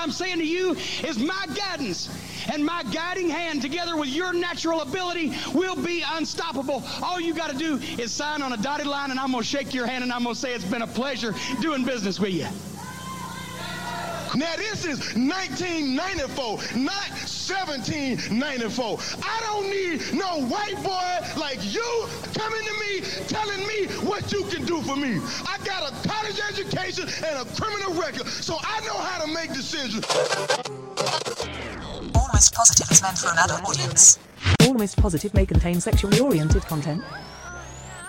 I'm saying to you is my guidance and my guiding hand together with your natural ability will be unstoppable. All you got to do is sign on a dotted line and I'm going to shake your hand and I'm going to say it's been a pleasure doing business with you. Now this is 1994, not 1794. I don't need no white boy like you coming to me telling me what you can do for me. I got a college education and a criminal record, so I know how to make decisions. Almost Positive is meant for an adult audience. Almost Positive may contain sexually oriented content.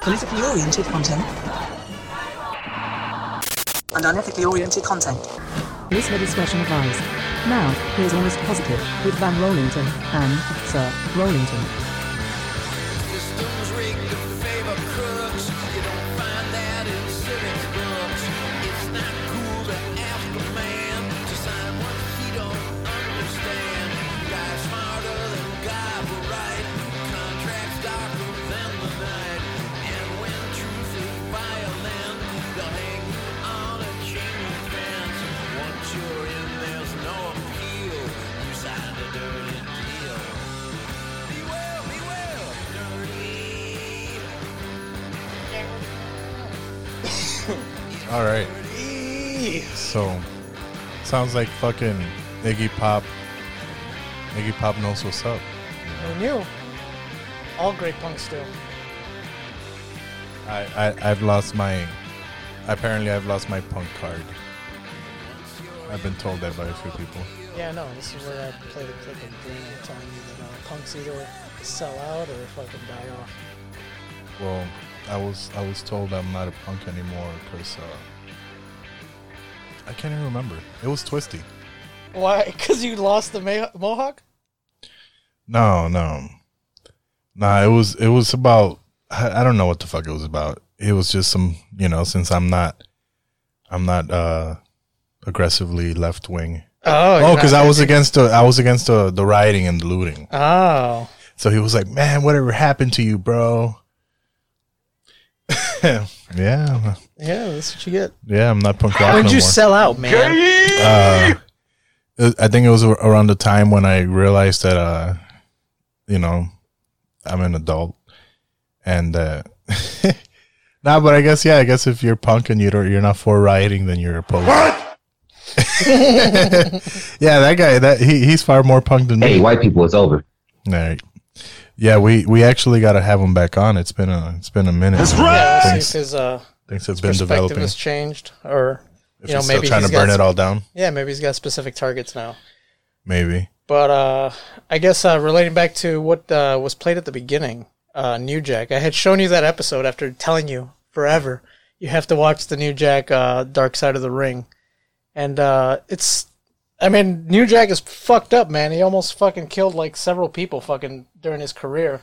Politically oriented content. And unethically oriented content. Listener discretion advised. Now, here's Almost Positive with Van Rollington and Sir Rollington. Sounds like fucking Iggy Pop. Iggy Pop knows what's up. Who knew? All great punks do. I, I I've lost my. Apparently, I've lost my punk card. I've been told that by a few people. Yeah, no, this is where I play the clip of Bruno telling you that uh, punks either sell out or fucking die off. Well, I was I was told I'm not a punk anymore because uh, I can't even remember. It was Twisty. Why? Because you lost the mohawk? No, no, nah. It was it was about I, I don't know what the fuck it was about. It was just some you know since I'm not I'm not uh aggressively left wing. Oh, Oh, because I was against the I was against the the rioting and the looting. Oh. So he was like, "Man, whatever happened to you, bro?" yeah, Yeah, that's what you get. yeah. I'm not punk rock When no did you more. sell out, man? Uh, I think it was around the time when I realized that, uh, you know, I'm an adult, and uh, nah. But I guess yeah. I guess if you're punk and you don't, you're not for rioting, then you're opposed. What? yeah, that guy. That he he's far more punk than me. Hey, white people, it's over. All right. Yeah, we we actually got to have him back on. It's been a it's been a minute. Yeah, see if Things, his, uh, things his have been developing. has changed, or If you know, he's maybe trying he's to burn got it all down, Yeah, maybe he's got specific targets now. maybe. But uh, I guess uh, relating back to what uh, was played at the beginning, uh, New Jack. I had shown you that episode after telling you forever you have to watch the New Jack uh, Dark Side of the Ring, and uh, it's. I mean, New Jack is fucked up, man. He almost fucking killed like several people fucking during his career.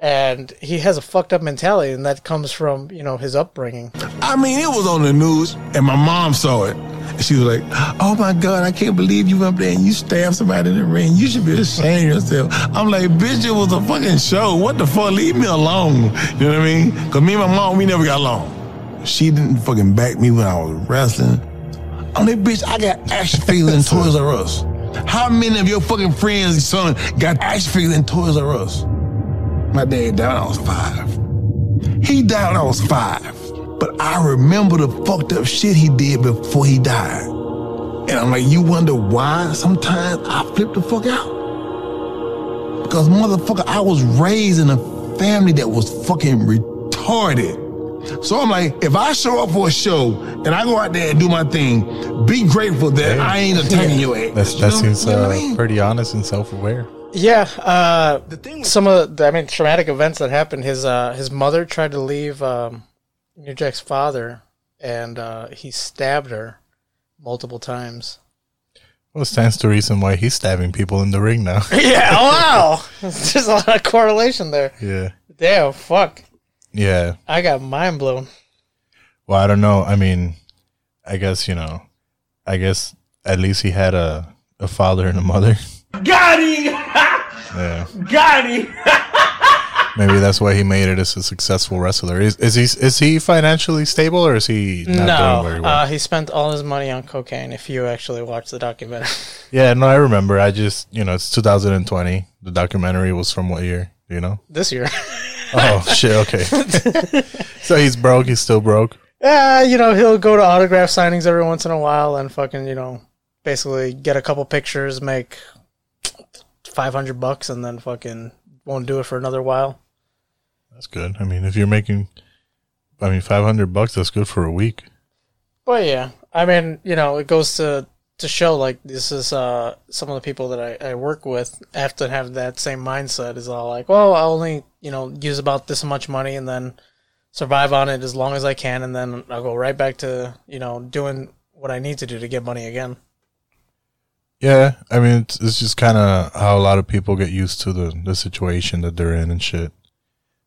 And he has a fucked up mentality, and that comes from, you know, his upbringing. I mean, it was on the news, and my mom saw it. And she was like, Oh my God, I can't believe you up there and you stabbed somebody in the ring. You should be ashamed of yourself. I'm like, Bitch, it was a fucking show. What the fuck? Leave me alone. You know what I mean? Because me and my mom, we never got along. She didn't fucking back me when I was wrestling. I'm like, bitch, I got action figures in Toys R Us. How many of your fucking friends' and son got action figures in Toys R Us? My dad died when I was five. He died when I was five. But I remember the fucked up shit he did before he died. And I'm like, you wonder why sometimes I flip the fuck out? Because motherfucker, I was raised in a family that was fucking retarded. So I'm like, if I show up for a show and I go out there and do my thing, be grateful that I ain't attacking your ass. That's, You that know- seems you know uh, I mean? pretty honest and self aware. Yeah, uh, some of the, I mean, traumatic events that happened. His uh, his mother tried to leave um, New Jack's father, and uh, he stabbed her multiple times. Well, it stands to reason why he's stabbing people in the ring now. yeah, wow, there's a lot of correlation there. yeah. Damn, fuck, Yeah. I got mind blown. Well, I don't know. I mean, I guess, you know, I guess at least he had a, a father and a mother. Got him! Yeah. Got him! Maybe that's why he made it as a successful wrestler. Is, is he is he financially stable or is he not no, doing very well? uh, he spent all his money on cocaine. If you actually watch the documentary, yeah, no, I remember. I just you know it's 2020. The documentary was from what year? Do you know? this year, Oh shit. Okay. so he's broke. He's still broke. yeah, you know he'll go to autograph signings every once in a while and fucking you know basically get a couple pictures, make five hundred bucks, and then fucking won't do it for another while. That's good. I mean, if you're making, I mean, 500 bucks. That's good for a week. But yeah, I mean, you know, it goes to to show like this is uh some of the people that I, I work with have to have that same mindset. Is all like, well, I'll only you know use about this much money and then survive on it as long as I can, and then I'll go right back to you know doing what I need to do to get money again. Yeah, I mean, it's, it's just kind of how a lot of people get used to the the situation that they're in and shit.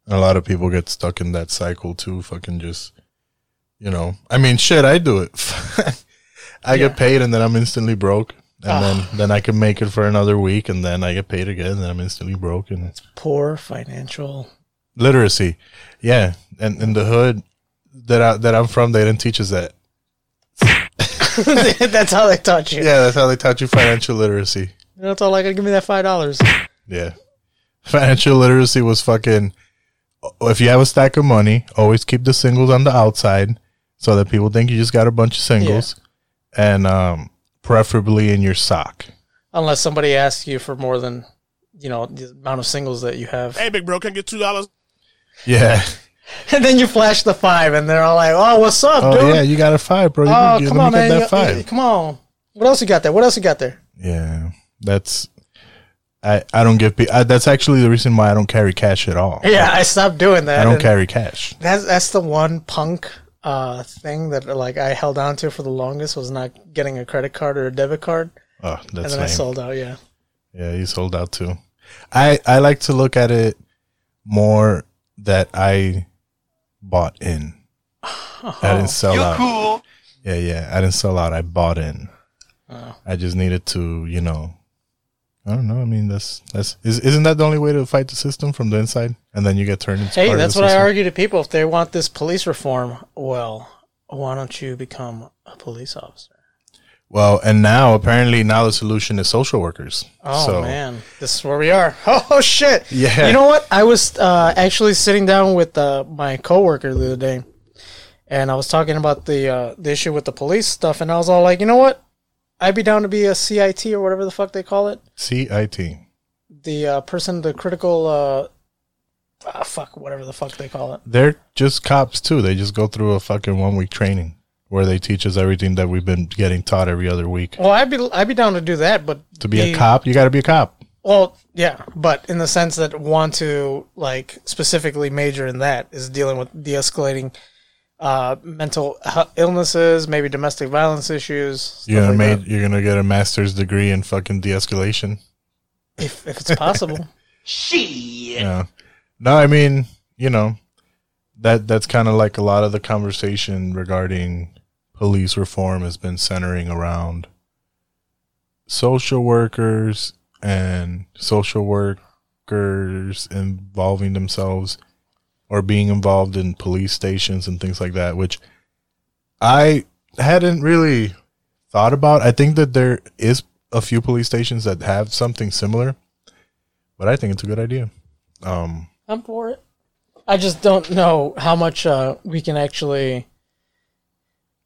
And a lot of people get stuck in that cycle too. Fucking just, you know. I mean, shit. I do it. I get paid and then I'm instantly broke, and ah. then then I can make it for another week, and then I get paid again, and then I'm instantly broke. And Poor financial. literacy, yeah. And in the hood that I that I'm from, they didn't teach us that. That's how they taught you. Yeah, that's how they taught you financial literacy. That's all I got. To give me that five dollars. Yeah. Financial literacy was fucking. If you have a stack of money, always keep the singles on the outside so that people think you just got a bunch of singles. And um, preferably in your sock. Unless somebody asks you for more than you know the amount of singles that you have. Hey, big bro, can I get two dollars? Yeah. And then you flash the five, and they're all like, "Oh, what's up, Oh, dude? yeah, you got a five, bro. You, oh, you- come let on, me get man! that You- you- five. come on. What else you got there? What else you got there? Yeah. That's. I, I don't give. I, that's actually the reason why I don't carry cash at all. Yeah, I stopped doing that. I don't carry cash. That's that's the one punk uh, thing that like I held on to for the longest was not getting a credit card or a debit card, Oh, and that's then I sold out. Yeah, Yeah, he sold out too. I I like to look at it more that I bought in. I didn't sell out. Cool. Yeah, yeah. I didn't sell out. I bought in. Oh. I just needed to, you know. I don't know. I mean, that's that's is, isn't that the only way to fight the system from the inside, and then you get turned into. Hey, part of that's what I argue to people. If they want this police reform, well, why don't you become a police officer? Well, and now apparently now the solution is social workers. Oh so, man, this is where we are. Oh, shit! Yeah. You know what? I was uh, actually sitting down with uh, my coworker the other day, and I was talking about the uh, the issue with the police stuff, and I was all like, you know what? I'd be down to be a CIT or whatever the fuck they call it. CIT. The uh, person, the critical, uh, ah, fuck, whatever the fuck they call it. They're just cops too. They just go through a fucking one week training where they teach us everything that we've been getting taught every other week. Well, I'd be I'd be down to do that, but To be a cop, you got to be a cop. Well, yeah, but in the sense that want to like specifically major in that is dealing with de-escalating uh, mental illnesses, maybe domestic violence issues. You're gonna like made, you're gonna get a master's degree in fucking de-escalation. if if it's possible. Yeah. No, I mean, you know, that that's kind of like a lot of the conversation regarding police reform has been centering around social workers and social workers involving themselves or being involved in police stations and things like that, which I hadn't really thought about. I think that there is a few police stations that have something similar, but I think it's a good idea. Um, I'm for it. I just don't know how much uh, we can actually,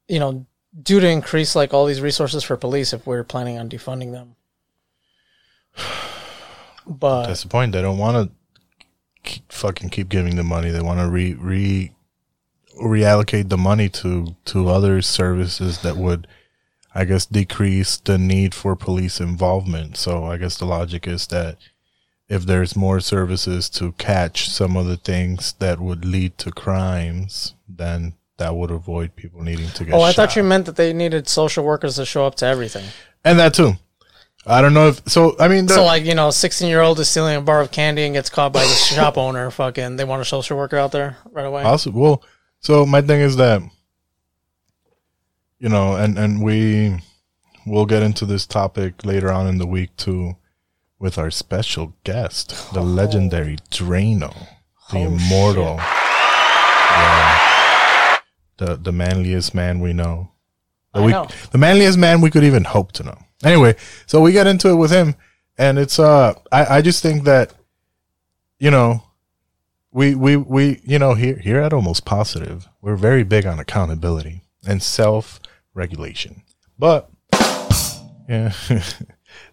you know, do to increase like all these resources for police if we're planning on defunding them. But that's the point. They don't want to fucking keep giving the money. They want to re re reallocate the money to to other services that would, I guess, decrease the need for police involvement. So I guess the logic is that if there's more services to catch some of the things that would lead to crimes, then that would avoid people needing to get. oh, I shot. thought you meant that they needed social workers to show up to everything. and that too. I don't know if so. I mean, the, So like you know, sixteen year old is stealing a bar of candy and gets caught by the shop owner. Fucking, they want a social worker out there right away. Also, well, so my thing is that you know, and and we we'll get into this topic later on in the week too, with our special guest, the oh. legendary Drano. the Oh, immortal, yeah, the the manliest man we know. The, I we, know. the manliest man we could even hope to know. Anyway, so we get into it with him, and it's uh, I I just think that, you know, we we we you know here here at almost positive we're very big on accountability and self regulation, but yeah.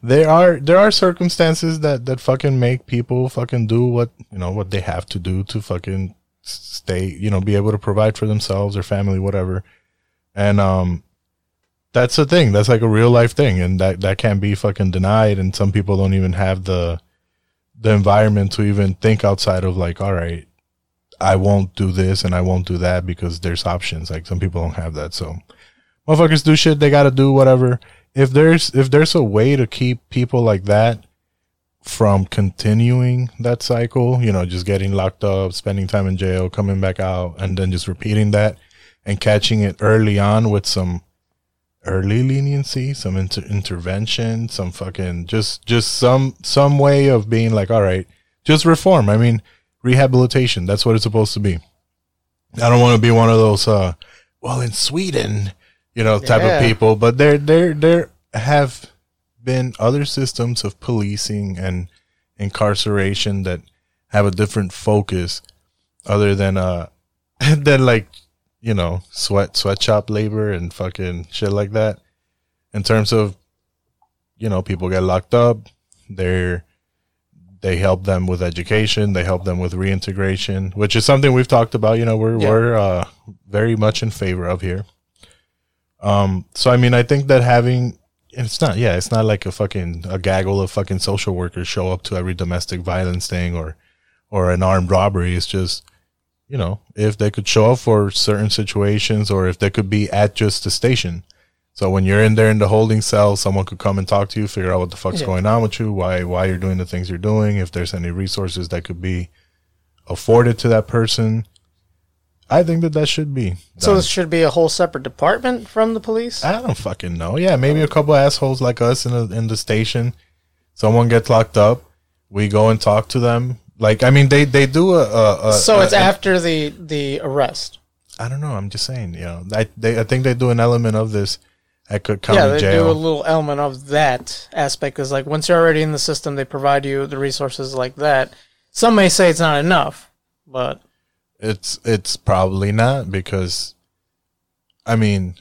there are there are circumstances that that fucking make people fucking do what you know what they have to do to fucking stay you know be able to provide for themselves or family whatever and um that's a thing. That's like a real life thing and that that can't be fucking denied and some people don't even have the the environment to even think outside of like all right i won't do this and i won't do that because there's options. Like some people don't have that so. Motherfuckers do shit they gotta do whatever. If there's if there's a way to keep people like that from continuing that cycle you know just getting locked up spending time in jail coming back out and then just repeating that and catching it early on with some early leniency some inter- intervention some fucking just just some some way of being like all right just reform i mean rehabilitation that's what it's supposed to be i don't want to be one of those uh well in sweden you know type Yeah. of people but there there there have been other systems of policing and incarceration that have a different focus other than uh than like you know sweat sweatshop labor and fucking shit like that. In terms of you know people get locked up they're they help them with education they help them with reintegration which is something we've talked about you know we're Yeah. we're uh very much in favor of here. Um so i mean i think that having it's not yeah it's not like a fucking a gaggle of fucking social workers show up to every domestic violence thing or or an armed robbery. It's just you know if they could show up for certain situations or if they could be at just the station so when you're in there in the holding cell someone could come and talk to you figure out what the fuck's Yeah. going on with you why why you're doing the things you're doing if there's any resources that could be afforded to that person i think that that should be So this should be a whole separate department from the police. I don't fucking know. Yeah, maybe a couple assholes like us in the in the station. Someone gets locked up. We go and talk to them. Like, I mean, they they do a. a, a so it's a- after the the arrest. I don't know. I'm just saying. You know, I they I think they do an element of this at Cook County yeah, they Jail. do a little element of that aspect. Because like once you're already in the system, they provide you the resources like that. Some may say it's not enough, but It's it's probably not because, I mean,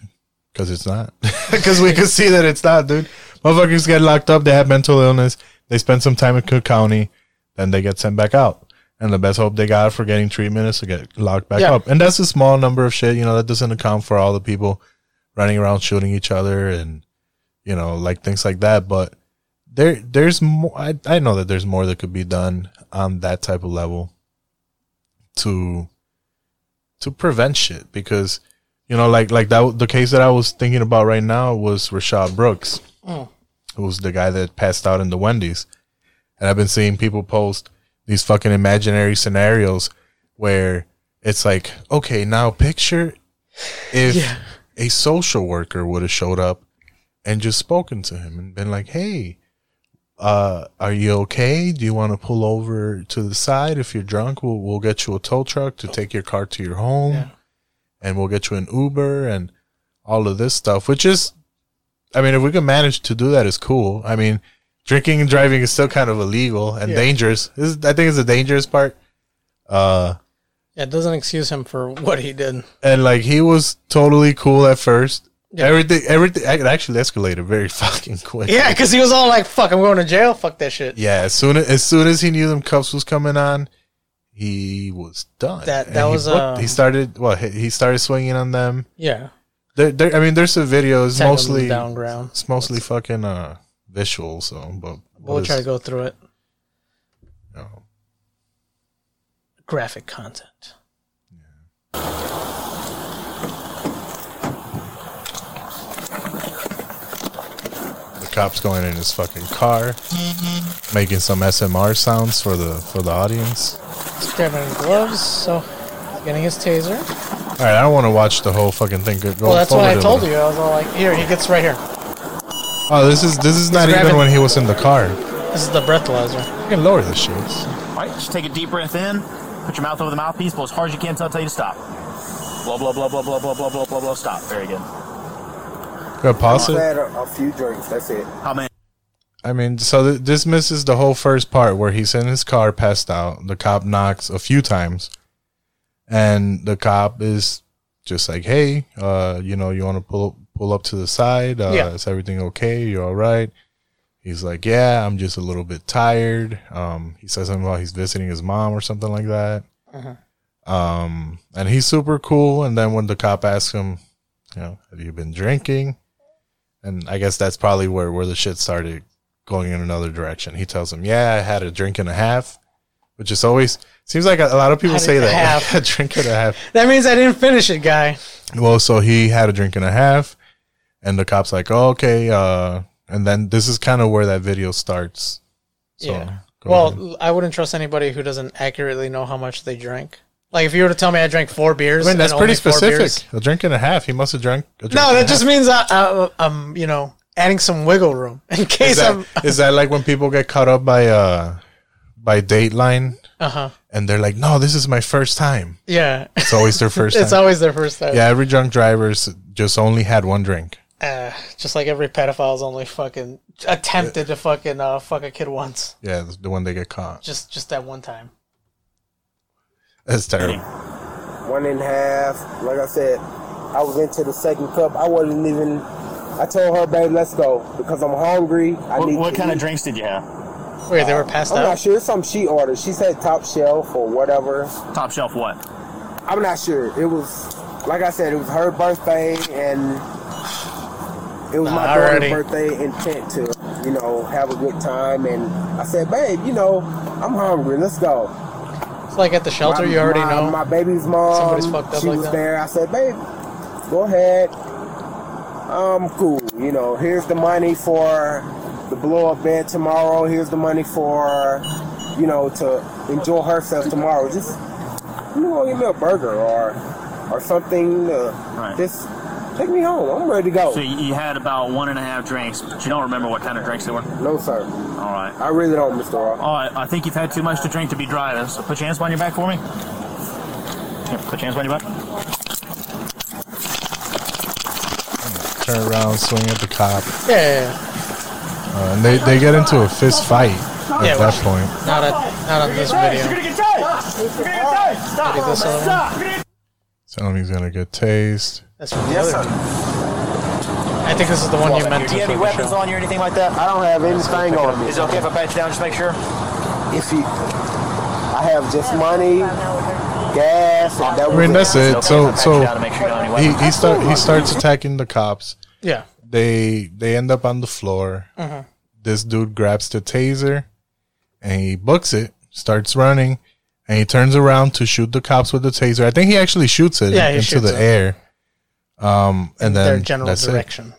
because it's not. Because we can see that it's not, dude. Motherfuckers get locked up. They have mental illness. They spend some time in Cook County, then they get sent back out. And the best hope they got for getting treatment is to get locked back Yeah. up. And that's a small number of shit. You know that doesn't account for all the people running around shooting each other and you know like things like that. But there there's more. I I know that there's more that could be done on that type of level to to prevent shit because you know like like that the case that I was thinking about right now was Rayshard Brooks Mm. who was the guy that passed out in the Wendy's and I've been seeing people post these fucking imaginary scenarios where it's like okay now picture if Yeah. a social worker would have showed up and just spoken to him and been like hey uh, are you okay? Do you want to pull over to the side? If you're drunk, we'll we'll get you a tow truck to take your car to your home, Yeah. and we'll get you an Uber and all of this stuff. Which is, I mean, if we can manage to do that, is cool. I mean, drinking and driving is still kind of illegal and Yeah. dangerous. This is, I think, it's the dangerous part. Uh, yeah, it doesn't excuse him for what he did. and like he was totally cool at first. Yeah. Everything, everything, it actually escalated very fucking quick. Yeah, because he was all like, "Fuck, I'm going to jail. Fuck that shit." Yeah, as soon as, as soon as he knew them cuffs was coming on, he was done. That- And that he was, booked- uh, he started. Well, he, he started swinging on them. Yeah, I mean, there's some videos, mostly down ground. It's mostly fucking uh visual. So, but We'll try to go through it. you know, Graphic content. the cops going in his fucking car, making some SMR sounds for the for the audience. He's grabbing gloves, so he's getting his taser. All right, I don't want to watch the whole fucking thing. Go Well, that's what I told you. I was all like, "Here, he gets right here. Oh, this is this is not even grabbing- when he was in the car. This is the breathalyzer." You can lower the shit. All right, just take a deep breath in. Put your mouth over the mouthpiece. Blow as hard as you can until I tell you to stop. Blow, blow, blow, blow, blow, blow, blow, blow, blow, blow. Stop. Very good. Good pause I've it. had a, a few drinks. That's it. How many? I mean, so th- this misses the whole first part where he's in his car, passed out. The cop knocks a few times, and the cop is just like, "Hey, uh, you know, you want to pull pull up to the side? Uh, Yeah. Is everything okay? You're all right?" He's like, "Yeah, I'm just a little bit tired." Um, he says something about he's visiting his mom or something like that. Um, and he's super cool. And then when the cop asks him, you know, have you been drinking? And I guess that's probably where, where the shit started going in another direction. He tells him, yeah, I had a drink and a half, which is always, seems like a, a lot of people say that. half. a drink and a half. That means I didn't finish it, guy. Well, so he had a drink and a half, and the cop's like, oh, okay. Uh, and then this is kind of where that video starts. So, yeah. Well, ahead. I wouldn't trust anybody who doesn't accurately know how much they drank. Like if you were to tell me I drank four beers, I mean, that's pretty specific. A drink and a half. He must have drank a drink No, that just half. means I, I, I'm, you know, adding some wiggle room in case is that, I'm. is that like when people get caught up by uh by Dateline Uh huh. and they're like, no, this is my first time. Yeah. It's always their first it's always their first time. yeah, every drunk driver's just only had one drink. Uh, just like every pedophile's only fucking attempted to fucking uh, fuck a kid once. Yeah, the- the one they get caught. Just just that one time. That's terrible. One and a half. Like I said, I was into the second cup. I wasn't even. I told her, babe, let's go because I'm hungry. I What, need. what to kind of drinks did you have? Wait, they were passed I'm out. not sure. It's something she ordered. She said top shelf or whatever. Top shelf what? I'm not sure. It was, like I said, it was her birthday and it was my Alrighty. daughter's birthday intent to, you know, have a good time. And I said, babe, you know, I'm hungry. Let's go. It's like at the shelter. My- you already my, know. My baby's mom. Somebody's fucked up she like was that. there. I said, babe, go ahead. I'm cool. You know, here's the money for the blow up bed tomorrow. Here's the money for, you know, to enjoy herself tomorrow. Just, you know, give me a burger or, or something. Uh, Right. Just take me home. I'm ready to go. So you you had about one and a half drinks, but you don't remember what kind of drinks they were? no, sir. All right. I really don't, Mr. Ross. All right, I think you've had too much to drink to be driving. So put your hands behind your back for me. Here, put your hands behind your back. Turn around, swing at the cop, yeah, yeah, yeah. uh, and they, they get into a fist fight at Yeah, that point. Not at, not on this video. get tased! You're gonna get tased! Stop! Maybe this other one. Tell him he's gonna get tased. That's from the other. I think this is the one you meant Do to. you have any weapons show. on you or anything like that? I don't have anything on me. Is it okay if I pat you down? Just make sure. If you, I have just money, gas, and that I was mean, that's Is it. okay So if I pat you so down to make sure you don't have any he he start he starts attacking the cops. Yeah. They they end up on the floor. Mm-hmm. This dude grabs the taser and he books it, starts running, and he turns around to shoot the cops with the taser. I think he actually shoots it Yeah, into shoots the it. air. Um, and then Their general that's it. direction.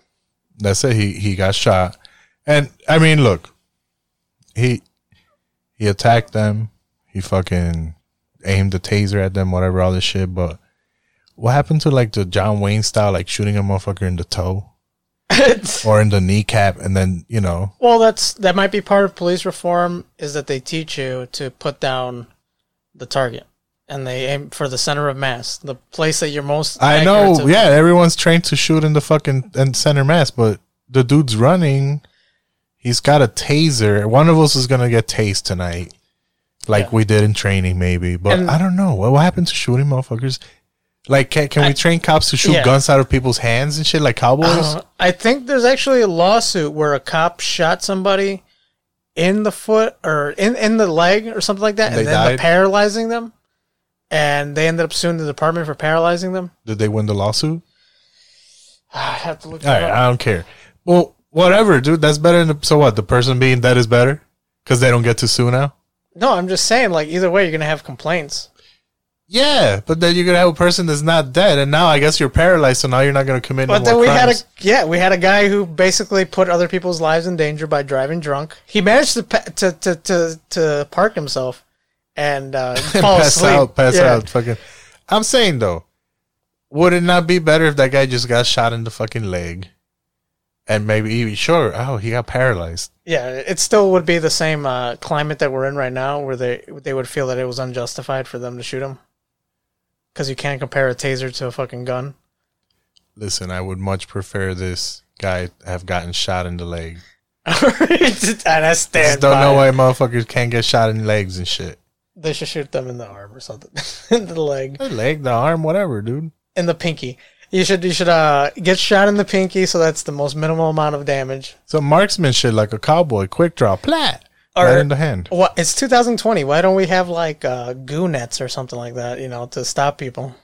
That's it. He he got shot, and I mean, look, he he attacked them. He fucking aimed the taser at them, whatever, all this shit. But what happened to like the John Wayne style, like shooting a motherfucker in the toe or in the kneecap, and then you know, Well, that's that might be part of police reform is that they teach you to put down the target and they aim for the center of mass, the place that you're most. I know, yeah, everyone's trained to shoot in the fucking and center mass, but the dude's running. He's got a taser. One of us is gonna get tased tonight, like Yeah. we did in training, maybe. But And- I don't know what, what happened to shooting motherfuckers. Like, can, can we train cops to shoot yeah. guns out of people's hands and shit like cowboys? Uh, I think there's actually a lawsuit where a cop shot somebody in the foot or in, in the leg or something like that, They and then the paralyzing them, and they ended up suing the department for paralyzing them. Did they win the lawsuit? I have to look. All right, up. I don't care. Well, whatever, dude. That's better than the, so what? The person being dead is better because they don't get to sue now. No, I'm just saying, like either way, you're gonna have complaints. Yeah, but then you're gonna have a person that's not dead, and now I guess you're paralyzed, so now you're not gonna commit But no then more we crimes. had a yeah, we had a guy who basically put other people's lives in danger by driving drunk. He managed to to to to, to park himself and uh, fall pass asleep. out, pass Yeah. out, fucking. I'm saying though, would it not be better if that guy just got shot in the fucking leg, and maybe even sure. Oh, he got paralyzed. Yeah, it still would be the same uh, climate that we're in right now, where they they would feel that it was unjustified for them to shoot him, because you can't compare a taser to a fucking gun. Listen, I would much prefer this guy have gotten shot in the leg. and I stand just don't know it. why motherfuckers can't get shot in legs and shit. They should shoot them in the arm or something, in the leg, The leg, the arm, whatever, dude. in the pinky. You should you should uh get shot in the pinky, so that's the most minimal amount of damage. So marksman shit like a cowboy, quick draw, plat, Or- right in the hand. What? It's 2020. Why don't we have like uh, goo nets or something like that? You know, to stop people.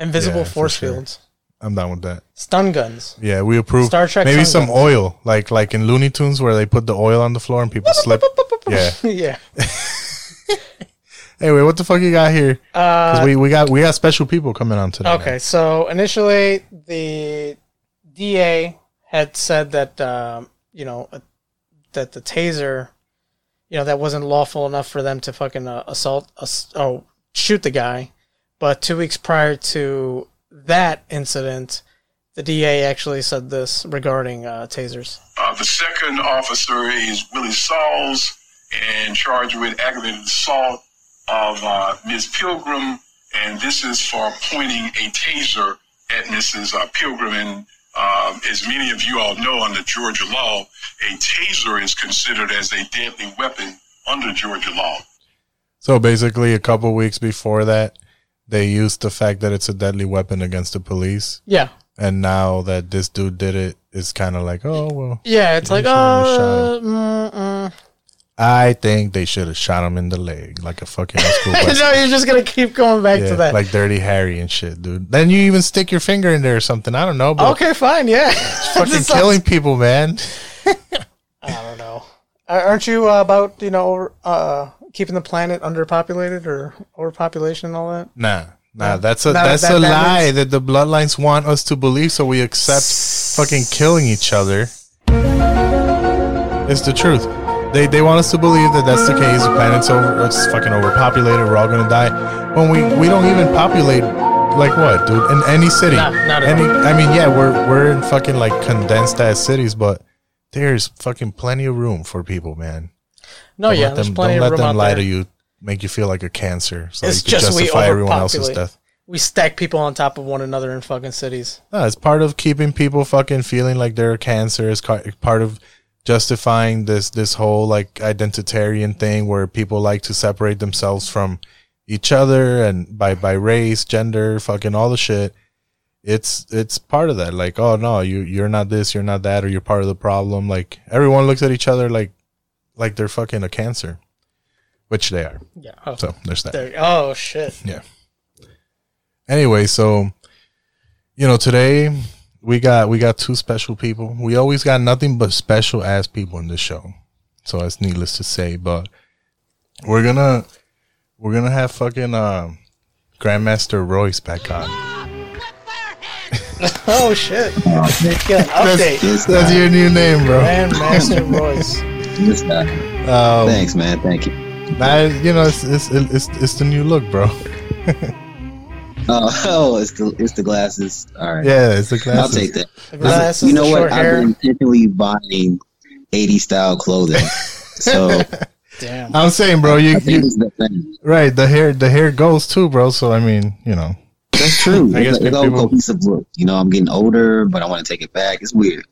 Invisible Yeah, for force sure. fields, I'm down with that. stun guns. Yeah, we approve. Star Trek Maybe some guns. oil, like like in Looney Tunes where they put the oil on the floor and people slip. Yeah. yeah. Anyway, what the fuck you got here? 'Cause Uh, we, we got we got special people coming on today. okay, so initially the DA had said that um, you know uh, that the taser, you know, that wasn't lawful enough for them to fucking uh, assault, ass- oh, shoot the guy. But two weeks prior to that incident, the DA actually said this regarding uh, tasers. Uh, the second officer is Willie Sauls and charged with aggravated assault of uh, Ms. Pilgrim, and this is for pointing a taser at Mrs. Uh, Pilgrim. And um, as many of you all know, under Georgia law, a taser is considered as a deadly weapon under Georgia law. So basically, a couple weeks before that, they used the fact that it's a deadly weapon against the police. Yeah. And now that this dude did it, it's kind of like, oh well. Yeah, it's like, shouldn't have shot him. uh, mm, mm. I think they should have shot him in the leg like a fucking school bus. no, you're just gonna keep going back Yeah, to that. like Dirty Harry and shit, dude. Then you even stick your finger in there or something. I don't know, but okay, fine, yeah. fucking This killing people, man. I don't know. Aren't you uh, about you know uh, keeping the planet underpopulated or overpopulation and all that? Nah, nah, that's a Not that's that- a that lie means- that the bloodlines want us to believe, so we accept fucking killing each other. It's the truth. They they want us to believe that that's the case. The planet's over, it's fucking overpopulated. We're all gonna die. When we we don't even populate like what, dude? In any city, Not- not any. all. I mean, yeah, we're we're in fucking like condensed ass cities, but there's fucking plenty of room for people, man. No, Don't yeah, let them, plenty don't of let room them lie there. to you, make you feel like a cancer, so it's you can justify everyone else's death. We stack people on top of one another in fucking cities. No, it's part of keeping people fucking feeling like they're a cancer. It's part of justifying this this whole like identitarian thing where people like to separate themselves from each other and by by race, gender, fucking all the shit. It's it's part of that. Like, oh no, you you're not this, you're not that, or you're part of the problem. Like everyone looks at each other like like they're fucking a cancer, which they are. Yeah. Oh, So there's that. oh shit. Yeah. Anyway, so you know, today we got we got two special people. We always got nothing but special ass people in this show. So it's needless to say, but we're gonna we're gonna have fucking uh, Grandmaster Royce back on. Oh shit. Get update. That's, that's your new name, bro. Grandmaster Royce. This. Um, Thanks, man. Thank you. Nah, you know, it's it's it's, it's the new look, bro. Oh, oh, it's the it's the glasses. All right. Yeah, it's the glasses. I'll take that. The glasses, you know the what? short I've been intentionally buying 80 style clothing. So Damn. I'm saying, bro, you, you the thing. right. The hair the hair goes too, bro. So I mean, you know. That's true. I guess it's, it's all cohesive look. You know, I'm getting older, but I want to take it back. It's weird.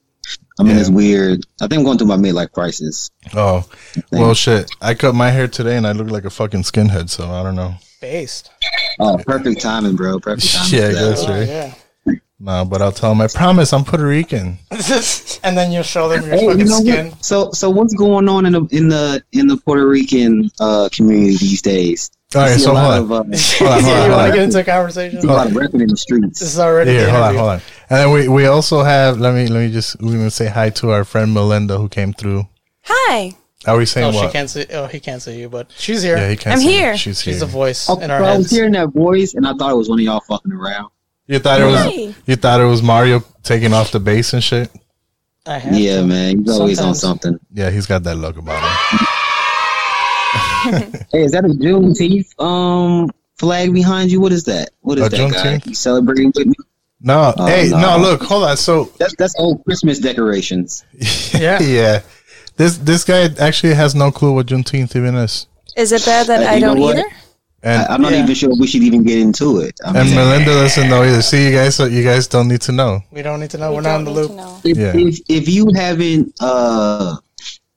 I mean, in Yeah. this weird. I think I'm going through my midlife crisis. Oh, well, shit. I cut my hair today and I look like a fucking skinhead, so I don't know. Based. Oh, perfect timing, bro. Perfect timing. Yeah, I for Oh, right? yeah. No, but I'll tell him, I promise I'm Puerto Rican. and then you'll show them your Hey, fucking you know skin. what? So, so what's going on in the in the in the Puerto Rican uh, community these days? All I right, see so a lot hold on. of, uh, Hold on, hold on, you want to get into a conversation? A lot of rapping in the streets. This is already Here, hold on, hold on. And then we, we also have, let me let me just, we're going to say hi to our friend Melinda who came through. Hi. Are we saying Oh, she can't see. Oh, he can't see you, but she's here. Yeah, he can't I'm see it. here. She's she's here. the voice Oh, in our bro, I was hearing that voice, and I thought it was one of y'all fucking around. You thought it was, Hi. you thought it was Mario taking off the bass and shit? I have Yeah, to. man, he's always on something. Yeah, he's got that look about him. Hey, is that a Juneteenth um flag behind you? What is that? What is A that guy? You celebrating with me? No, Oh, hey, no. no. look, hold on. So That's that's old Christmas decorations. Yeah. yeah, this this guy actually has no clue what Juneteenth even is. Is it bad that Uh, I don't what? either? And I, am not Yeah. even sure we should even get into it. I and mean, Melinda doesn't know either. See, you guys, so you guys don't need to know. We don't need to know. We We're not in the loop. to if, Yeah. if if you haven't uh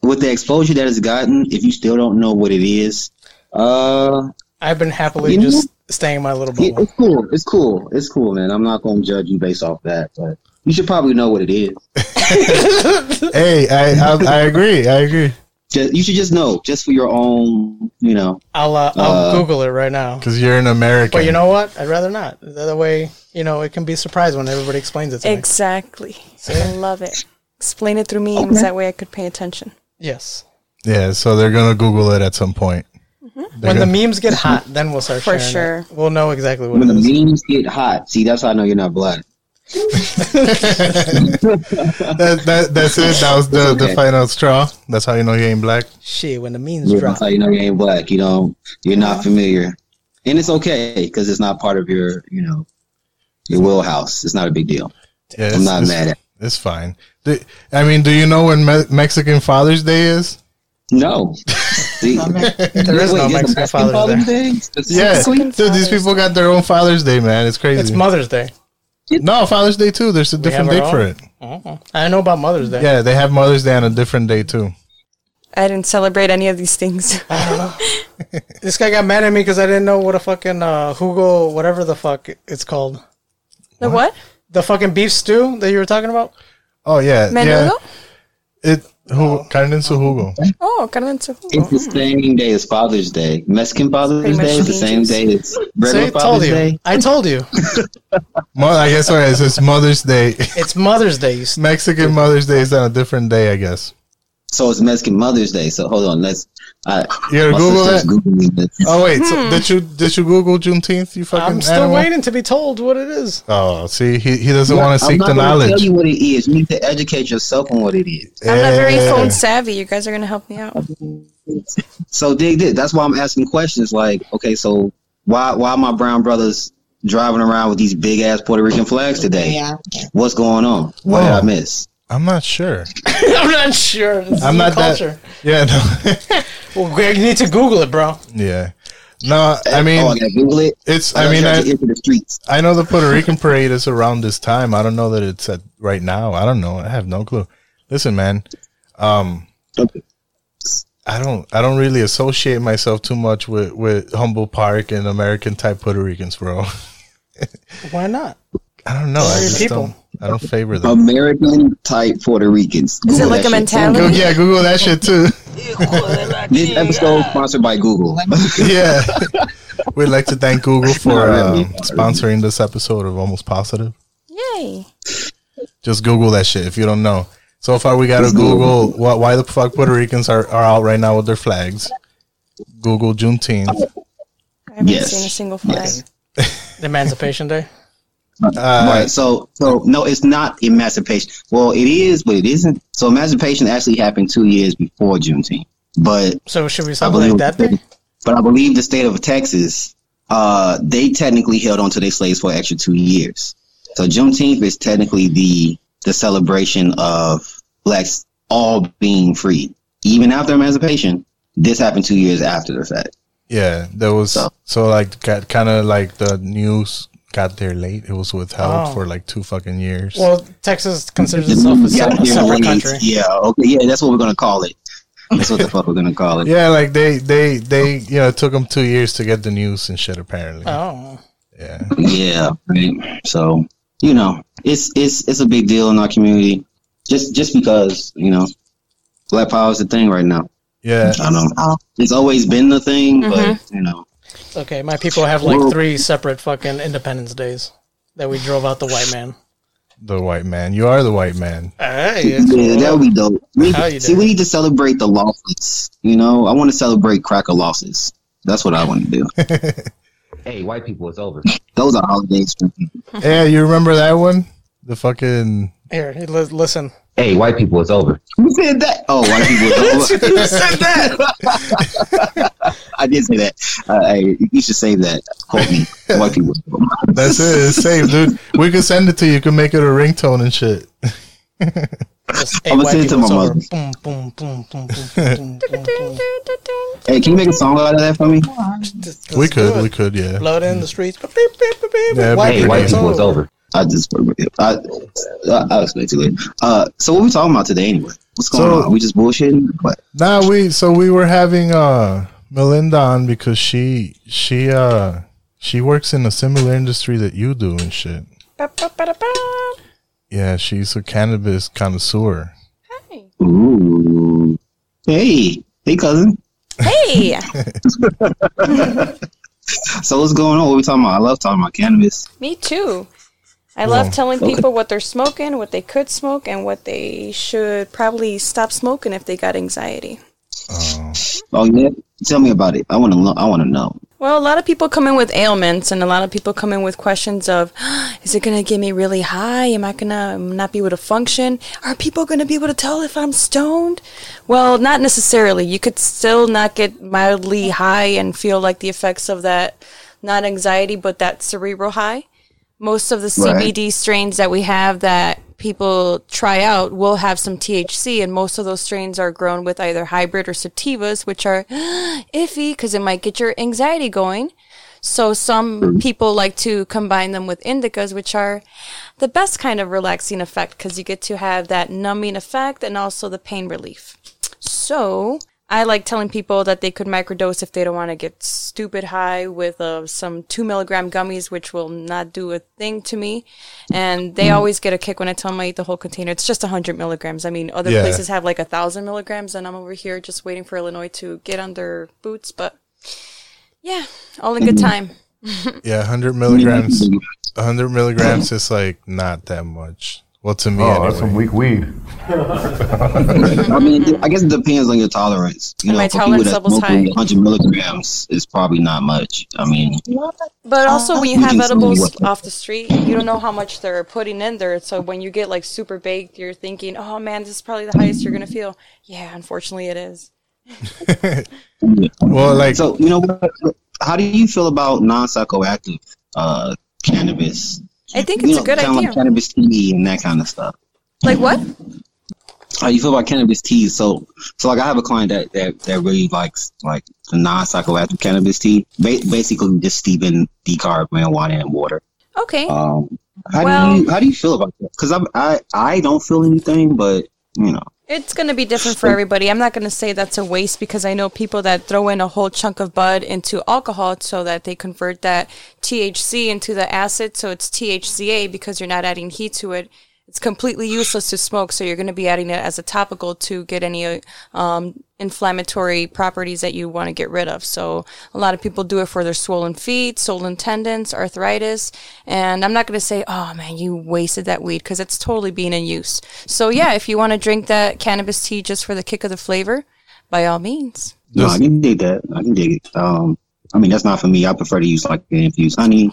with the exposure that it's gotten, if you still don't know what it is, uh I've been happily You know- just staying in my little it- bubble. it's cool. It's cool. It's cool, man. I'm not gonna judge you based off that, but you should probably know what it is. Hey, I, I I agree. I agree. Just, you should just know, just for your own, you know. I'll uh, I'll Uh, Google it right now. Because you're an American. But you know what? I'd rather not. The other way, you know, it can be a surprise when everybody explains it to me. Exactly. I love it. Explain it through memes. That way I could pay attention. Yes. Yeah, so they're gonna Google it at some point. They're When the gonna- memes get hot, then we'll start For sharing it. sure. We'll know exactly what When it the is. memes get hot, see, that's how I know you're not black. That, that, that's it. That was the, the final straw. That's how you know you ain't black. Shit, when the means Yeah, drop. that's how you know you ain't black. You know, you're not uh-huh. familiar, and it's okay because it's not part of your, you know, your wheelhouse. It's not a big deal. Yeah, I'm it's- not mad at. It's fine. Do, I mean, do you know when Me- Mexican Father's Day is? No. See, There is Wait, no Mexican Mexican Father's Day. Day? Yeah, Mexican dude, these people got their own Father's Day, man. It's crazy. It's Mother's Day. No, Father's Day too. There's a We different date for it. Uh-huh. I know about Mother's Day. Yeah, they have Mother's Day on a different day too. I didn't celebrate any of these things. This guy got mad at me because I didn't know what a fucking uh, jugo, whatever the fuck it's called. the what? The fucking beef stew that you were talking about? Oh yeah, Menudo? yeah. It who carne en su jugo. Oh, carne en su It's the same day as Father's Day. Mexican Father's Pretty Day is the same day as regular See, Father's you. Day. I told you. Mo- I guess what it says Mother's Day. It's Mother's Day. Mexican Mother's Day is on a different day, I guess. So it's Mexican Mother's Day. So hold on, let's. Uh, You gotta Google sister's that. Oh wait, so did you did you Google Juneteenth? You fucking I'm still animal? waiting to be told what it is. Oh, see, he, he doesn't Yeah, want to I'm seek not the knowledge. Tell you what it is. You need to educate yourself on what it is. I'm not very phone savvy. You guys are gonna help me out. So dig this. That's why I'm asking questions. Like, okay, so why why my brown brothers driving around with these big ass Puerto Rican flags today? Yeah. What's going on? What did I miss? I'm not sure. I'm not sure. This I'm is not the culture. that. Yeah, no, Well, Greg, you need to Google it, bro. yeah, no. I mean, oh, I Google it. it's. I, I mean, I, into the streets. I know the Puerto Rican parade is around this time. I don't know that it's at right now. I don't know. I have no clue. Listen, man. Um, Okay. I don't. I don't really associate myself too much with with Humboldt Park and American type Puerto Ricans, bro. Why not? I don't know. I They're just people. don't. I don't favor them. American type Puerto Ricans. Is it Google like a shit. mentality? Go, yeah, Google that shit too. This episode sponsored by Google. yeah. We'd like to thank Google for Not um, sponsoring this episode of Almost Positive. Yay! Just Google that shit if you don't know. So far, we got to Google what, why the fuck Puerto Ricans are, are out right now with their flags. Google Juneteenth. I haven't Yes. seen a single flag. Emancipation Day. Uh, right. So, so no, it's not emancipation. Well, it is, but it isn't. So, emancipation actually happened two years before Juneteenth. But So should we I celebrate that day? But I believe the state of Texas, uh, they technically held on to their slaves for an extra two years. So Juneteenth is technically the the celebration of blacks all being free, even after emancipation. This happened two years after the fact. yeah, there was So- so, like kind of like the news got there late. It was withheld Oh. for like two fucking years. Well, Texas considers itself a, Yeah, se- yeah, separate country. Yeah, okay, yeah, that's what we're gonna call it. That's what the fuck we're gonna call it. yeah, like they they they you know it took them two years to get the news and shit. Apparently, Oh, yeah. Yeah, right. So you know, it's it's it's a big deal in our community. Just just because you know, black power is the thing right now. Yeah, I know it's always been the thing, but mm-hmm. you know, okay. My people have like three separate fucking Independence Days that we drove out the white man. the white man. You are the white man. Hey, yeah, that would be dope. We, How see, doing? we need to celebrate the losses. You know, I want to celebrate cracker losses. That's what I want to do. Hey, white people, it's over. Those are holidays yeah, you remember that one? The fucking Here, listen. Hey, white people, it's over. Who said that? Oh, white people. was over. Who said that? I did say that. Uh, hey, you should save that. Quote me. White people. That's it. It's safe, dude. We can send it to you. You can make it a ringtone and shit. I'm gonna send it to my mother. Hey, can you make a song out of that for me? we could. We could. Yeah. Blood in the streets. Beep, Yeah, White hey, people, white people, it's over. I just, I, I, I'll explain to you. Uh, so what we talking about today anyway? What's going So- on? We just bullshitting? What? Nah, we so we were having uh Melinda on because she she uh she works in a similar industry that you do and shit. Yeah, she's a cannabis connoisseur. Ooh. Hey, hey, cousin. Hey. So what's going on? What we talking about? I love talking about cannabis. Me too. I Yeah. love telling Okay. people what they're smoking, what they could smoke, and what they should probably stop smoking if they got anxiety. Oh, oh yeah, tell me about it. I want to. know. I want to know. Well, a lot of people come in with ailments, and a lot of people come in with questions of, is it going to get me really high? Am I going to not be able to function? Are people going to be able to tell if I'm stoned? Well, not necessarily. You could still not get mildly high and feel like the effects of that, not anxiety, but that cerebral high. Most of the Right. CBD strains that we have that people try out will have some THC, and most of those strains are grown with either hybrid or sativas, which are iffy because it might get your anxiety going. So some mm-hmm. people like to combine them with indicas, which are the best kind of relaxing effect because you get to have that numbing effect and also the pain relief. So I like telling people that they could microdose if they don't want to get stupid high with uh, some two milligram gummies, which will not do a thing to me. And they always get a kick when I tell them I eat the whole container. It's just hundred milligrams. I mean, other Yeah. places have like a thousand milligrams, and I'm over here just waiting for Illinois to get their boots. But yeah, all in good time. Yeah, hundred milligrams. hundred milligrams is like not that much. Well, to me, Oh, anyway. that's some weak weed. I mean, I guess it depends on your tolerance. You know, my tolerance that level's smoke high. 100 milligrams is probably not much. I mean, But also, when you have edibles off the street, you don't know how much they're putting in there. So when you get like super baked, you're thinking, "Oh man, this is probably the highest you're gonna feel." Yeah, unfortunately, it is. well, like so you know, how do you feel about non-psychoactive uh, cannabis? I think You it's know, a good idea. like cannabis tea and that kind of stuff. Like what? How you feel about cannabis tea? So, so like I have a client that that, that really likes like the non-psychoactive cannabis tea. Ba- basically, just steeping decarb marijuana in water. Okay. Um, how Well- do you how do you feel about that? Because I I I don't feel anything, but you know. It's going to be different for everybody. I'm not going to say that's a waste because I know people that throw in a whole chunk of bud into alcohol so that they convert that THC into the acid. So it's THCA because you're not adding heat to it. It's completely useless to smoke. So you're going to be adding it as a topical to get any um, inflammatory properties that you want to get rid of. So a lot of people do it for their swollen feet, swollen tendons, arthritis. And I'm not going to say, oh man, you wasted that weed because it's totally being in use. So yeah, if you want to drink that cannabis tea just for the kick of the flavor, by all means. No, I can dig that. I can dig it. Um, I mean, that's not for me. I prefer to use like the infused honey,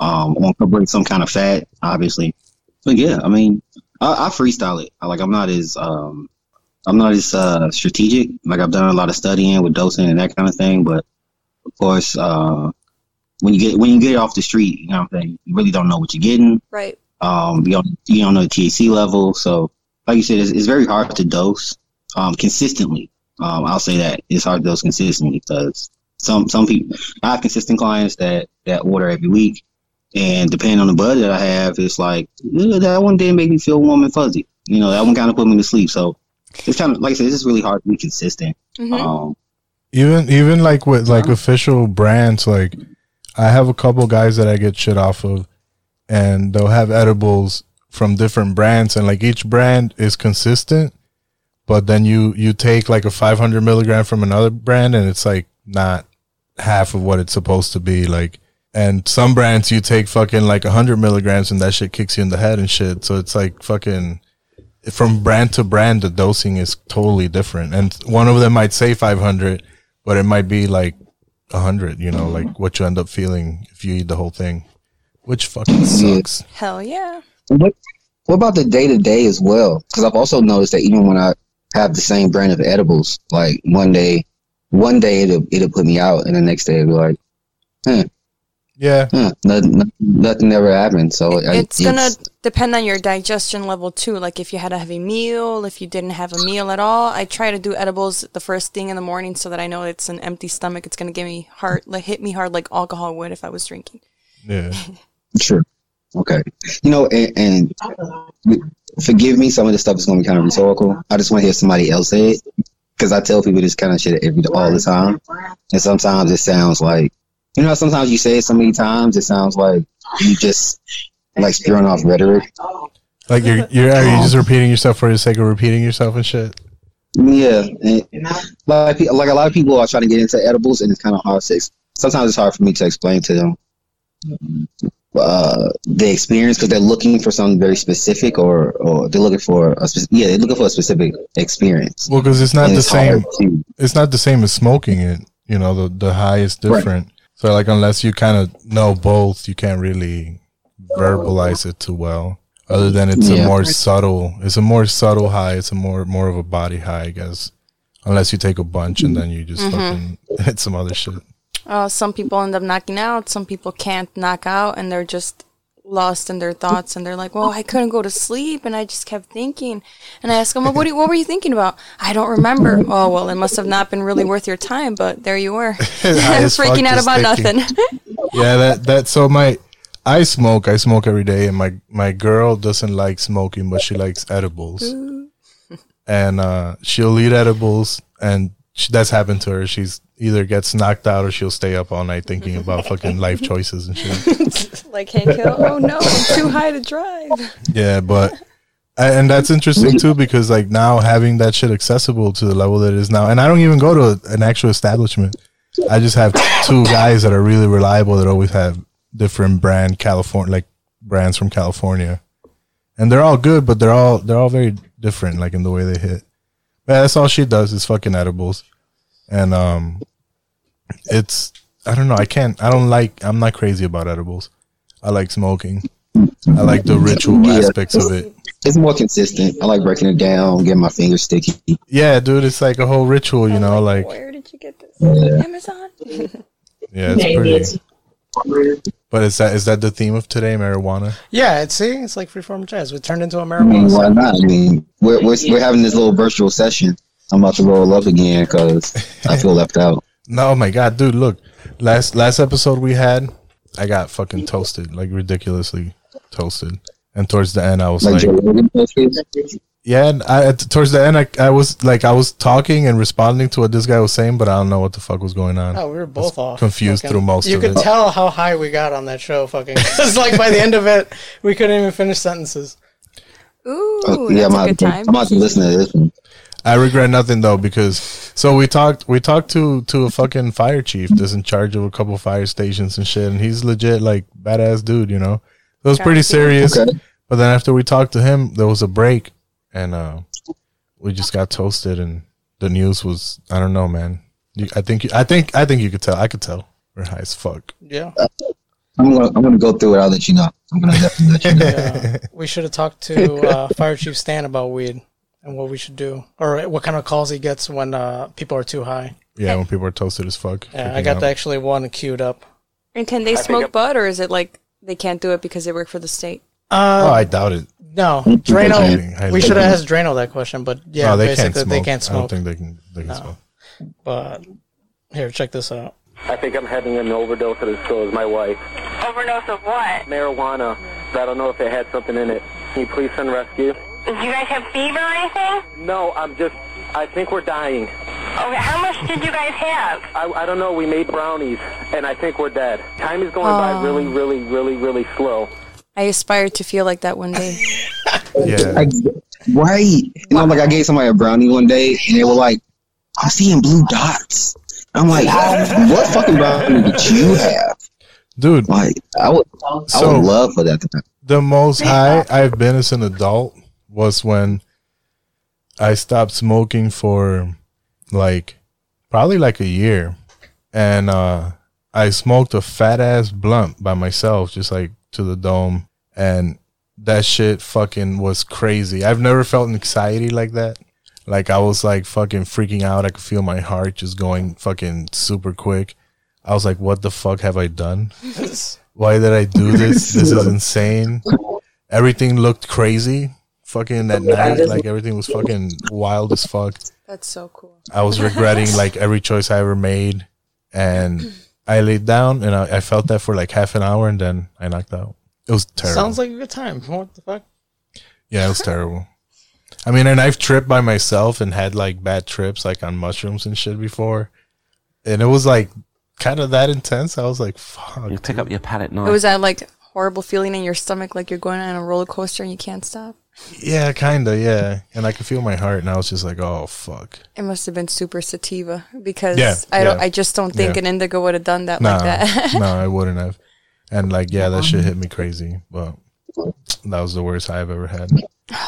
um, or incorporate some kind of fat, obviously. But yeah, I mean, I, I freestyle it. I, like, I'm not as, um, I'm not as uh, strategic. Like, I've done a lot of studying with dosing and that kind of thing. But of course, uh, when you get when you get off the street, you know what I'm saying, you really don't know what you're getting. Right. Um, you don't you don't know the THC level, so like you said, it's, it's very hard to dose um, consistently. Um, I'll say that it's hard to dose consistently because some some people I have consistent clients that that order every week, and depending on the bud that I have, it's like "Yeah, that one didn't make me feel warm and fuzzy. You know, that one kind of put me to sleep. So it's kind of like I said, it's just really hard to be consistent. Mhm. Um, even even like with like official brands like i have a couple guys that i get shit off of and they'll have edibles from different brands and like each brand is consistent but then you you take like a 500 milligram from another brand and it's like not half of what it's supposed to be like and some brands you take fucking like 100 milligrams and that shit kicks you in the head and shit so it's like fucking from brand to brand the dosing is totally different and one of them might say 500 but it might be like 100 you know like what you end up feeling if you eat the whole thing which fucking sucks Hell yeah. What What about the day to day as well? Because I've also noticed that even when I have the same brand of edibles, like one day, one day it'll it'll put me out, and the next day it'll be like, huh, Yeah. huh, nothing, nothing ever happened. So I, it's gonna depend on your digestion level too. Like if you had a heavy meal, if you didn't have a meal at all. I try to do edibles the first thing in the morning so that I know it's an empty stomach. It's gonna give me hard, like hit me hard like alcohol would if I was drinking. Yeah. Sure. Okay. You know, and, and forgive me, some of this stuff is going to be kind of rhetorical. I just want to hear somebody else say it because I tell people this kind of shit every all the time, and sometimes it sounds like, you know, sometimes you say it so many times, it sounds like you just like spewing off rhetoric. Like you're you're are you just repeating yourself for the sake of repeating yourself and shit. Yeah, and like like a lot of people are trying to get into edibles, and it's kind of hard to. Sometimes it's hard for me to explain to them uh, the experience because they're looking for something very specific, or or they're looking for a spec- yeah, they're looking for a specific experience. Well, because it's not And the it's same. It's not the same as smoking it. You know, the the high is different. So like, unless you kind of know both, you can't really verbalize it too well. Other than it's a more subtle. It's a more subtle high. It's a more more of a body high, I guess. Unless you take a bunch and then you just Mhm. fucking hit some other shit. Uh, some people end up knocking out. Some people can't knock out, and they're just lost in their thoughts. And they're like, "Well, I couldn't go to sleep, and I just kept thinking." And I ask them, well, "What? do you- what were you thinking about?" I don't remember. Oh well, it must have not been really worth your time. But there you were, freaking out about thinking. nothing. yeah, that that so my I smoke. I smoke every day, and my my girl doesn't like smoking, but she likes edibles, and uh, she'll eat edibles, and she, that's happened to her. She's either gets knocked out or she'll stay up all night thinking about fucking life choices and shit. like Hank Hill. Oh no, I'm too high to drive. Yeah, but and that's interesting too because like now having that shit accessible to the level that it is now, and I don't even go to an actual establishment. I just have two guys that are really reliable that always have different brand California like brands from California, and they're all good, but they're all they're all very different like in the way they hit. But that's all she does is fucking edibles, and um, it's I don't know. I can't. I don't like. I'm not crazy about edibles. I like smoking. I like the ritual Yeah. aspects of it. It's more consistent. I like breaking it down, getting my fingers sticky. Yeah, dude, it's like a whole ritual, you know, like Where did you get this? Yeah. Amazon. yeah, it's pretty. But is that is that the theme of today, marijuana? Yeah, it's see, it's like freeform jazz. We turned into a I mean, marijuana. why not? I mean, we're, we're, we're having this little virtual session. I'm about to roll up again because I feel left out. No, oh my god, dude, look. Last last episode we had, I got fucking toasted, like ridiculously toasted. And towards the end I was Like like, Joe Rogan posted. Yeah, and I at- towards the end I, I was like I was talking and responding to what this guy was saying, but I don't know what the fuck was going on. Oh, we were both off. confused Fucking- through most of it. You of could it. tell how high we got on that show. Fucking, it's like by the end of it, we couldn't even finish sentences. Ooh, Oh, yeah, I'm that's a good time. I'm about to listen to this one. I regret nothing though because so we talked we talked to to a fucking fire chief that's in charge of a couple fire stations and shit and he's legit like badass dude, you know. It was pretty serious. Okay. But then after we talked to him, there was a break and uh we just got toasted and the news was I don't know, man. You, I think you, I think I think you could tell. I could tell. We're high as fuck. Yeah. I'm gonna I'm gonna go through it. I'll let you know. I'm gonna definitely let you know. Yeah. we should have talked to uh, Fire Chief Stan about weed and what we should do, or what kind of calls he gets when uh, people are too high. Yeah, when people are toasted as fuck. Yeah, I got out. actually one queued up. And can they smoke bud, or is it like they can't do it because they work for the state? Uh, Oh, I doubt it. No, Drano. We should have asked Drano that question, but yeah, No, they can't they smoke. can't I don't think they can they can No. smoke. But here, check this out. I think I'm having an overdose of this still as my wife. Overdose of what? Marijuana. I don't know if it had something in it. Can you please send rescue? Did you guys have fever or anything? No, I'm just. I think we're dying. Okay, how much did you guys have? I, I don't know. We made brownies, and I think we're dead. Time is going by Oh. really, really, really, really slow. I aspire to feel like that one day. Yeah. I, right. You know, like I gave somebody a brownie one day, and they were like, "I'm seeing blue dots." I'm like, "What fucking brownie did you have?" Dude, like I would, I So- would love for that to happen. the most high I've been as an adult was when I stopped smoking for like probably like a year. And uh I smoked a fat ass blunt by myself, just like to the dome. And that shit fucking was crazy. I've never felt anxiety like that. Like I was like fucking freaking out. I could feel my heart just going fucking super quick. I was like, what the fuck have I done? Why did I do this? This is insane. Everything looked crazy. Fucking at night, like everything was fucking wild as fuck. That's so cool. I was regretting like every choice I ever made, and I laid down and I, I felt that for like half an hour, and then I knocked out. It was terrible. Sounds like a good time. What the fuck? yeah, it was terrible. I mean, and I've tripped by myself and had like bad trips, like on mushrooms and shit before, and it was like kind of that intense. I was like, "Fuck." You pick up your pad at night. It was that like horrible feeling in your stomach, like you're going on a roller coaster and you can't stop. Yeah, kinda, yeah. And I could feel my heart, and I was just like, "Oh fuck." It must have been super sativa because Yeah, I don't. yeah. I just don't think Yeah. an indica would have done that No, like that. no, I wouldn't have. And like, yeah, that shit hit me crazy. But that was the worst high I've ever had.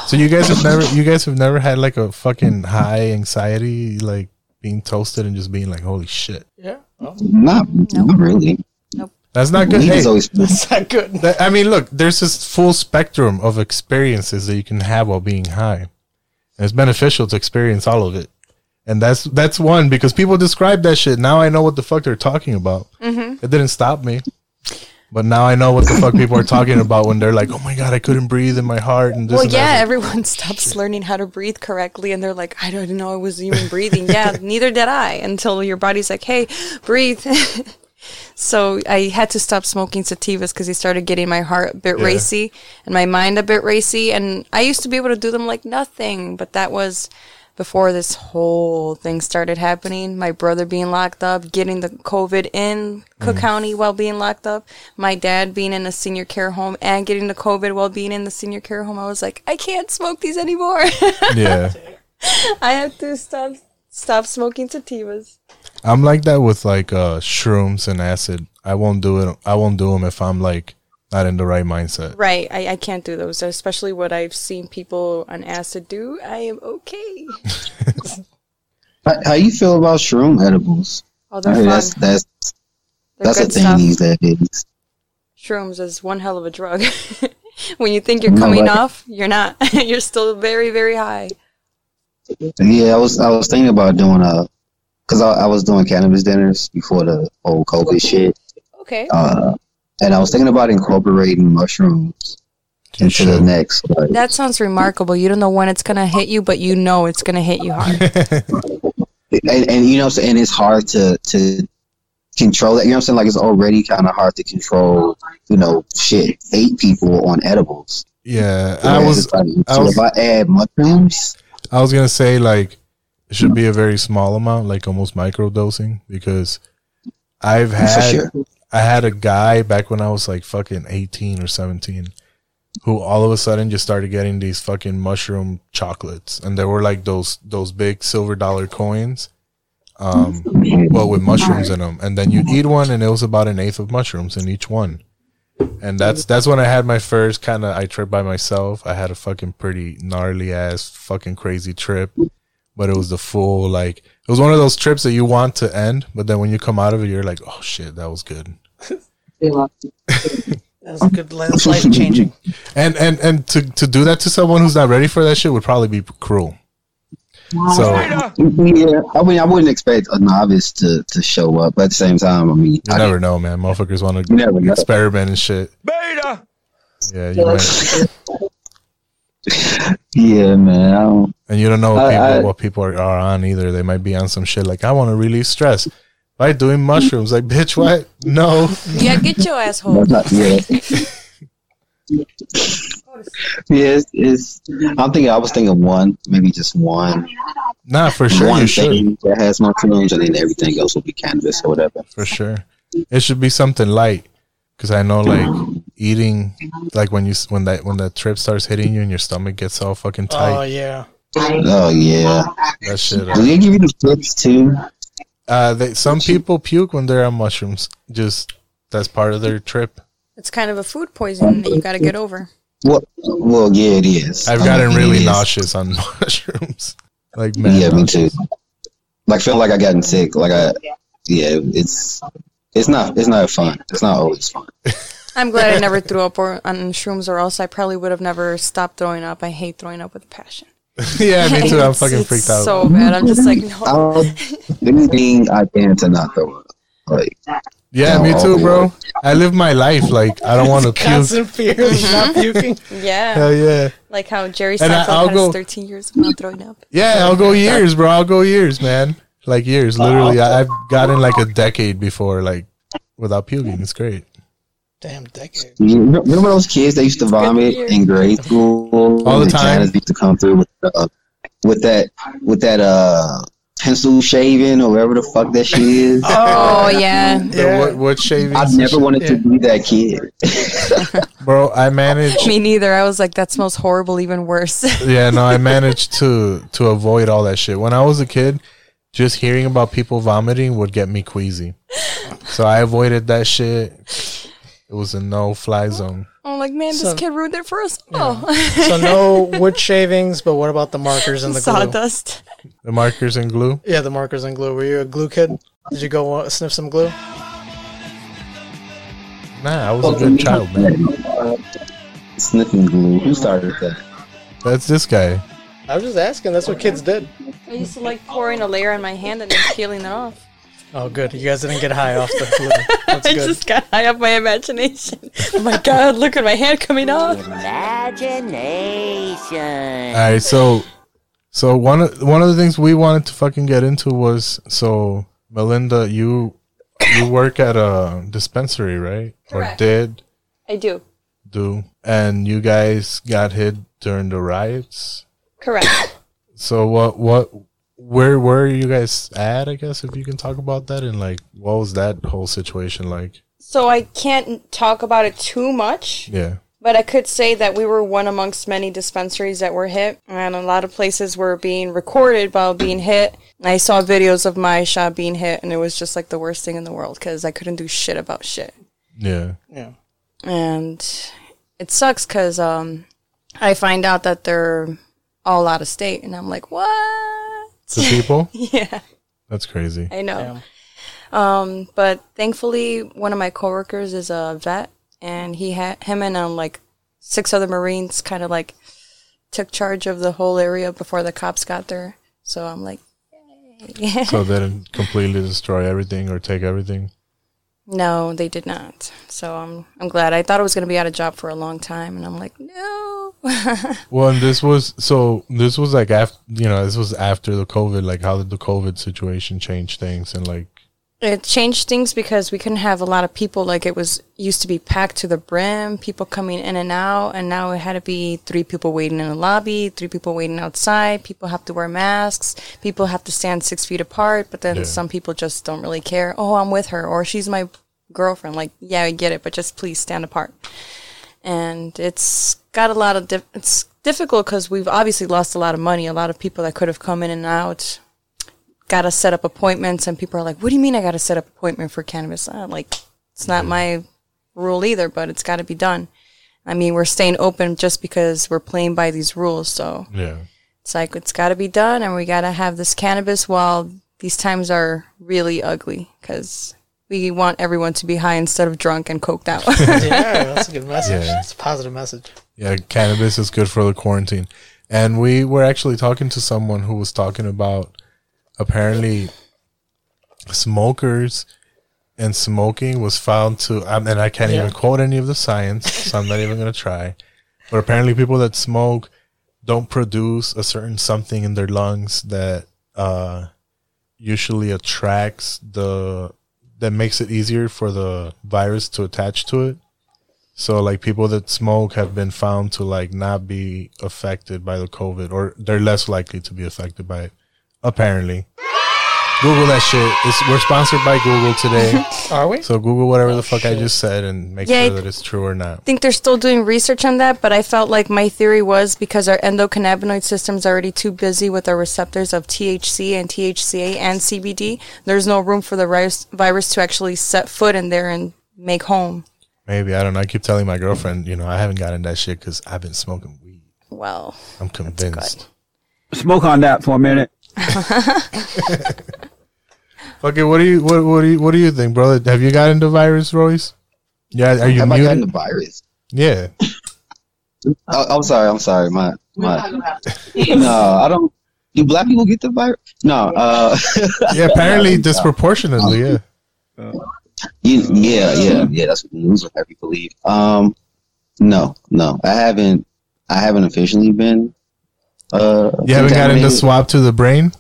So you guys have never, you guys have never had like a fucking high anxiety, like being toasted and just being like, "Holy shit." Yeah. Not, not really. That's not good. Hey, always- That's not good. that- I mean, look, there's this full spectrum of experiences that you can have while being high. And it's beneficial to experience all of it. And that's that's one because people describe that shit. Now I know what the fuck they're talking about. Mhm. It didn't stop me. But now I know what the fuck people are talking about when they're like, "Oh my god, I couldn't breathe in my heart." And this well, and yeah, that. everyone stops learning how to breathe correctly, and they're like, "I don't know, I was even breathing." yeah, neither did I until your body's like, "Hey, breathe." So I had to stop smoking sativas because he started getting my heart a bit Yeah. racy and my mind a bit racy, and I used to be able to do them like nothing, but that was before this whole thing started happening. My brother being locked up, getting the COVID in Cook Mm. County while being locked up, my dad being in a senior care home and getting the COVID while being in the senior care home. I was like, I can't smoke these anymore. yeah. I had to stop stop smoking sativas. I'm like that with like uh shrooms and acid. I won't do it. I won't do them if I'm like not in the right mindset. Right, I, I can't do those, especially what I've seen people on acid do. I am okay. How, how you feel about shroom edibles? Oh, they're I heard fun. that's that's They're that's a good thing stuff. these days. Shrooms is one hell of a drug. when you think you're No, coming right. off, you're not. you're still very, very high. Yeah, I was I was thinking about doing a because I, I was doing cannabis dinners before the whole COVID shit, Okay. uh, and I was thinking about incorporating mushrooms into the next. Like, That sounds remarkable. You don't know when it's gonna hit you, but you know it's gonna hit you hard. and, and you know, and it's hard to to control that. You know, what I'm saying like it's already kind of hard to control. You know, shit, eight people on edibles. Yeah, So I was. like, I so was if I add mushrooms, I was gonna say like it should be a very small amount, like almost micro dosing, because I've had sure. I had a guy back when I was like fucking eighteen or seventeen, who all of a sudden just started getting these fucking mushroom chocolates, and they were like those those big silver dollar coins, um, well with mushrooms in them, and then you eat one, and it was about an eighth of mushrooms in each one. And that's that's when I had my first kind of I tripped by myself. I had a fucking pretty gnarly ass fucking crazy trip, but it was the full like it was one of those trips that you want to end, but then when you come out of it, you're like, oh shit, that was good. That was a good life changing. And and and to to do that to someone who's not ready for that shit would probably be cruel. So yeah, I mean, I wouldn't expect a novice to to show up, but at the same time, I mean, you never know, man. Motherfuckers want You never to know. experiment and shit. Beta. Yeah, you might. yeah, man. I don't, And you don't know what people, I- what people are, are on either. They might be on some shit like I want to release stress by doing mushrooms. Like, bitch, what? No. yeah, get your asshole. That's not- yeah. yeah, it's, it's. I'm thinking. I was thinking one, maybe just one. Nah, for sure One you should. thing that has mushrooms, and then everything else will be cannabis or whatever. For sure. It should be something light. Cause I know, like eating, like when you when that when that trip starts hitting you and your stomach gets all fucking tight. Oh yeah. Oh yeah. That shit. Do they give you the tips too? Uh, they, some people puke when they're on mushrooms. Just that's part of their trip. It's kind of a food poison that you got to get over. Well, well, yeah, it is. I've I gotten mean, really nauseous on mushrooms. Like man, Yeah, me too. Like feel like I gotten sick. Like I, yeah, it's it's not it's not fun. It's not always fun. I'm glad I never threw up or on shrooms, or else I probably would have never stopped throwing up. I hate throwing up with passion. yeah, me too. I'm It's- fucking freaked out. So bad. I'm just like, no. Anything I can to not throw up. Like, Yeah, No, me too, I'll bro. I live my life like I don't want to puke. Constant fear of not mhm. puking. Yeah. Hell yeah. Like how Jerry And Seinfeld I'll had go- his 13 years of not throwing up. Yeah, I'll go years, bro. I'll go years, man. Like years, literally. I, I've gotten like a decade before, like without puking. It's great. Damn decade. remember remember those kids that used to vomit in grade school? All the And time. Used to come through with, uh, with that with that uh pencil shaving or whatever the fuck that shit is. Oh, yeah. The what, what shaving? I've never wanted to be that kid. Bro, I managed. Me neither. I was like, that smells horrible, even worse. yeah, no, I managed to to avoid all that shit. When I was a kid, just hearing about people vomiting would get me queasy. So I avoided that shit. It was a no fly zone. I'm like, man, So- this kid ruined it for us. Oh. So no wood shavings, but what about the markers and the glue? Sawdust. The markers and glue. Yeah, the markers and glue. Were you a glue kid? Did you go uh, sniff some glue? Nah, I was a good child, man. Sniffing glue. Who started that? That's this guy. I was just asking. That's what kids did. I used to like pouring a layer on my hand and then peeling it off. Oh, good. You guys didn't get high off the glue. That's I good. just got high off my imagination. Oh my god, look at my hand coming off. Imagination. All right, so so one of one of the things we wanted to fucking get into was so Melinda, you you work at a dispensary, right? Or did I do. do, and you guys got hit during the riots. Correct. So what what where where are you guys at? I guess if you can talk about that and like what was that whole situation like? So I can't talk about it too much, Yeah. but I could say that we were one amongst many dispensaries that were hit, and a lot of places were being recorded while being hit. I saw videos of my shop being hit, and it was just like the worst thing in the world because I couldn't do shit about shit. Yeah. Yeah. and it sucks because um, I find out that they're all out of state, and I'm like, what? The people? yeah, That's crazy. I know. Um, but thankfully, one of my coworkers is a vet, and he had him and um, like six other Marines kind of like took charge of the whole area before the cops got there. So I'm like, yay. so they didn't completely destroy everything or take everything. No, they did not. So I'm I'm glad. I thought I was gonna be out of job for a long time, and I'm like, no. Well, and this was so this was like after you know this was after the COVID. Like, how did the COVID situation change things? And like, It changed things because we couldn't have a lot of people like it was used to be packed to the brim, people coming in and out, and now it had to be three people waiting in the lobby, three people waiting outside. People have to wear masks. People have to stand six feet apart. But then Yeah. some people just don't really care. Oh, I'm with her, or she's my girlfriend. Like, yeah, I get it, but just please stand apart. And it's got a lot of dif- it's difficult because we've obviously lost a lot of money. A lot of people that could have come in and out got to set up appointments and people are like what do you mean i got to set up appointment for cannabis uh, like it's not my rule either but it's got to be done i mean we're staying open just because we're playing by these rules so yeah, it's like it's got to be done and we got to have this cannabis while these times are really ugly because we want everyone to be high instead of drunk and coked out yeah, that's a good message. Yeah. It's a positive message. yeah, cannabis is good for the quarantine. And we were actually talking to someone who was talking about apparently smokers and smoking was found to. I mean, I can't Yeah. even quote any of the science, so I'm not even gonna try. But apparently, people that smoke don't produce a certain something in their lungs that uh, usually attracts the that makes it easier for the virus to attach to it. So like people that smoke have been found to like not be affected by the COVID or they're less likely to be affected by it. Apparently. Google that shit. It's, we're sponsored by Google today. Are we? So Google whatever the oh, fuck I just said and make Yeah, sure that it's true or not. I think they're still doing research on that, but I felt like my theory was because our endocannabinoid system's already too busy with our receptors of THC and THCA and CBD. There's no room for the virus, virus to actually set foot in there and make home. Maybe I don't know. I keep telling my girlfriend, you know, I haven't gotten that shit because I've been smoking weed. Well, I'm convinced. Smoke on that for a minute. Okay, what do you what what do you what do you think, brother? Have you gotten the virus, Royce? Yeah, are you Have I gotten the virus? Yeah. Oh, I'm sorry. I'm sorry. My my. no, I don't. Do black people get the virus? No. Uh, Yeah, apparently disproportionately, yeah. You, yeah, yeah, yeah. That's what the news would have you believe. Um, no, no, I haven't. I haven't officially been. Uh, You haven't gotten the contaminated. swab to the brain?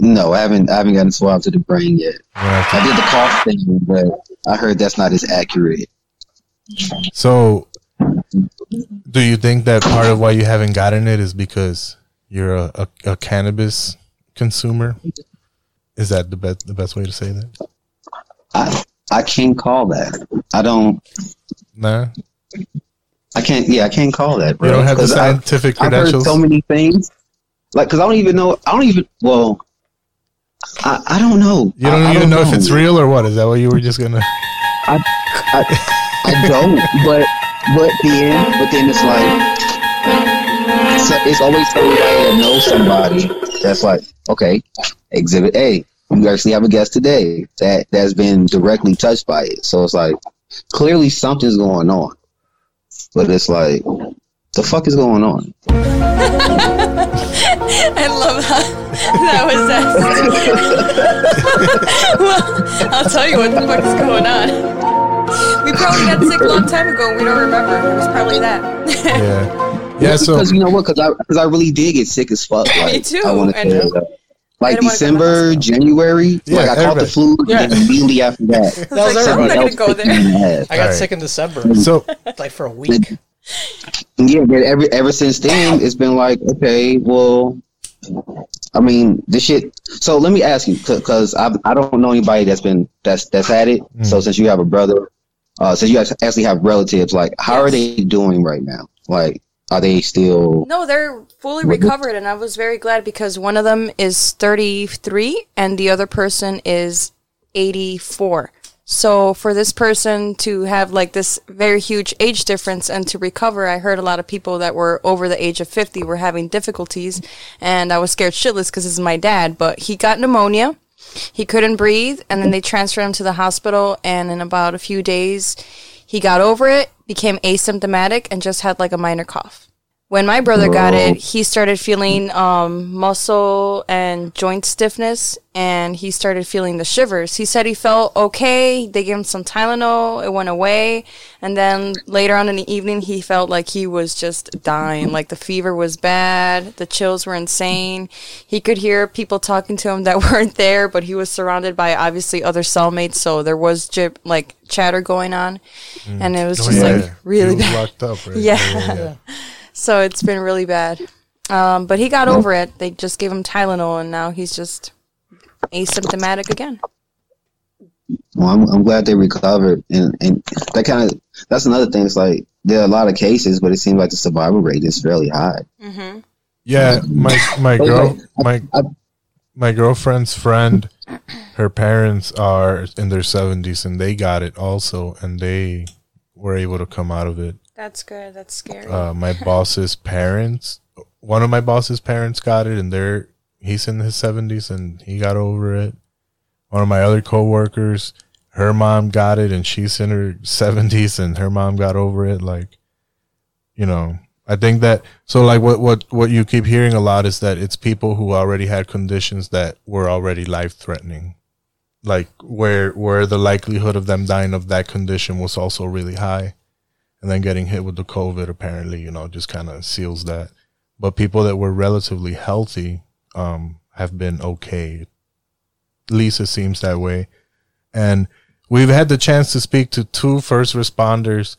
No, I haven't. I haven't gotten swabbed to the brain yet. I did the cough thing, but I heard that's not as accurate. So, do you think that part of why you haven't gotten it is because you're a, a, a cannabis consumer? Is that the best the best way to say that? I I can't call that. I don't. Nah. I can't. Yeah, I can't call that. Bro, You don't have the 'Cause I- scientific I've heard so many things. Like, cause I don't even know. I don't even. Well, I, I don't know. You don't I, I even know, if it's real or what? Is that what you were just gonna? I, I, I don't. But but then but then it's like so it's always somebody that knows somebody that's like okay, Exhibit A. You actually have a guest today that that's been directly touched by it. So it's like clearly something's going on. But it's like the fuck is going on? I love how that was that. well, I'll tell you what the fuck is going on. We probably got sick a long time ago and we don't remember. It was probably that. Yeah. Yeah, so because you know what? Because I because I really did get sick as fuck. Like, Me too, I want and- to like didn't wanna go to the December, January. Yeah, like I caught the flu, Yeah. and then immediately after that, That was something everybody. I'm not else gonna go there. me in the ass. I got Alright. sick in December, So like for a week. Yeah, but ever ever since then, it's been like, okay, well, I mean, this shit. So let me ask you, because I I don't know anybody that's been that's that's had it. Mm. So since you have a brother, uh, since you actually have relatives, like, how are they doing right now? Like, are they still? No, they're fully recovered, and I was very glad because one of them is 33 and the other person is 84. So for this person to have like this very huge age difference and to recover, I heard a lot of people that were over the age of 50 were having difficulties, and I was scared shitless because this is my dad, but he got pneumonia. He couldn't breathe, and then they transferred him to the hospital, and in about a few days, he got over it, became asymptomatic, and just had like a minor cough. When my brother got it, he started feeling um, muscle and joint stiffness, and he started feeling the shivers. He said he felt okay. They gave him some Tylenol, it went away, and then later on in the evening, he felt like he was just dying. Like the fever was bad, the chills were insane. He could hear people talking to him that weren't there, but he was surrounded by obviously other cellmates, so there was jib- like chatter going on, and it was Oh, just yeah. like really He was bad. locked up, right? Yeah. Yeah, yeah, yeah. So it's been really bad. Um, but he got over it. They just gave him Tylenol, and now he's just asymptomatic again. Well, I'm, I'm glad they recovered, and and that kind of that's another thing. It's like there are a lot of cases, but it seems like the survival rate is fairly high. Mm-hmm. Yeah, my my girl my my girlfriend's friend, her parents are in their seventies and they got it also, and they were able to come out of it. That's good. That's scary. Uh, my boss's parents, one of my boss's parents got it, and they're he's in his seventies and he got over it. One of my other coworkers, her mom got it, and she's in her seventies, and her mom got over it. Like, you know, I think that so like what what what you keep hearing a lot is that it's people who already had conditions that were already life threatening, like where where the likelihood of them dying of that condition was also really high, and then getting hit with the COVID apparently you know just kind of seals that. But people that were relatively healthy um, have been okay. At least it seems that way, and we've had the chance to speak to two first responders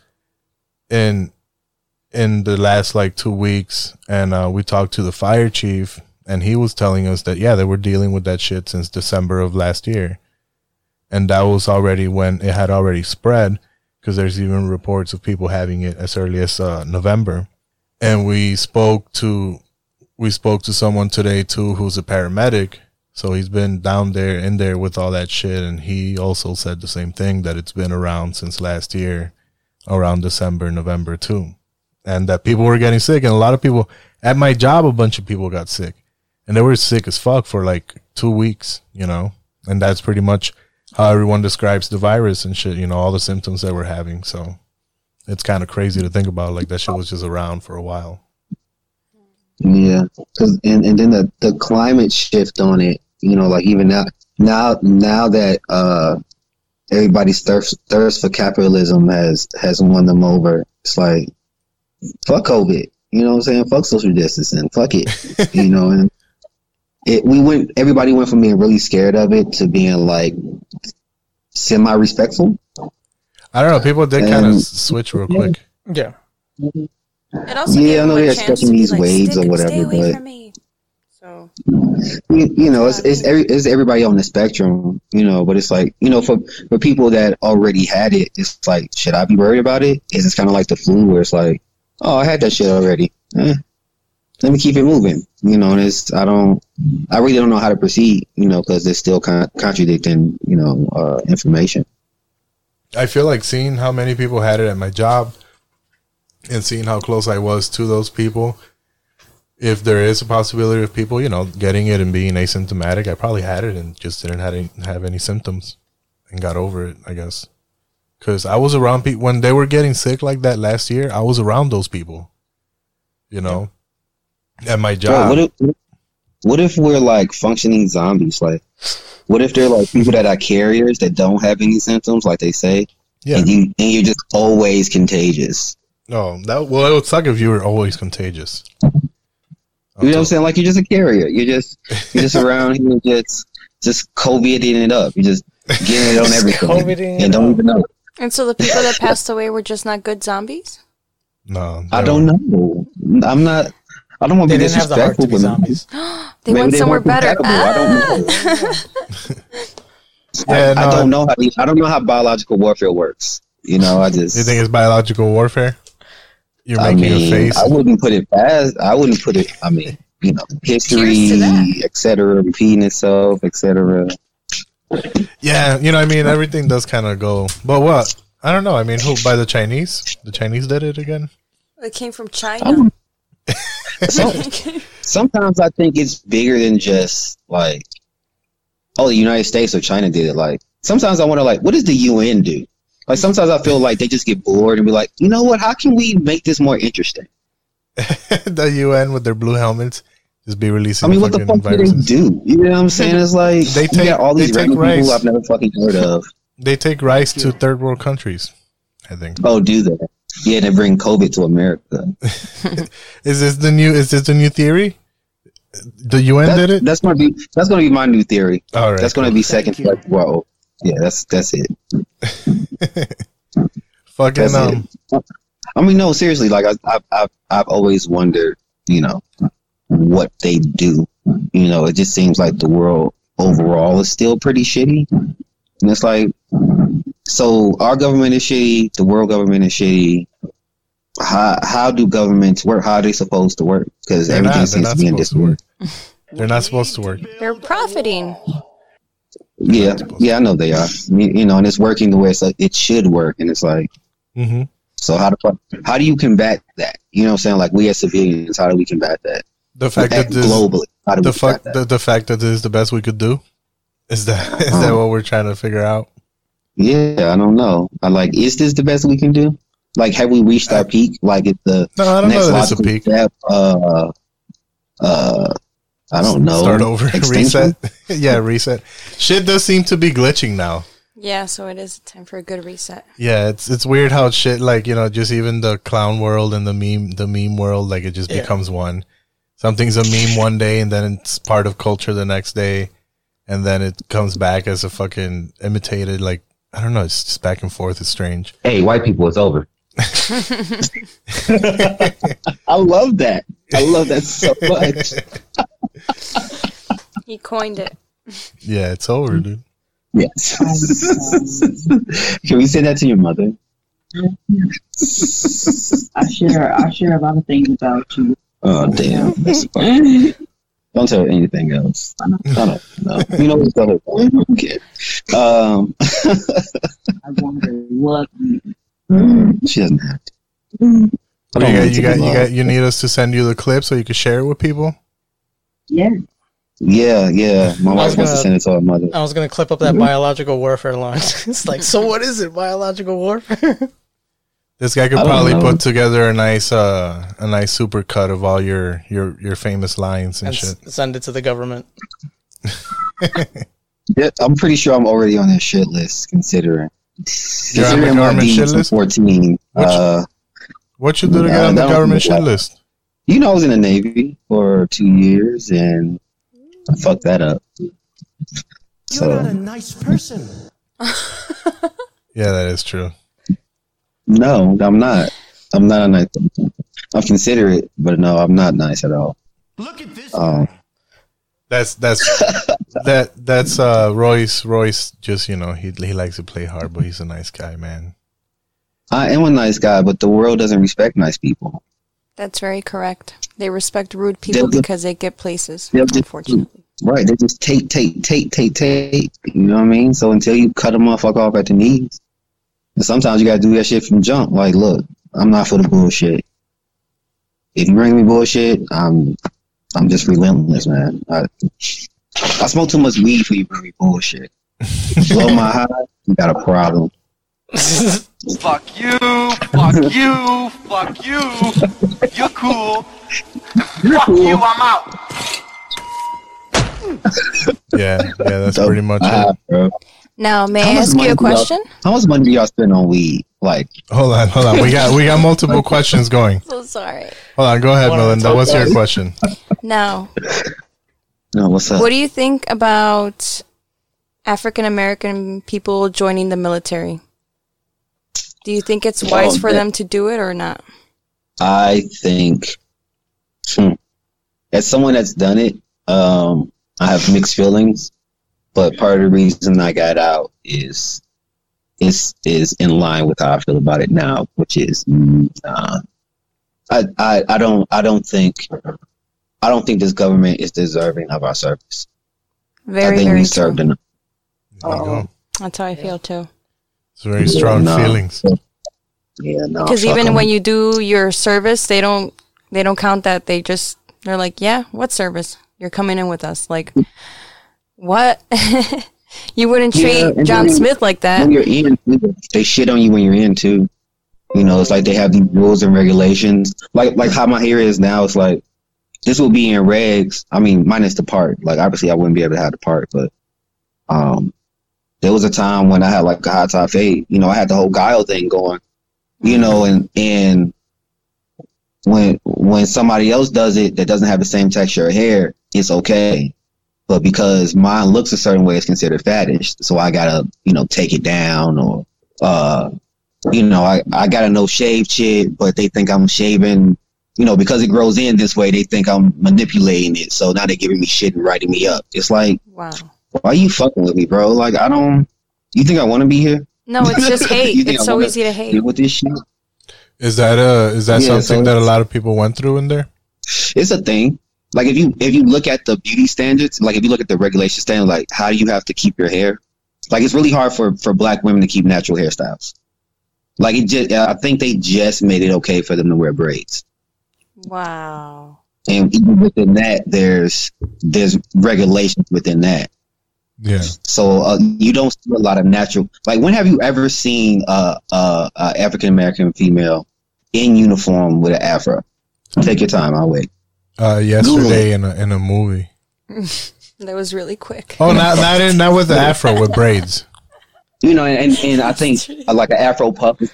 in in the last like two weeks and uh, we talked to the fire chief and he was telling us that yeah they were dealing with that shit since december of last year and that was already when it had already spread because there's even reports of people having it as early as uh, november. And we spoke to we spoke to someone today too who's a paramedic. So he's been down there in there with all that shit. And he also said the same thing that it's been around since last year around december november too. And that people were getting sick. And a lot of people at my job a bunch of people got sick. And they were sick as fuck for like two weeks you know? And that's pretty much how everyone describes the virus and shit. You know, all the symptoms that we're having. So it's kind of crazy to think about. Like that shit was just around for a while. Yeah, and and then the the climate shift on it. You know, like even now, now now that uh everybody's thirst thirst for capitalism has has won them over. It's like fuck COVID. You know what I'm saying? Fuck social distancing. Fuck it. you know, and it we went. Everybody went from being really scared of it to being like semi respectful. I don't know. People did kind of switch real quick. Yeah. It also Yeah, gave I know they're chance expecting these like, waves or whatever, Stay away but- from me. So you, you know, it's it's, every, it's everybody on the spectrum, you know. But it's like you know, for for people that already had it, it's like, should I be worried about it? Is it's kind of like the flu, where it's like, oh, I had that shit already. Eh, let me keep it moving, you know. It's I don't, I really don't know how to proceed, you know, because it's still con- contradicting, you know, uh, information. I feel like seeing how many people had it at my job and seeing how close I was to those people. If there is a possibility of people, you know, getting it and being asymptomatic, I probably had it and just didn't have any, have any symptoms and got over it, I guess. Because I was around people when they were getting sick like that last year. I was around those people, you know, at my Bro, job. what if what if we're like functioning zombies? Like, what if they're like people that are carriers that don't have any symptoms, like they say, Yeah. and you and you're just always contagious. No, that well, it would suck if you were always contagious. You know what I'm saying? Like you're just a carrier. You're just you're just around here, just just COVIDing it up. You're just getting it on everything, COVIDing it and don't even know. and so the people that passed away were just not good zombies. No, I don't know. I'm not. I don't want to They be didn't the disrespectful, to be but zombies. They Maybe went they somewhere better. compatible. I don't Ah. Yeah, I don't know how I don't know how biological warfare works. You know, I just You think it's biological warfare? You're I making mean, a face. I wouldn't put it past. I wouldn't put it. I mean, you know, history, etc., repeating itself, etc. Yeah, you know, I mean, everything does kind of go. But what? I don't know. I mean, who by the Chinese? The Chinese did it again. It came from China. Sometimes I think it's bigger than just like, oh, the United States or China did it. Like, sometimes I wonder, like, what does the UN do? Like, sometimes I feel like they just get bored and be like, you know what? How can we make this more interesting? the UN with their blue helmets just be releasing. I mean, what the fucking fuck do they do? You know what I'm saying? It's like They you take- all these take random rice. people I've never fucking heard of. They take rice to third world countries. I think. Oh, do that? Yeah, they bring COVID to America. Is this the new? Is this the new theory? The UN That- did it. That's gonna be that's gonna be my new theory. All right, that's gonna be second like whoa. Yeah, that's that's it. Fucking That's um. it. I mean, no, seriously. Like I, I've, I've, I've always wondered, you know, what they do. You know, it just seems like the world overall is still pretty shitty, and it's like, so our government is shitty, the world government is shitty. How how do governments work? How are they supposed to work? Because everything not- seems to be in supposed to disorder. They're not supposed to work. They're profiting. Yeah, yeah, I know they are. You you know, and it's working the way it's like, it should work, and it's like, Mm-hmm. so how do how do you combat that? You know, what I'm saying like we as civilians, how do we combat that? The fact that this, globally, how do the we fact that? the, the fact that this is the best we could do. Is that is that what we're trying to figure out? Yeah, I don't know. I like, is this the best we can do? Like, have we reached our peak? Like, is the No, I don't know next that it's a logical peak. step? Uh, uh, I don't know. Start over, Extinction? reset. yeah, reset. Shit does seem to be glitching now. Yeah, so it is time for a good reset. Yeah, it's it's weird how shit like you know just even the clown world and the meme the meme world like it just Yeah. becomes one. Something's a meme one day and then it's part of culture the next day, and then it comes back as a fucking imitated like I don't know. It's just back and forth. It's strange. Hey, white people, it's over. I love that. I love that so much. He coined it. Yeah, it's over, dude. Yes. Can we say that to your mother? I share I share a lot of things about you. Oh damn! That's fucking- Don't tell her anything else. I don't know. You know what? Tell her. Okay. Um, I wonder what she doesn't have to. I You got, you to got, you got, you need us to send you the clip so you can share it with people. Yeah. Yeah, yeah. My wife was wants to gonna- send it to her mother. I was gonna clip up that biological warfare line. it's like, so what is it? Biological warfare? This guy could probably know. put together a nice uh a nice super cut of all your your your famous lines and and shit. s- send it to the government. Yeah, I'm pretty sure I'm already on that shit list. Considering, You're on the government shit list? 14. What you- uh, What you do to Yeah, get on the government shit list? you know, I was in the Navy for two years and I fucked that up. You're so not a nice person. Yeah, that is true. No, I'm not. I'm not a nice. I'm considerate, but no, I'm not nice at all. Look at this. Um, That's that's that that's uh Royce Royce just you know he he likes to play hard but he's a nice guy man. I am a nice guy, but the world doesn't respect nice people. That's very correct. They respect rude people They'll- because they get places. Unfortunately. Right, they just take, take, take, take, take. You know what I mean? So until you cut a motherfucker off at the knees, and sometimes you gotta do that shit from jump. Like, look, I'm not for the bullshit. If you bring me bullshit, I'm, I'm just relentless, man. I, I smoke too much weed for you to bring me bullshit. Blow my high, you got a problem. Fuck you, fuck you, fuck you. You're cool. fuck you, I'm out. Yeah, yeah, that's pretty much it. bro. Now, may How I ask you a do y'all- question? How much money do y'all spend on weed? Like, Hold on, hold on. We got we got multiple questions going. So sorry. Hold on, go ahead, One Melinda. What's your question? Now, no, what's up? what do you think about African American people joining the military? Do you think it's wise Oh, for that- them to do it or not? I think, hmm, as someone that's done it, um, I have mixed feelings. But part of the reason I got out is is is in line with how I feel about it now, which is, mm, uh, I, I I don't I don't think I don't think this government is deserving of our service. I Very, think very we true. served enough. That's how I feel too. It's very strong No. feelings. Yeah, no. Because fuck even 'em. when you do your service, they don't they don't count that. They just they're like, yeah, what service? You're coming in with us. Like, what? you wouldn't treat and John Smith like that. When you're in, they shit on you when you're in too. You know, it's like they have these rules and regulations. Like like how my hair is now. It's like this will be in regs. I mean, minus the part. Like obviously, I wouldn't be able to have the part, but um, there was a time when I had like a hot top fade. You know, I had the whole guile thing going. You know, and and when when somebody else does it that doesn't have the same texture of hair, it's okay. But because mine looks a certain way, it's considered faddish. So I gotta, you know, take it down or, uh, you know, I, I gotta know shave shit, but they think I'm shaving, you know, because it grows in this way, they think I'm manipulating it. So now they're giving me shit and writing me up. It's like, Wow. why you fucking with me, bro? Like, I don't, you think I want to be here? No, it's just hate. It's I so easy to hate. With this shit? Is that uh is that Yeah, so something that a lot of people went through in there? it's a thing. Like if you if you look at the beauty standards, like if you look at the regulation standard, like how do you have to keep your hair? Like it's really hard for for black women to keep natural hairstyles. Like it just, I think they just made it okay for them to wear braids. Wow. And even within that, there's there's regulations within that. Yeah. So uh, you don't see a lot of natural. Like when have you ever seen a, uh, uh African American female in uniform with an afro? Take your time. I'll wait. Uh yesterday in a in a movie. that was really quick. Oh not not in not with the afro with braids. You know, and and I think uh, like an Afro puff is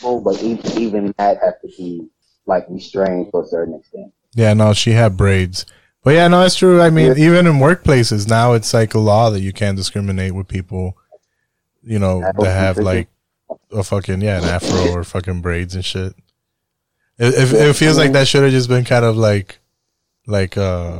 cool, but even, even that has to be like restrained to a certain extent. Yeah, no, she had braids. But yeah, no, that's true. I mean, even in workplaces now, it's like a law that you can't discriminate with people, you know, that have like a fucking yeah, an afro or fucking braids and shit. It, it, it feels like that should have just been kind of like, like uh,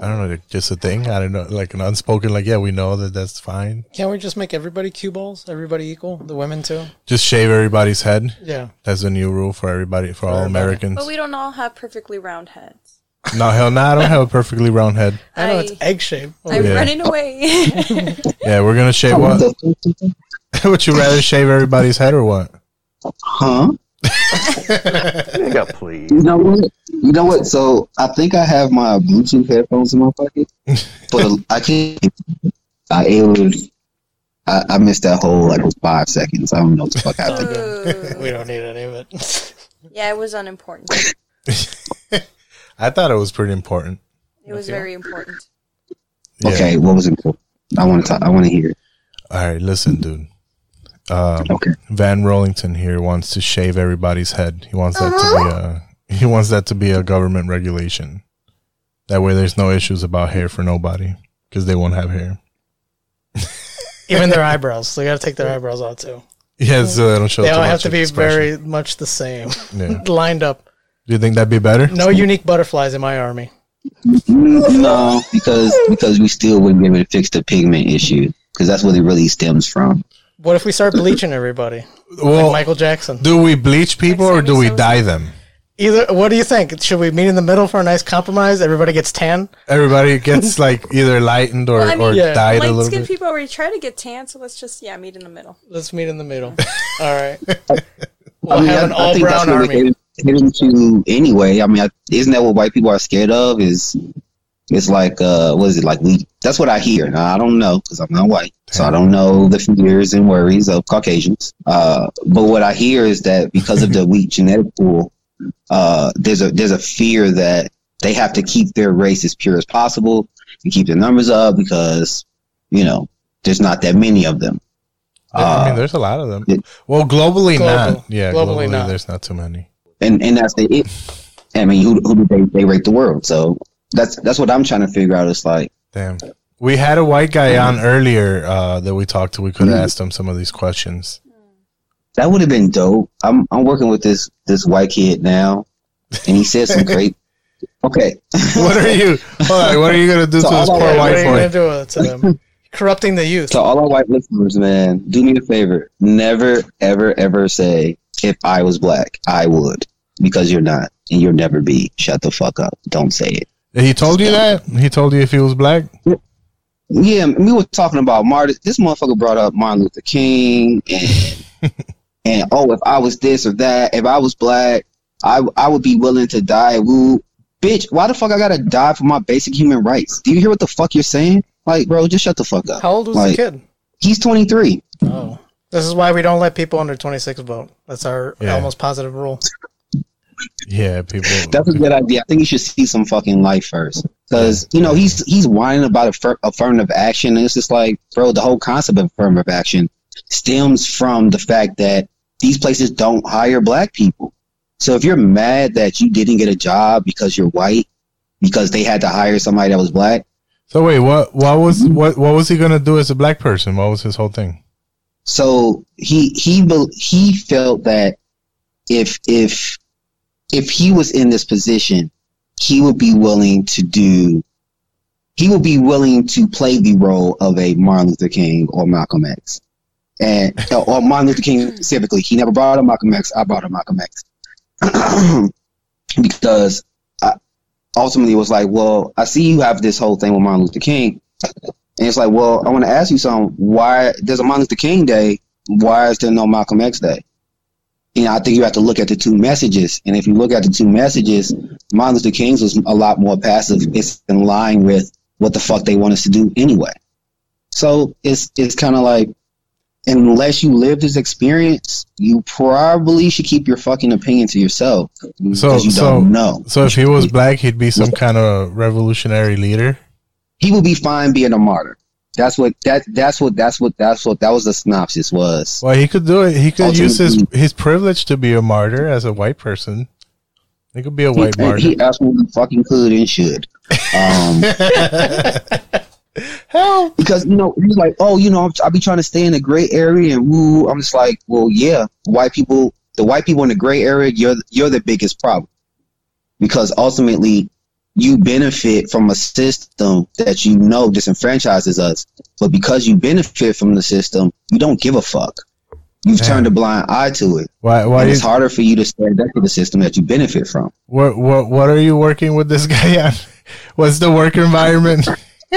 I don't know, just a thing. I don't know, like an unspoken, like yeah, we know that that's fine. Can't we just make everybody cue balls? Everybody equal? The women too? Just shave everybody's head. Yeah. that's the new rule for everybody, for all Americans. But we don't all have perfectly round heads. No, hell no, I don't have a perfectly round head. I know it's egg shaped. I'm Yeah. running away. Yeah, we're gonna shave what? Would you rather shave everybody's head or what? Huh? Nigga, please. You know what? You know what? So I think I have my Bluetooth headphones in my pocket, but I can't. I it. I, I missed that whole like five seconds. I don't know what the fuck happened. we don't need any of it. Yeah, it was unimportant. I thought it was pretty important. It was very important. Yeah. Okay, what was important? I want to talk. I want to hear. All right, listen, dude. Um, okay. Van Rollington here wants to shave everybody's head. He wants that to be a he wants that to be a government regulation. That way, there's no issues about hair for nobody because they won't have hair. Even their eyebrows. They got to take their eyebrows out too. Yeah, so they don't show They too all have to be expression. very much the same, Yeah. lined up. Do you think that'd be better? No unique butterflies in my army. No, because because we still wouldn't be able to fix the pigment issue because that's what it really stems from. What if we start bleaching everybody? Well, like Michael Jackson. Do we bleach people or do we dye them? Either. What do you think? Should we meet in the middle for a nice compromise? Everybody gets tan. Everybody gets like either lightened or, Well, I mean, or dyed a light little skinned bit. people already try to get tan, so let's just yeah meet in the middle. Let's meet in the middle. All right. I We'll mean, have I, an I all think that's brown what we're army. heading, heading to anyway. I mean, I, isn't that what white people are scared of? Is it's like uh, what is it like? We that's what I hear. Now I don't know because I'm not white, so I don't know the fears and worries of Caucasians. Uh, but what I hear is that because of the weak genetic pool, uh, there's a there's a fear that they have to keep their race as pure as possible and keep their numbers up because you know there's not that many of them. I Uh, mean, there's a lot of them. Well, globally Global. not. Yeah, Globally globally, not. there's not too many. and and that's the it. I mean, who who do they they rate the world? So that's that's what I'm trying to figure out. It's like Damn. We had a white guy Mm-hmm. on earlier uh, that we talked to. We could have asked him some of these questions. that would have been dope. I'm I'm working with this this white kid now, and he said some great. Okay, what are you? Hold on, what are you gonna do So to this poor I- white What are you boy? gonna do to them? Corrupting the youth. So all our white listeners, man, do me a favor. Never, ever, ever say if I was black, I would, because you're not, and you'll never be. Shut the fuck up. Don't say it. He told you that? He told you if he was black? Yeah, we were talking about Martin. This motherfucker brought up Martin Luther King and and oh, if I was this or that, if I was black, I I would be willing to die. Woo, bitch, why the fuck I gotta die for my basic human rights? Do you hear what the fuck you're saying? Like, bro, just shut the fuck up. How old was Like, the kid? He's 23. Oh, this is why we don't let people under 26 vote. That's our Yeah. almost positive rule. Yeah, people. That's a good idea. I think you should see some fucking life first, because you know he's he's whining about affir- affirmative action, and it's just like, bro, the whole concept of affirmative action stems from the fact that these places don't hire black people. So if you're mad that you didn't get a job because you're white, because they had to hire somebody that was black, So wait, what? What was mm-hmm. what? What was he gonna do as a black person? What was his whole thing? So he he he felt that if if if he was in this position, he would be willing to do. He would be willing to play the role of a Martin Luther King or Malcolm X, and uh, or Martin Luther King hmm. specifically. He never brought up Malcolm X. I brought up Malcolm X because I, ultimately it was like, well, I see you have this whole thing with Martin Luther King, and it's like, well, I want to ask you something. Why there's a Martin Luther King Day? Why is there no Malcolm X Day? You know, I think you have to look at the two messages, and if you look at the two messages, Martin Luther King's was a lot more passive. It's in line with what the fuck they want us to do anyway. So it's it's kind of like, unless you live this experience, you probably should keep your fucking opinion to yourself So you so don't know. so if he was black, he'd be some kind of revolutionary leader. he would be fine being a martyr. That's what that that's what that's what that's what that was the synopsis was. Well, he could do it. He could use his his privilege to be a martyr as a white person. He could be a white he, martyr. he absolutely fucking could and should. Um, Hell, because you know he's like, oh, you know, I'm- I be trying to stay in the gray area and woo. I'm just like, well, yeah, white people, the white people in the gray area, you're you're the biggest problem because ultimately you benefit from a system that you know disenfranchises us, but because you benefit from the system, you don't give a fuck. You've turned a blind eye to it. Why? Why? and You, it's harder for you to stand up to the system that you benefit from. what? What? What are you working with this guy on? What's the work environment?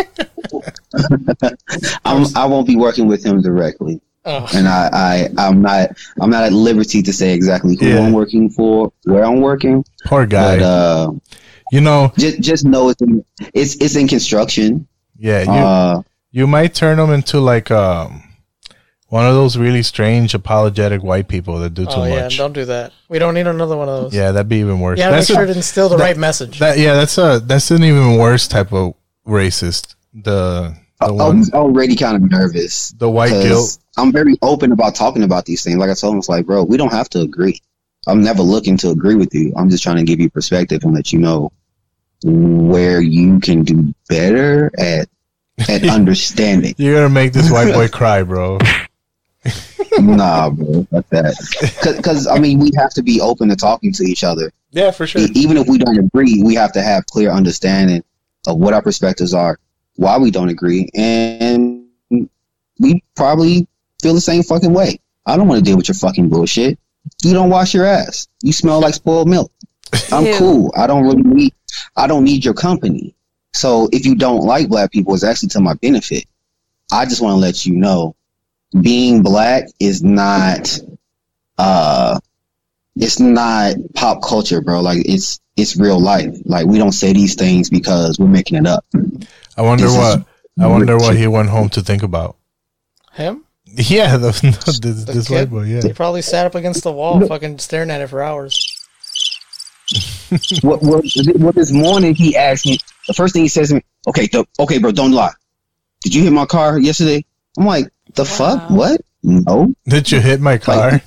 I'm, I won't be working with him directly. Oh. and I, I I'm not I'm not at liberty to say exactly who Yeah. I'm working for, where I'm working. Poor guy. But uh, you know, just just know it's in, it's it's in construction. Yeah, you Uh, you might turn them into like um one of those really strange apologetic white people that do too Oh yeah, much. don't do that. We don't need another one of those. Yeah, that'd be even worse. You gotta That's make sure a- to instill the that- right message. That yeah, that's a that's an even worse type of racist. The the I one was already kind of nervous. The white 'cause guilt. I'm very open about talking about these things. Like I told him, it's like, bro, we don't have to agree. I'm never looking to agree with you. I'm just trying to give you perspective and let you know where you can do better at at understanding. You're gonna make this white boy cry, bro. nah, bro, fuck that. Because I mean, we have to be open to talking to each other. Yeah, for sure. Even if we don't agree, we have to have clear understanding of what our perspectives are, why we don't agree, and we probably feel the same fucking way. I don't want to deal with your fucking bullshit. You don't wash your ass. You smell like spoiled milk. I'm Ew. cool. I don't really need. I don't need your company. So if you don't like black people, it's actually to my benefit. I just want to let you know, being black is not. Uh, it's not pop culture, bro. Like it's it's real life. Like we don't say these things because we're making it up. I wonder This what I wonder what he went home to think about. Him? Yeah, the, this, The this kid? white boy. Yeah, He probably sat up against the wall, fucking staring at it for hours. what, what, what this morning he asked me. The first thing he says to me, "Okay, th- okay, bro, don't lie. Did you hit my car yesterday?" I'm like, "The fuck? What? No, Did you hit my car?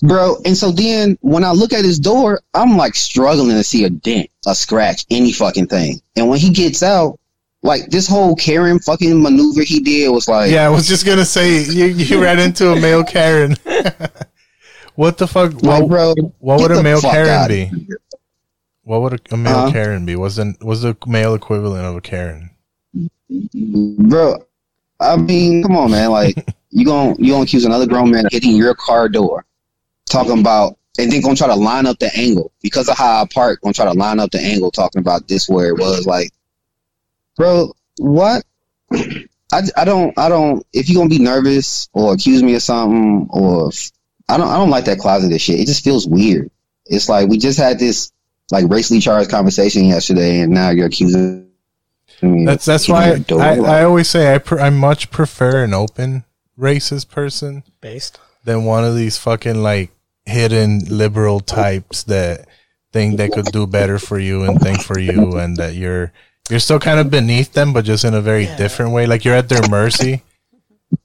bro." And so then when I look at his door, I'm like struggling to see a dent, a scratch, any fucking thing. And when he gets out, like this whole Karen fucking maneuver he did was like, yeah, I was just gonna say you you ran into a male Karen. what the fuck? Well, what, bro, what would a male Karen be? What would a, a male Uh-huh. Karen be? Was the was the male equivalent of a Karen? bro. I mean, come on, man. Like you gon' you gonna accuse another grown man of hitting your car door, talking about, and then gonna try to line up the angle because of how I park. Gonna try to line up the angle, talking about this where it was. Like, bro, what? I, I don't I don't. If you gonna be nervous or accuse me of something, or I don't I don't like that closeted shit. It just feels weird. It's like we just had this like racially charged conversation yesterday, and now you're accusing. me That's that's why your. I, I always say I pr- I much prefer an open racist person Based. than one of these fucking like hidden liberal types that think they could do better for you and think for you and that you're you're still kind of beneath them but just in a very different way like you're at their mercy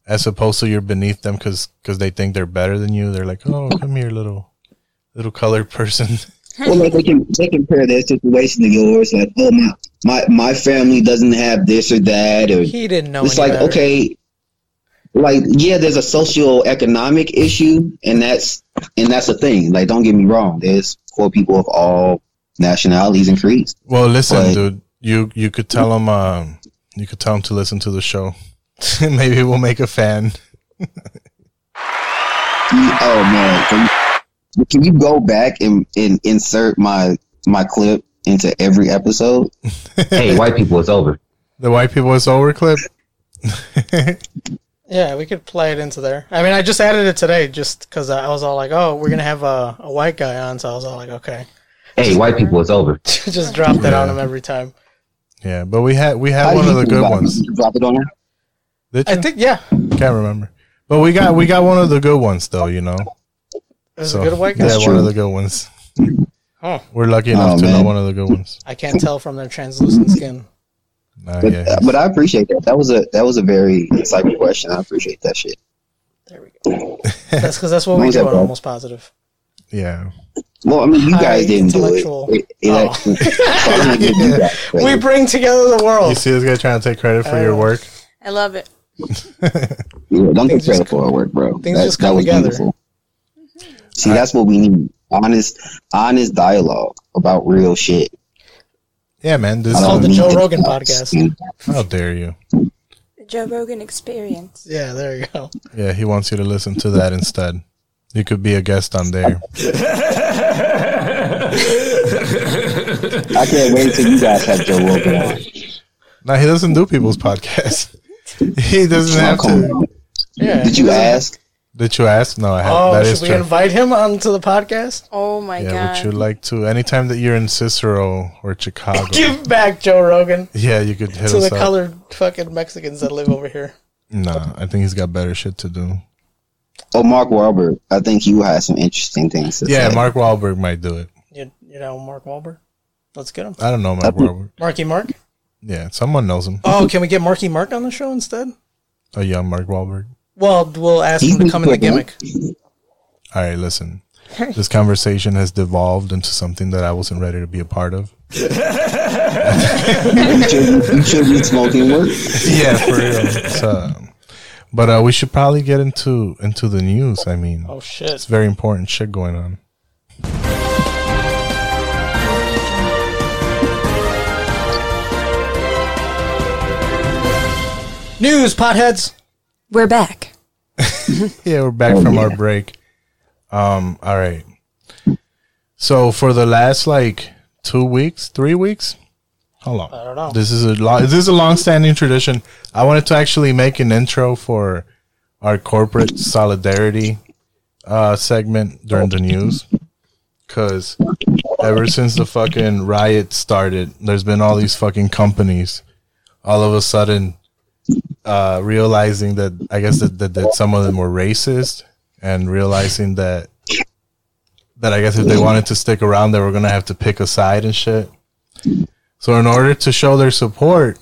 as opposed to you're beneath them because because they think they're better than you they're like oh come here little little colored person well, like they can they compare their situation to yours. Like, oh my my my family doesn't have this or that, or He didn't know. it's any like better. okay, like yeah, there's a socio-economic issue, and that's and that's the thing. Like, don't get me wrong. There's poor people of all nationalities and creeds. well listen But- dude you you could tell them um you could tell them to listen to the show maybe we'll make a fan Oh man, can you, go back and, and insert my my clip into every episode? Hey, white people, it's over. the white people it's over clip Yeah, we could play it into there. I mean, I just added it today just because I was all like, oh, we're going to have a, a white guy on. So I was all like, okay. Hey, white people, it's over. just drop that on him every time. Yeah, but we had we had do one of the good about ones. Drop it on there. Did I think, yeah, Can't remember. But we got we got one of the good ones though, you know. There's a good white guy. Yeah, one of the good ones. Huh. We're lucky enough Oh, to know one of the good ones. I can't tell from their translucent skin. Nah, But, yeah. but I appreciate that. That was a that was a very insightful question. I appreciate that shit. There we go. That's because that's what What we was do that, on? Almost Positive. Yeah. Well, I mean, you High guys didn't do it. intellectual. It, it Oh. actually, so I'm gonna give you guys We bring together the world. You see this guy trying to take credit for your Oh. work? I love it. Yeah, don't Things take credit just for our work, bro. things That- just that come was together. beautiful. See, that's what we need. Honest, honest dialogue about real shit. Yeah, man. This I called the Joe Rogan podcast. how dare you? The Joe Rogan experience. Yeah, there you go. Yeah, he wants you to listen to that instead. You could be a guest on there. I can't wait till you guys have Joe Rogan on. No, he doesn't do people's podcasts. he doesn't have to. Yeah. Did you ask? Did you ask? No, I haven't. Oh, that should is we true. invite him onto the podcast? Oh my yeah, god. would you like to? Anytime that you're in Cicero or Chicago, Give back Joe Rogan yeah, you could hit to us the up. colored fucking Mexicans that live over here. No, I think he's got better shit to do. Oh, Mark Wahlberg. I think you had some interesting things to Yeah, say. Mark Wahlberg might do it. You, you know Mark Wahlberg? Let's get him. I don't know Mark Wahlberg. Marky Mark? Yeah, someone knows him. Oh, can we get Marky Mark on the show instead? Oh, A young Mark Wahlberg. Well, we'll ask him to come in the gimmick. All right, listen. This conversation has devolved into something that I wasn't ready to be a part of. you, should, be smoking work. yeah, for real. So, but uh, we should probably get into into the news. I mean, Oh, shit. it's very important shit going on. News, potheads. We're back. yeah, we're back Oh, from yeah. our break. Um, all right. So for the last like two weeks, three weeks, how long? I don't know. This is a long. This is a long-standing tradition. I wanted to actually make an intro for our corporate solidarity uh, segment during the news, because ever since the fucking riot started, there's been all these fucking companies, all of a sudden, uh, realizing that I guess that, that, that some of them were racist, and realizing that that I guess if they wanted to stick around, they were gonna have to pick a side and shit. So in order to show their support,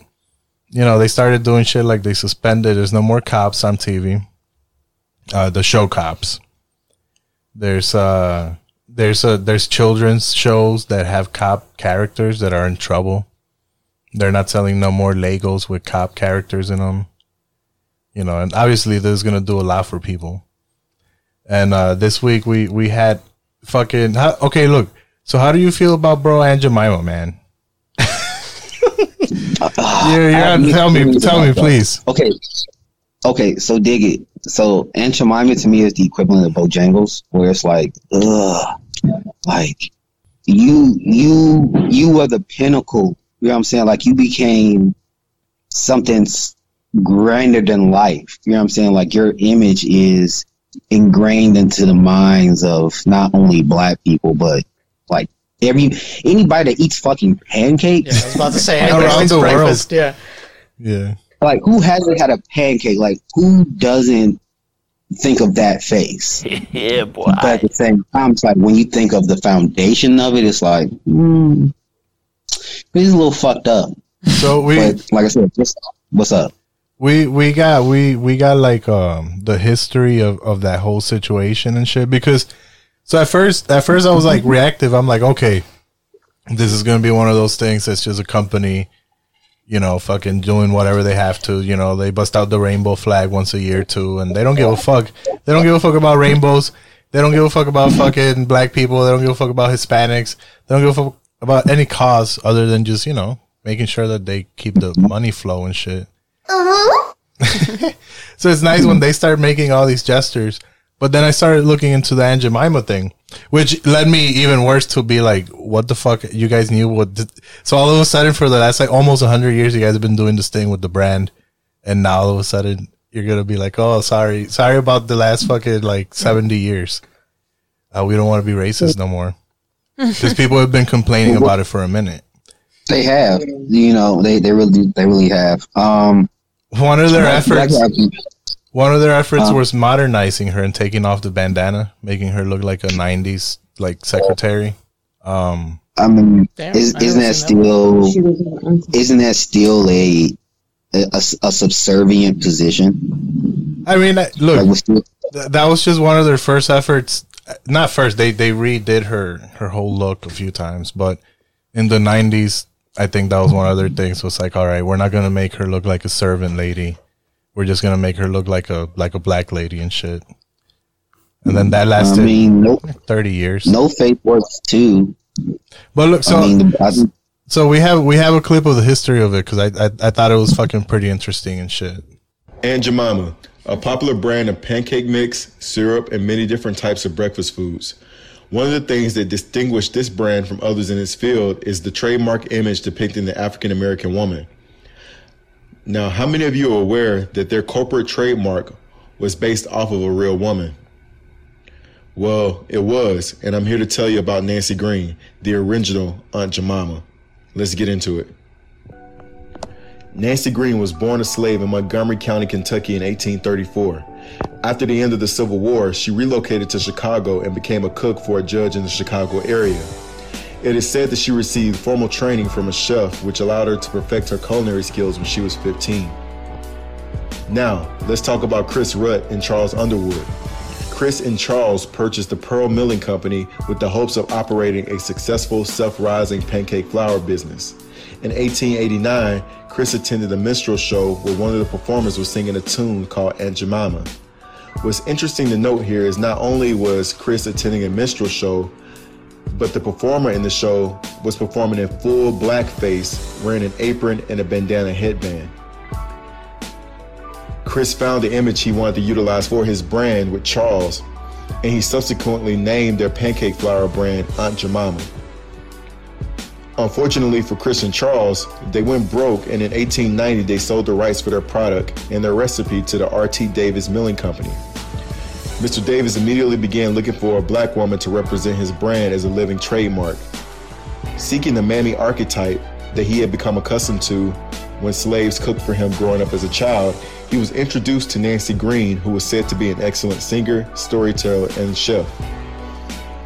you know, they started doing shit like they suspended. There's no more cops on TV. Uh, the show cops. There's uh, there's uh, there's children's shows that have cop characters that are in trouble. They're not selling no more Legos with cop characters in them. You know, and obviously this is gonna do a lot for people. And uh, this week we we had fucking how, okay. Look, so how do you feel about bro Aunt Jemima, man? Yeah, yeah. Tell me, tell me, please. Okay, okay. So dig it. So Aunt Jemima to me is the equivalent of Bojangles, where it's like, ugh, like you, you, you are the pinnacle. You know what I'm saying? Like you became something s- grander than life. You know what I'm saying? Like your image is ingrained into the minds of not only black people, but like every anybody that eats fucking pancakes. Yeah, I was about to say, Around the likes world. Yeah. Yeah. Like who hasn't had a pancake? Like who doesn't think of that face? yeah, boy. But at the same time, it's like when you think of the foundation of it, it's like, hmm, it's a little fucked up. So we, but like I said, what's, what's up? We we got we we got like um the history of of that whole situation and shit because so at first at first I was like reactive. I'm like, okay, this is gonna be one of those things that's just a company, you know, fucking doing whatever they have to. You know, they bust out the rainbow flag once a year too, and they don't give a fuck. They don't give a fuck about rainbows. They don't give a fuck about fucking black people. They don't give a fuck about Hispanics. They don't give a fuck about any cause other than just you know making sure that they keep the money flow and shit. So it's nice when they start making all these gestures. But then I started looking into the Aunt Jemima thing, which led me even worse to be like, what the fuck? You guys knew what. th- so all of a sudden, for the last like almost 100 years, you guys have been doing this thing with the brand. And now all of a sudden, you're going to be like, oh, sorry. Sorry about the last fucking like 70 years. Uh, we don't want to be racist no more. Because people have been complaining about it for a minute. They have, you know, they they really they really have. Um, One of their Black- Black efforts. One of their efforts Uh, was modernizing her and taking off the bandana, making her look like a '90s like secretary. Um, I mean, Damn, is, isn't that still isn't that still a a, a subservient position? I mean, look, Like, th- that was just one of their first efforts. Not first, they they redid her her whole look a few times, but in the '90s, I think that was one of their things. Was like, all right, we're not gonna make her look like a servant lady. We're just gonna make her look like a like a black lady and shit. And then that lasted I mean, no, thirty years. no faith works too. But look, so I mean, I so we have we have a clip of the history of it because I, I I thought it was fucking pretty interesting and shit. Aunt Jemima, a popular brand of pancake mix, syrup, and many different types of breakfast foods. One of the things that distinguish this brand from others in its field is the trademark image depicting the African American woman. Now, how many of you are aware that their corporate trademark was based off of a real woman. Well, it was, and I'm here to tell you about Nancy Green, the original Aunt Jemima. Let's get into it. Nancy Green was born a slave in Montgomery County, Kentucky in 1834. After the end of the Civil War, she relocated to Chicago and became a cook for a judge in the Chicago area. It is said that she received formal training from a chef, which allowed her to perfect her culinary skills when she was 15. Now, let's talk about Chris Rutt and Charles Underwood. Chris and Charles purchased the Pearl Milling Company with the hopes of operating a successful self-rising pancake flour business. In 1889, Chris attended a minstrel show where one of the performers was singing a tune called Aunt Jemima. What's interesting to note here is not only was Chris attending a minstrel show, but the performer in the show was performing in full blackface, wearing an apron and a bandana headband. Chris found the image he wanted to utilize for his brand with Charles, and he subsequently named their pancake flour brand Aunt Jemima. Unfortunately for Chris and Charles, they went broke, and in 1890 they sold the rights for their product and their recipe to the R.T. Davis Milling Company. Mr. Davis immediately began looking for a black woman to represent his brand as a living trademark. Seeking the mammy archetype that he had become accustomed to when slaves cooked for him growing up as a child, he was introduced to Nancy Green, who was said to be an excellent singer, storyteller, and chef.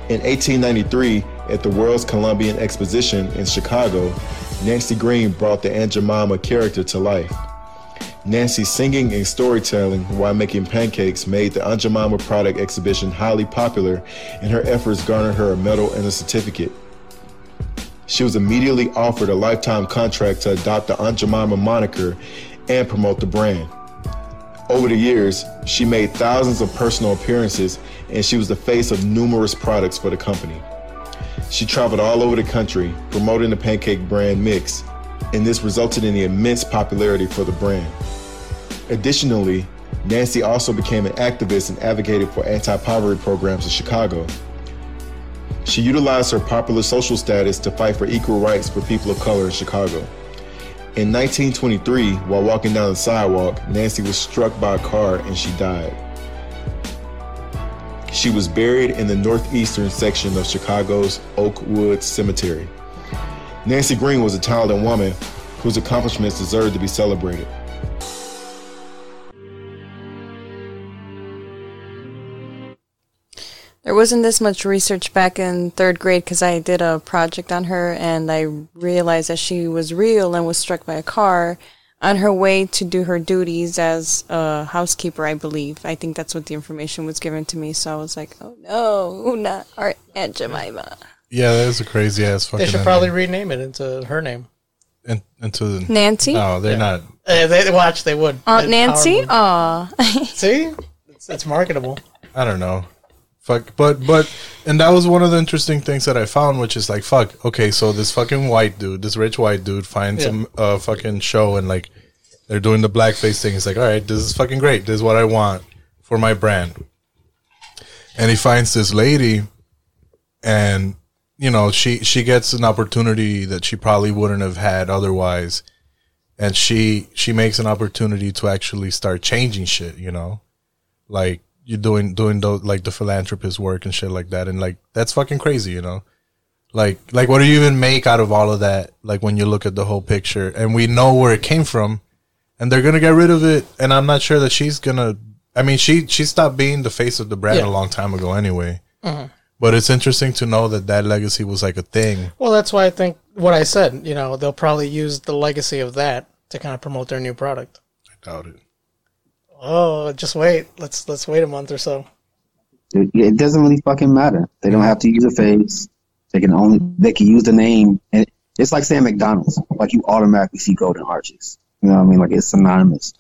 In 1893, at the World's Columbian Exposition in Chicago, Nancy Green brought the Aunt Jemima character to life. Nancy's singing and storytelling while making pancakes made the Aunt Jemima product exhibition highly popular, and her efforts garnered her a medal and a certificate. She was immediately offered a lifetime contract to adopt the Aunt Jemima moniker and promote the brand. Over the years, she made thousands of personal appearances and she was the face of numerous products for the company. She traveled all over the country promoting the pancake brand mix, and this resulted in the immense popularity for the brand. Additionally, Nancy also became an activist and advocated for anti poverty programs in Chicago. She utilized her popular social status to fight for equal rights for people of color in Chicago. In 1923, while walking down the sidewalk, Nancy was struck by a car and she died. She was buried in the northeastern section of Chicago's Oakwood Cemetery. Nancy Green was a talented woman whose accomplishments deserved to be celebrated. There wasn't this much research back in third grade because I did a project on her and I realized that she was real and was struck by a car on her way to do her duties as a housekeeper, I believe. I think that's what the information was given to me. So I was like, oh no, not our Aunt Jemima. Yeah, that is a crazy ass fucking. They should probably rename it into her name. in, into the Nancy? No, they're Yeah. not. Uh, they watch. They would. Aunt It's Nancy? powerful. Aw. See, it's, it's marketable. I don't know. Fuck, but but and that was one of the interesting things that I found, which is like, fuck. Okay, so this fucking white dude, this rich white dude, finds Yeah. some uh, fucking show and like they're doing the blackface thing. He's like, all right, this is fucking great. This is what I want for my brand. And he finds this lady, and you know she she gets an opportunity that she probably wouldn't have had otherwise, and she she makes an opportunity to actually start changing shit. You know, like you're doing doing those like the philanthropist work and shit like that and like that's fucking crazy you know like like what do you even make out of all of that like when you look at the whole picture and we know where it came from and they're gonna get rid of it and i'm not sure that she's gonna i mean she she stopped being the face of the brand Yeah. a long time ago anyway Mhm. but it's interesting to know that that legacy was like a thing Well, that's why I think what I said. You know, they'll probably use the legacy of that to kind of promote their new product. i doubt it Oh, just wait. Let's let's wait a month or so. It, it doesn't really fucking matter. They don't have to use a face. They can only they can use the name, and it's like saying McDonald's. Like you automatically see Golden Arches. You know what I mean? Like it's synonymous.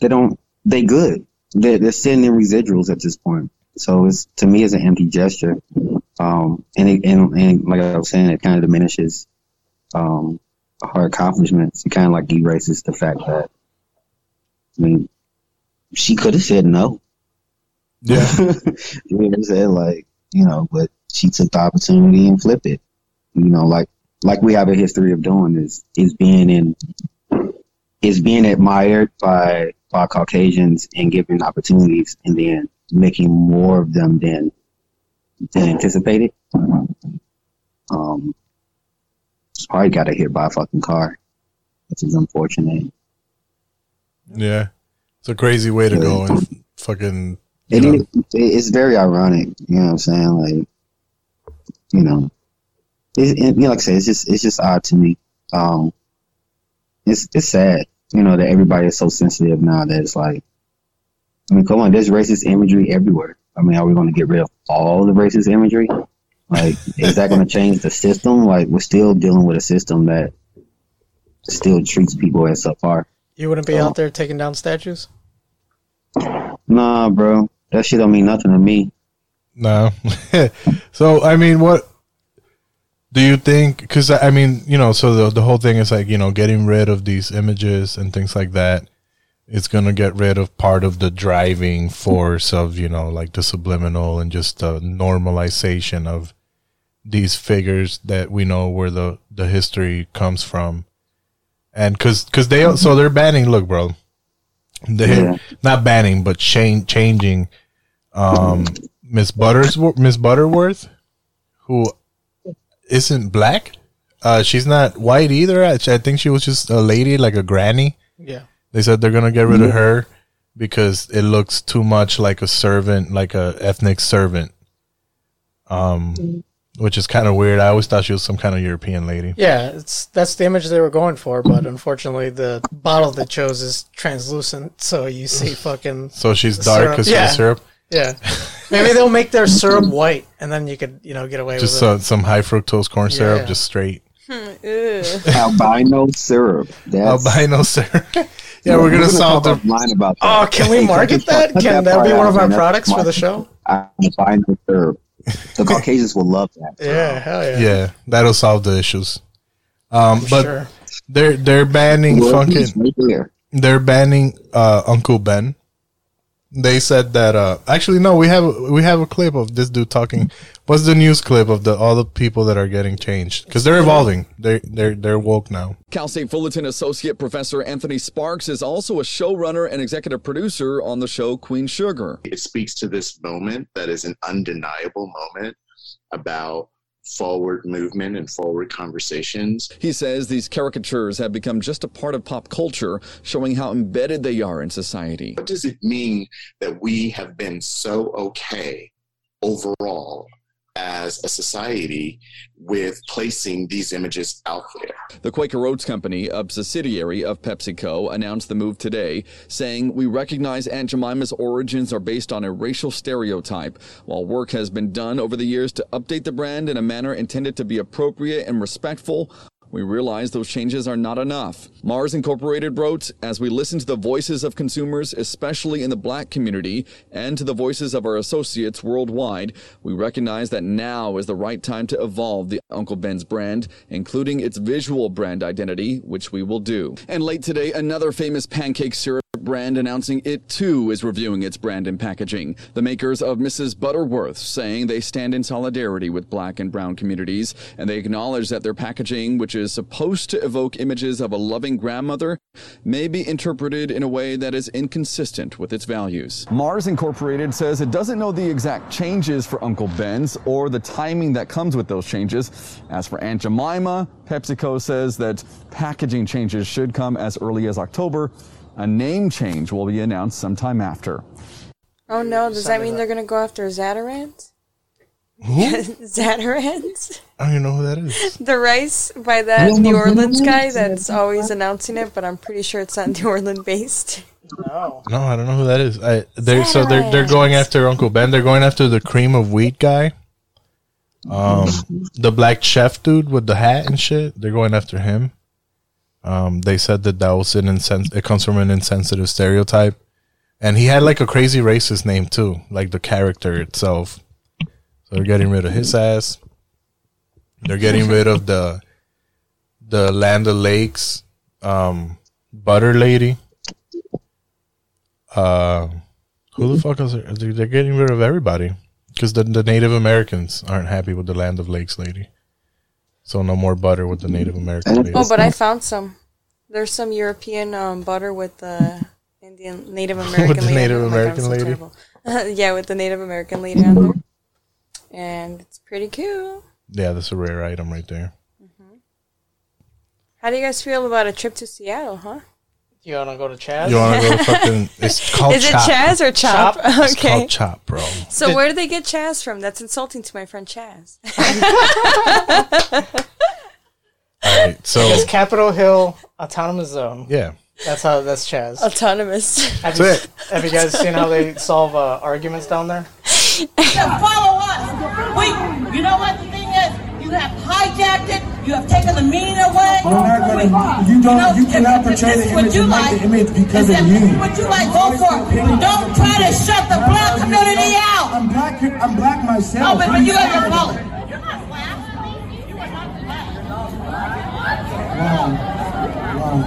They don't. They good. They're, they're in residuals at this point. So it's to me it's an empty gesture. Um, and it, and and like I was saying, it kind of diminishes um her accomplishments. It kind of like erases the fact that I mean she could have said no. Yeah. you know I'm saying? Like, you know, but she took the opportunity and flipped it. You know, like like we have a history of doing is is being in is being admired by by Caucasians and giving opportunities and then making more of them than than anticipated. Um, probably got hit by a fucking car, which is unfortunate. Yeah, it's a crazy way to go and fucking. It, is- it's very ironic, you know what I'm saying? Like, you know, it, it, you know, like I said, it's just it's just odd to me. Um, it's it's sad, you know, that everybody is so sensitive now that it's like, I mean, come on, there's racist imagery everywhere. I mean, are we going to get rid of all the racist imagery? Like, is that going to change the system? Like, we're still dealing with a system that still treats people as subpar. You wouldn't be out there taking down statues? Nah, bro, that shit don't mean nothing to me. No. so I mean, what do you think? Because I mean, you know, so the the whole thing is like you know getting rid of these images and things like that. It's gonna get rid of part of the driving force of you know like the subliminal and just the normalization of these figures that we know where the the history comes from, and because because they so they're banning. Look, bro, they Yeah. not banning but change changing um Miss Butters Miss Butterworth, who isn't black. Uh, she's not white either. I, I think she was just a lady, like a granny. Yeah. They said they're gonna get rid of her because it looks too much like a servant, like a ethnic servant. Um, which is kind of weird. I always thought she was some kind of European lady. Yeah, it's that's the image they were going for, but unfortunately the bottle they chose is translucent, so you see fucking So she's the dark syrup. 'cause of the syrup? Yeah. Maybe they'll make their syrup white and then you could, you know, get away Just with some high fructose corn syrup, Yeah. just straight. Hmm, Albino syrup. That's, Albino syrup. yeah, we're gonna solve the line about it. Oh, can we market that? Can that part be one of our man. That's products for the show? Albino syrup. The Caucasians will love that. Yeah, hell yeah. Yeah, that'll solve the issues. Um, For but sure. they're they're banning Well, fucking. right. They're banning uh, Uncle Ben. They said that. Uh, actually, no. We have we have a clip of this dude talking. What's the news clip of the all the people that are getting changed because they're evolving. They they're they're woke now. Cal State Fullerton Associate Professor Anthony Sparks is also a showrunner and executive producer on the show Queen Sugar. It speaks to this moment that is an undeniable moment about forward movement and forward conversations. He says these caricatures have become just a part of pop culture, showing how embedded they are in society. What does it mean that we have been so okay overall as a society with placing these images out there? The Quaker Oats Company, a subsidiary of PepsiCo, announced the move today, saying, We recognize Aunt Jemima's origins are based on a racial stereotype. While work has been done over the years to update the brand in a manner intended to be appropriate and respectful, we realize those changes are not enough. Mars Incorporated wrote, as we listen to the voices of consumers, especially in the black community, and to the voices of our associates worldwide, we recognize that now is the right time to evolve the Uncle Ben's brand, including its visual brand identity, which we will do. And late today, another famous pancake syrup brand announcing it too is reviewing its brand and packaging. The makers of Mrs. Butterworth saying they stand in solidarity with black and brown communities, and they acknowledge that their packaging, which is supposed to evoke images of a loving grandmother, may be interpreted in a way that is inconsistent with its values. Mars Incorporated says it doesn't know the exact changes for Uncle Ben's or the timing that comes with those changes. As for Aunt Jemima, PepsiCo says that packaging changes should come as early as October. A name change will be announced sometime after. Oh no, does that mean they're gonna go after Zatarain's? Who? Zatarain's? I don't even know who that is. The rice by that New Orleans guy that's always announcing it, but I'm pretty sure it's not New Orleans based. No. No, I don't know who that is. I they so they're they're going after Uncle Ben. They're going after the cream of wheat guy. Um, the black chef dude with the hat and shit. They're going after him. Um, they said that that was an insens- it comes from an insensitive stereotype, and he had like a crazy racist name too, like the character itself. So they're getting rid of his ass. They're getting rid of the the Land O'Lakes um, butter lady. Uh, who the fuck is they're getting rid of everybody because the, the Native Americans aren't happy with the Land O'Lakes lady. So no more butter with the Native American lady. Oh, but I found some. There's some European um, butter with the Indian Native American With the lady. Native Oh my God, I'm American so lady? terrible. yeah, with the Native American lady on there, and it's pretty cool. Yeah, that's a rare item right there. How do you guys feel about a trip to Seattle, huh? You wanna go to Chaz? You wanna go to fucking? It's called Is it Chop. Chaz or Chop? It's Okay. called Chop, bro. So where do they get Chaz from? That's insulting to my friend Chaz. All right, so It's Capitol Hill Autonomous Zone. yeah, That's how. That's Chaz. Autonomous. Have you, That's it. have you guys seen how they solve uh, arguments down there? follow us. We, you know what the thing is? You have hijacked it. You have taken the meaning away. We're not gonna. You don't. You cannot portray the image and make the image because of you. What you like, go for it. Don't try to shut the black community out. I'm black. I'm black No, myself. but, but you have your color. Wow. Wow.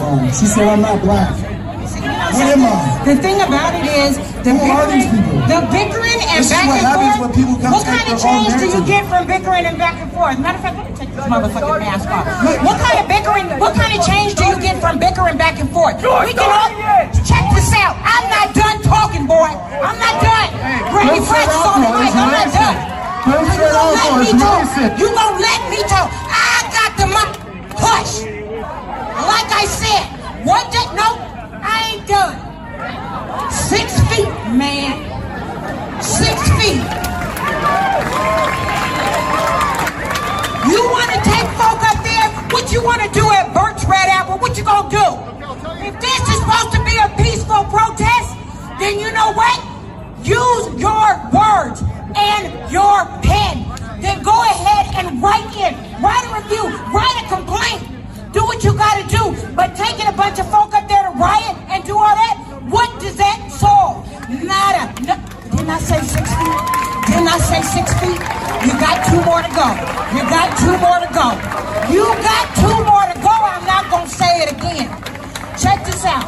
Wow. She said I'm not black. What am I? The thing about it is, the Who are these bickering, people? the bickering and This is back what and happens forth. when people what kind of change do you get from bickering and back and forth? Matter of fact, let me take this motherfucking mask off. What kind of bickering? What kind of change do you get from bickering back and forth? We can all check this out. I'm not done talking, boy. I'm not done. Randy Let's Francis shut on the mic. I'm not done. Let's You shut gonna let me talk? You gonna let me talk? I got the mic. Hush. Like I said, what? That, no, I ain't done. Six feet, man. Six feet. You want to take folk up there? What you want to do at Burt's Red Apple? What you gonna do? If this is supposed to be a peaceful protest, then you know what? Use your words and your pen. Then go ahead and write in, write a review, write a complaint. Do what you gotta do. But taking a bunch of folk up there to riot and do all that, what does that solve? Nada. No, didn't I say six feet? Didn't I say six feet? You got two more to go. You got two more to go. You got two more to go. I'm not gonna say it again. Check this out.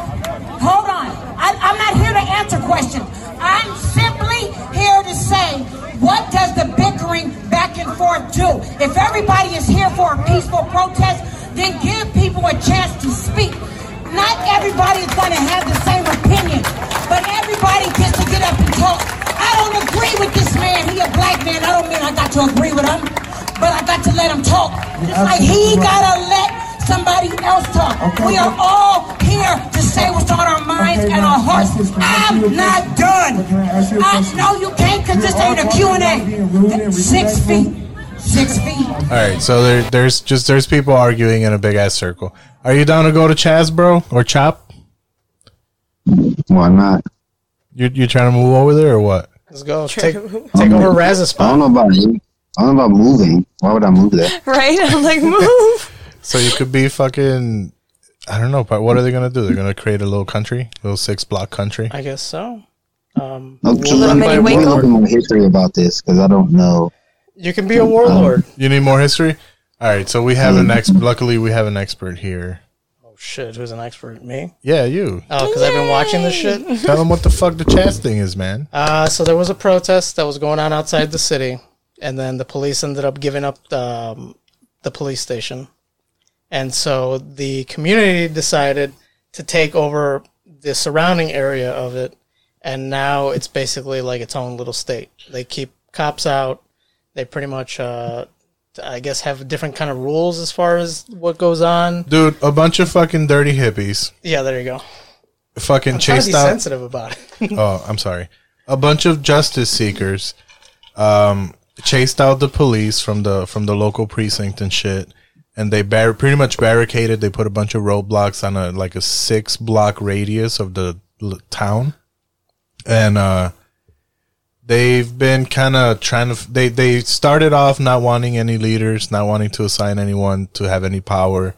Hold on. I, I'm not here to answer questions. I'm simply here to say, what does the bickering back and forth do? If everybody is here for a peaceful protest, then give people a chance to speak. Not everybody is going to have the same opinion, but everybody gets to get up and talk. I don't agree with this man. He a black man. I don't mean I got to agree with him, but I got to let him talk. Just like he gotta let somebody else talk. We are all here to say what's on our minds and our hearts. I'm not done. I know you can't because this ain't a Q&A. Six feet. Six feet. All right, so there, there's just there's people arguing in a big ass circle. Are you down to go to Chaz, bro, or Chop? Why not? You you trying to move over there or what? Let's go. Take take over Raz's I don't know about you. I don't know about moving. Why would I move there? right? I'm like, move. So you could be fucking. I don't know, but what are they gonna do? They're gonna create a little country, a little six block country. I guess so. Um, Okay, we'll run give by me a warlord. more history about this because I don't know. You can be a warlord. You need more history. All right, so we have an ex. Luckily, we have an expert here. Oh shit! Who's an expert? Me? Yeah, you. Oh, because I've been watching this shit. Tell them what the fuck the Chaz thing is, man. Uh, so there was a protest that was going on outside the city, and then the police ended up giving up um, the police station, and so the community decided to take over the surrounding area of it, and now it's basically like its own little state. They keep cops out. They pretty much, uh, I guess, have different kind of rules as far as what goes on. Dude, a bunch of fucking dirty hippies Yeah, there you go. fucking I'm chased out. sensitive about it. oh, I'm sorry. A bunch of justice seekers um, chased out the police from the from the local precinct and shit, and they bar- pretty much barricaded. They put a bunch of roadblocks on a like a six block radius of the l- town, and uh, they've been kind of trying to. They they started off not wanting any leaders, not wanting to assign anyone to have any power.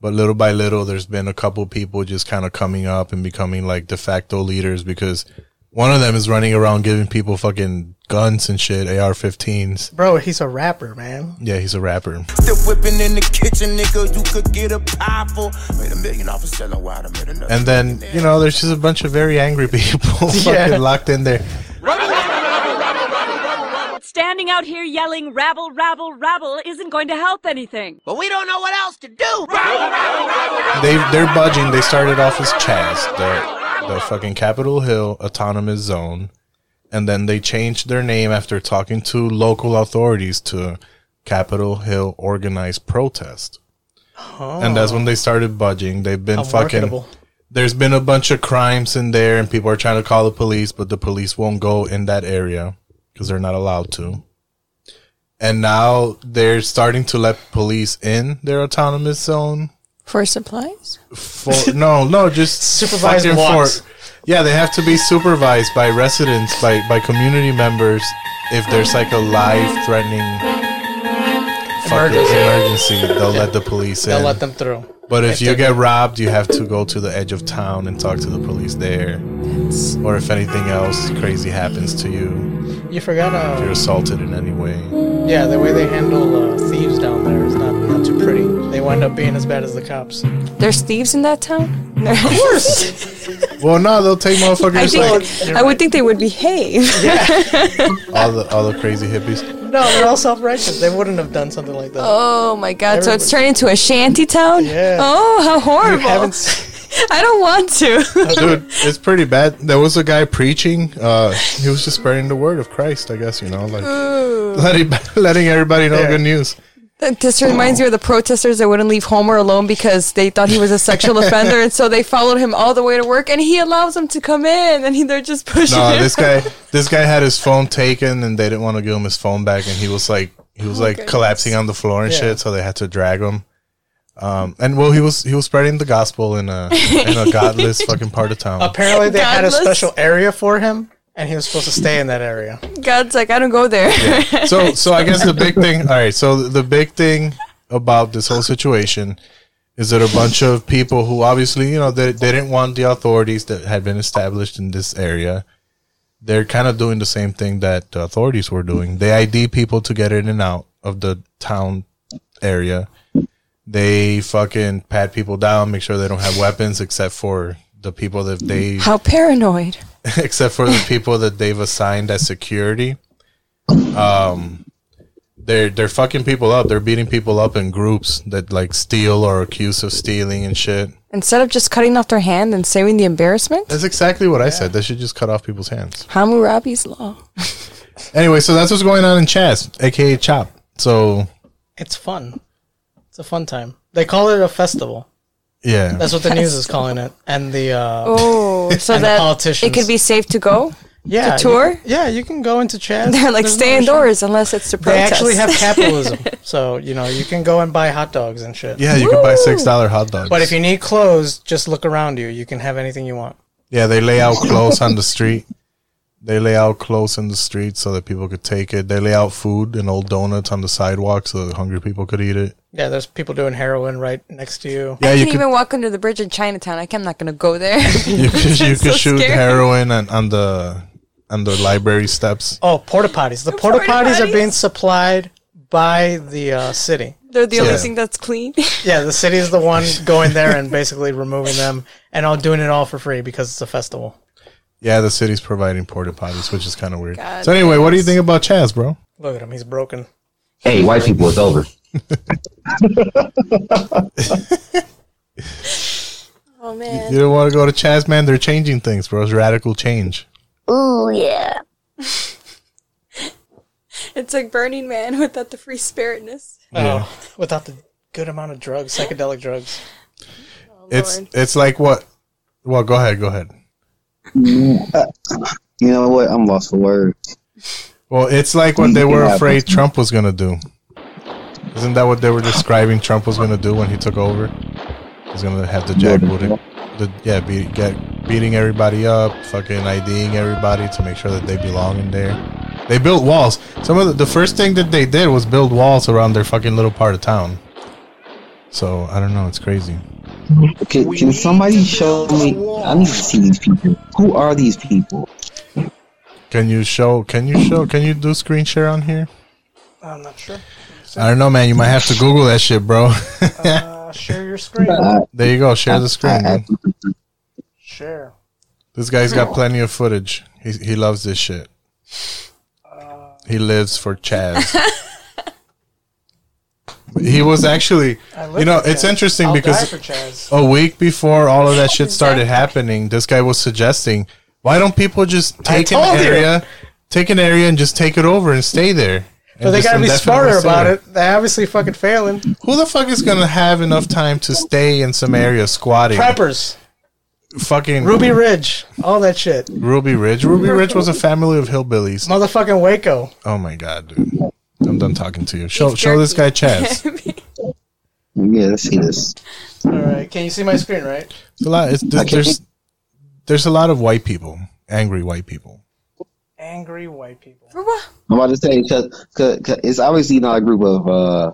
But little by little, there's been a couple people just kind of coming up and becoming like de facto leaders because one of them is running around giving people fucking guns and shit, AR-15s. Bro, he's a rapper, man. Yeah, he's a rapper. The whipping in the kitchen, nigga, you could get a powerful. Made a million off of selling wild. I made another. And then, you know, there's just a bunch of very angry people Yeah. fucking locked in there. standing out here yelling rabble, rabble, rabble isn't going to help anything. But we don't know what else to do. They they're budging. They started off as Chaz, the the fucking Capitol Hill Autonomous Zone, and then they changed their name after talking to local authorities to Capitol Hill Organized Protest. And that's when they started budging. They've been How fucking. marketable. There's been a bunch of crimes in there, and people are trying to call the police, but the police won't go in that area because they're not allowed to. And now they're starting to let police in their autonomous zone. For supplies? For no, no, just Supervised fucking walks. yeah, they have to be supervised by residents, by by community members. If there's like a life threatening Emergency. emergency, they'll let the police in They'll let them through. But if, If you get robbed, you have to go to the edge of town and talk to the police there. Or if anything else crazy happens to you, You forgot. if you're Uh, assaulted in any way. yeah, the way they handle uh, thieves down there is not not too pretty. They wind up being as bad as the cops. There's thieves in that town? Of course. Well, no, they'll take I, motherfuckers think, like I would think they would behave. all the all the crazy hippies. No, they're all self-righteous. They wouldn't have done something like that. Oh my god, so it's Everybody- turned into a shanty town? Yeah. Oh, how horrible. haven't I don't want to. Dude, it's pretty bad. There was a guy preaching. Uh, he was just spreading the word of Christ, I guess, you know, like letting, letting everybody know good news. That- This reminds me of the protesters that wouldn't leave Homer alone because they thought he was a sexual offender, and so they followed him all the way to work, and he allows them to come in, and he, they're just pushing. No, him this guy, this guy had his phone taken, and they didn't want to give him his phone back, and he was like, he was Oh, like goodness. collapsing on the floor and Yeah. shit, so they had to drag him. Um, and well, he was he was spreading the gospel in a in a godless fucking part of town. Apparently, they had a special area for him, and he was supposed to stay in that area. God's like, I don't go there. so so I guess the big thing. All right, so the big thing about this whole situation is that a bunch of people who obviously you know they they didn't want the authorities that had been established in this area. They're kind of doing the same thing that the authorities were doing. They ID people to get in and out of the town area. They fucking pat people down, make sure they don't have weapons, except for the people that they How paranoid. except for the people that they've assigned as security. Um, they're they're fucking people up. They're beating people up in groups that like steal or accuse of stealing and shit. Instead of just cutting off their hand and saving the embarrassment, That's exactly what I said. They should just cut off people's hands. Hammurabi's law. Anyway, so that's what's going on in Chaz, aka Chop. So It's fun. It's a fun time. They call it a festival. Yeah, That's what the news is calling it, and the uh, Oh, so and the that politicians. it could be safe to go yeah to tour. You, yeah, you can go into Chaz. They're like There's stay no issue. indoors unless it's to They actually have capitalism, so you know you can go and buy hot dogs and shit. yeah, you can buy six dollar hot dogs. But if you need clothes, just look around you. You can have anything you want. Yeah, they lay out clothes on the street. They lay out clothes in the street so that people could take it. They lay out food and old donuts on the sidewalk so that hungry people could eat it. Yeah, there's people doing heroin right next to you. Yeah, I you can could even walk under the bridge in Chinatown. I can, I'm not going to go there. you could, you could so shoot scary. heroin on, on the on the library steps. Oh, porta potties. The porta potties are being supplied by the uh, city. They're the only Yeah. thing that's clean. Yeah, the city is the one going there and basically removing them and all doing it all for free because it's a festival. Yeah, the city's providing porta potties, which is kind of weird. God so anyway, what do you think about Chaz, bro? Look at him, he's broken. Hey, white people, it's over. oh man. You don't want to go to Chaz, man? They're changing things, bro. It's radical change. Ooh yeah. it's like Burning Man without the free spiritness. Oh, yeah. Oh, without the good amount of drugs, psychedelic drugs. Oh, it's it's like what? Well, go ahead, go ahead. You know what? I'm lost for words. Well, it's like what they were afraid Trump was gonna do. Isn't that what they were describing Trump was gonna do when he took over? He's gonna have the jackbooted, the yeah, be, get beating everybody up, fucking IDing everybody to make sure that they belong in there. They built walls. Some of the, the first thing that they did was build walls around their fucking little part of town. So I don't know. It's crazy. Can, can somebody show me? I need to see these people. Who are these people? Can you show? Can you show? Can you do screen share on here? I'm not sure. I don't know, man. You might have to Google that shit, bro. Uh, share your screen. there you go. Share the screen. man. Share. This guy's got plenty of footage. He he loves this shit. He lives for Chaz. he was actually, you know, it's Chaz. interesting I'll because die for Chaz. a week before all of that shit started happening, this guy was suggesting, why don't people just take an told you. area, take an area and just take it over and stay there? But they gotta be smarter about it. They're obviously fucking failing. Who the fuck is gonna have enough time to stay in some area squatting? Preppers, Fucking Ruby Ridge, all that shit. Ruby Ridge. Ruby Ridge was a family of hillbillies. Motherfucking Waco. Oh my god, dude. I'm done talking to you. Show show this guy Chaz. Yeah, let's see this. All right, can you see my screen? Right. It's a lot. It's, there's, there's there's a lot of white people, angry white people. Angry white people. I'm about to say because it's obviously not a group of uh,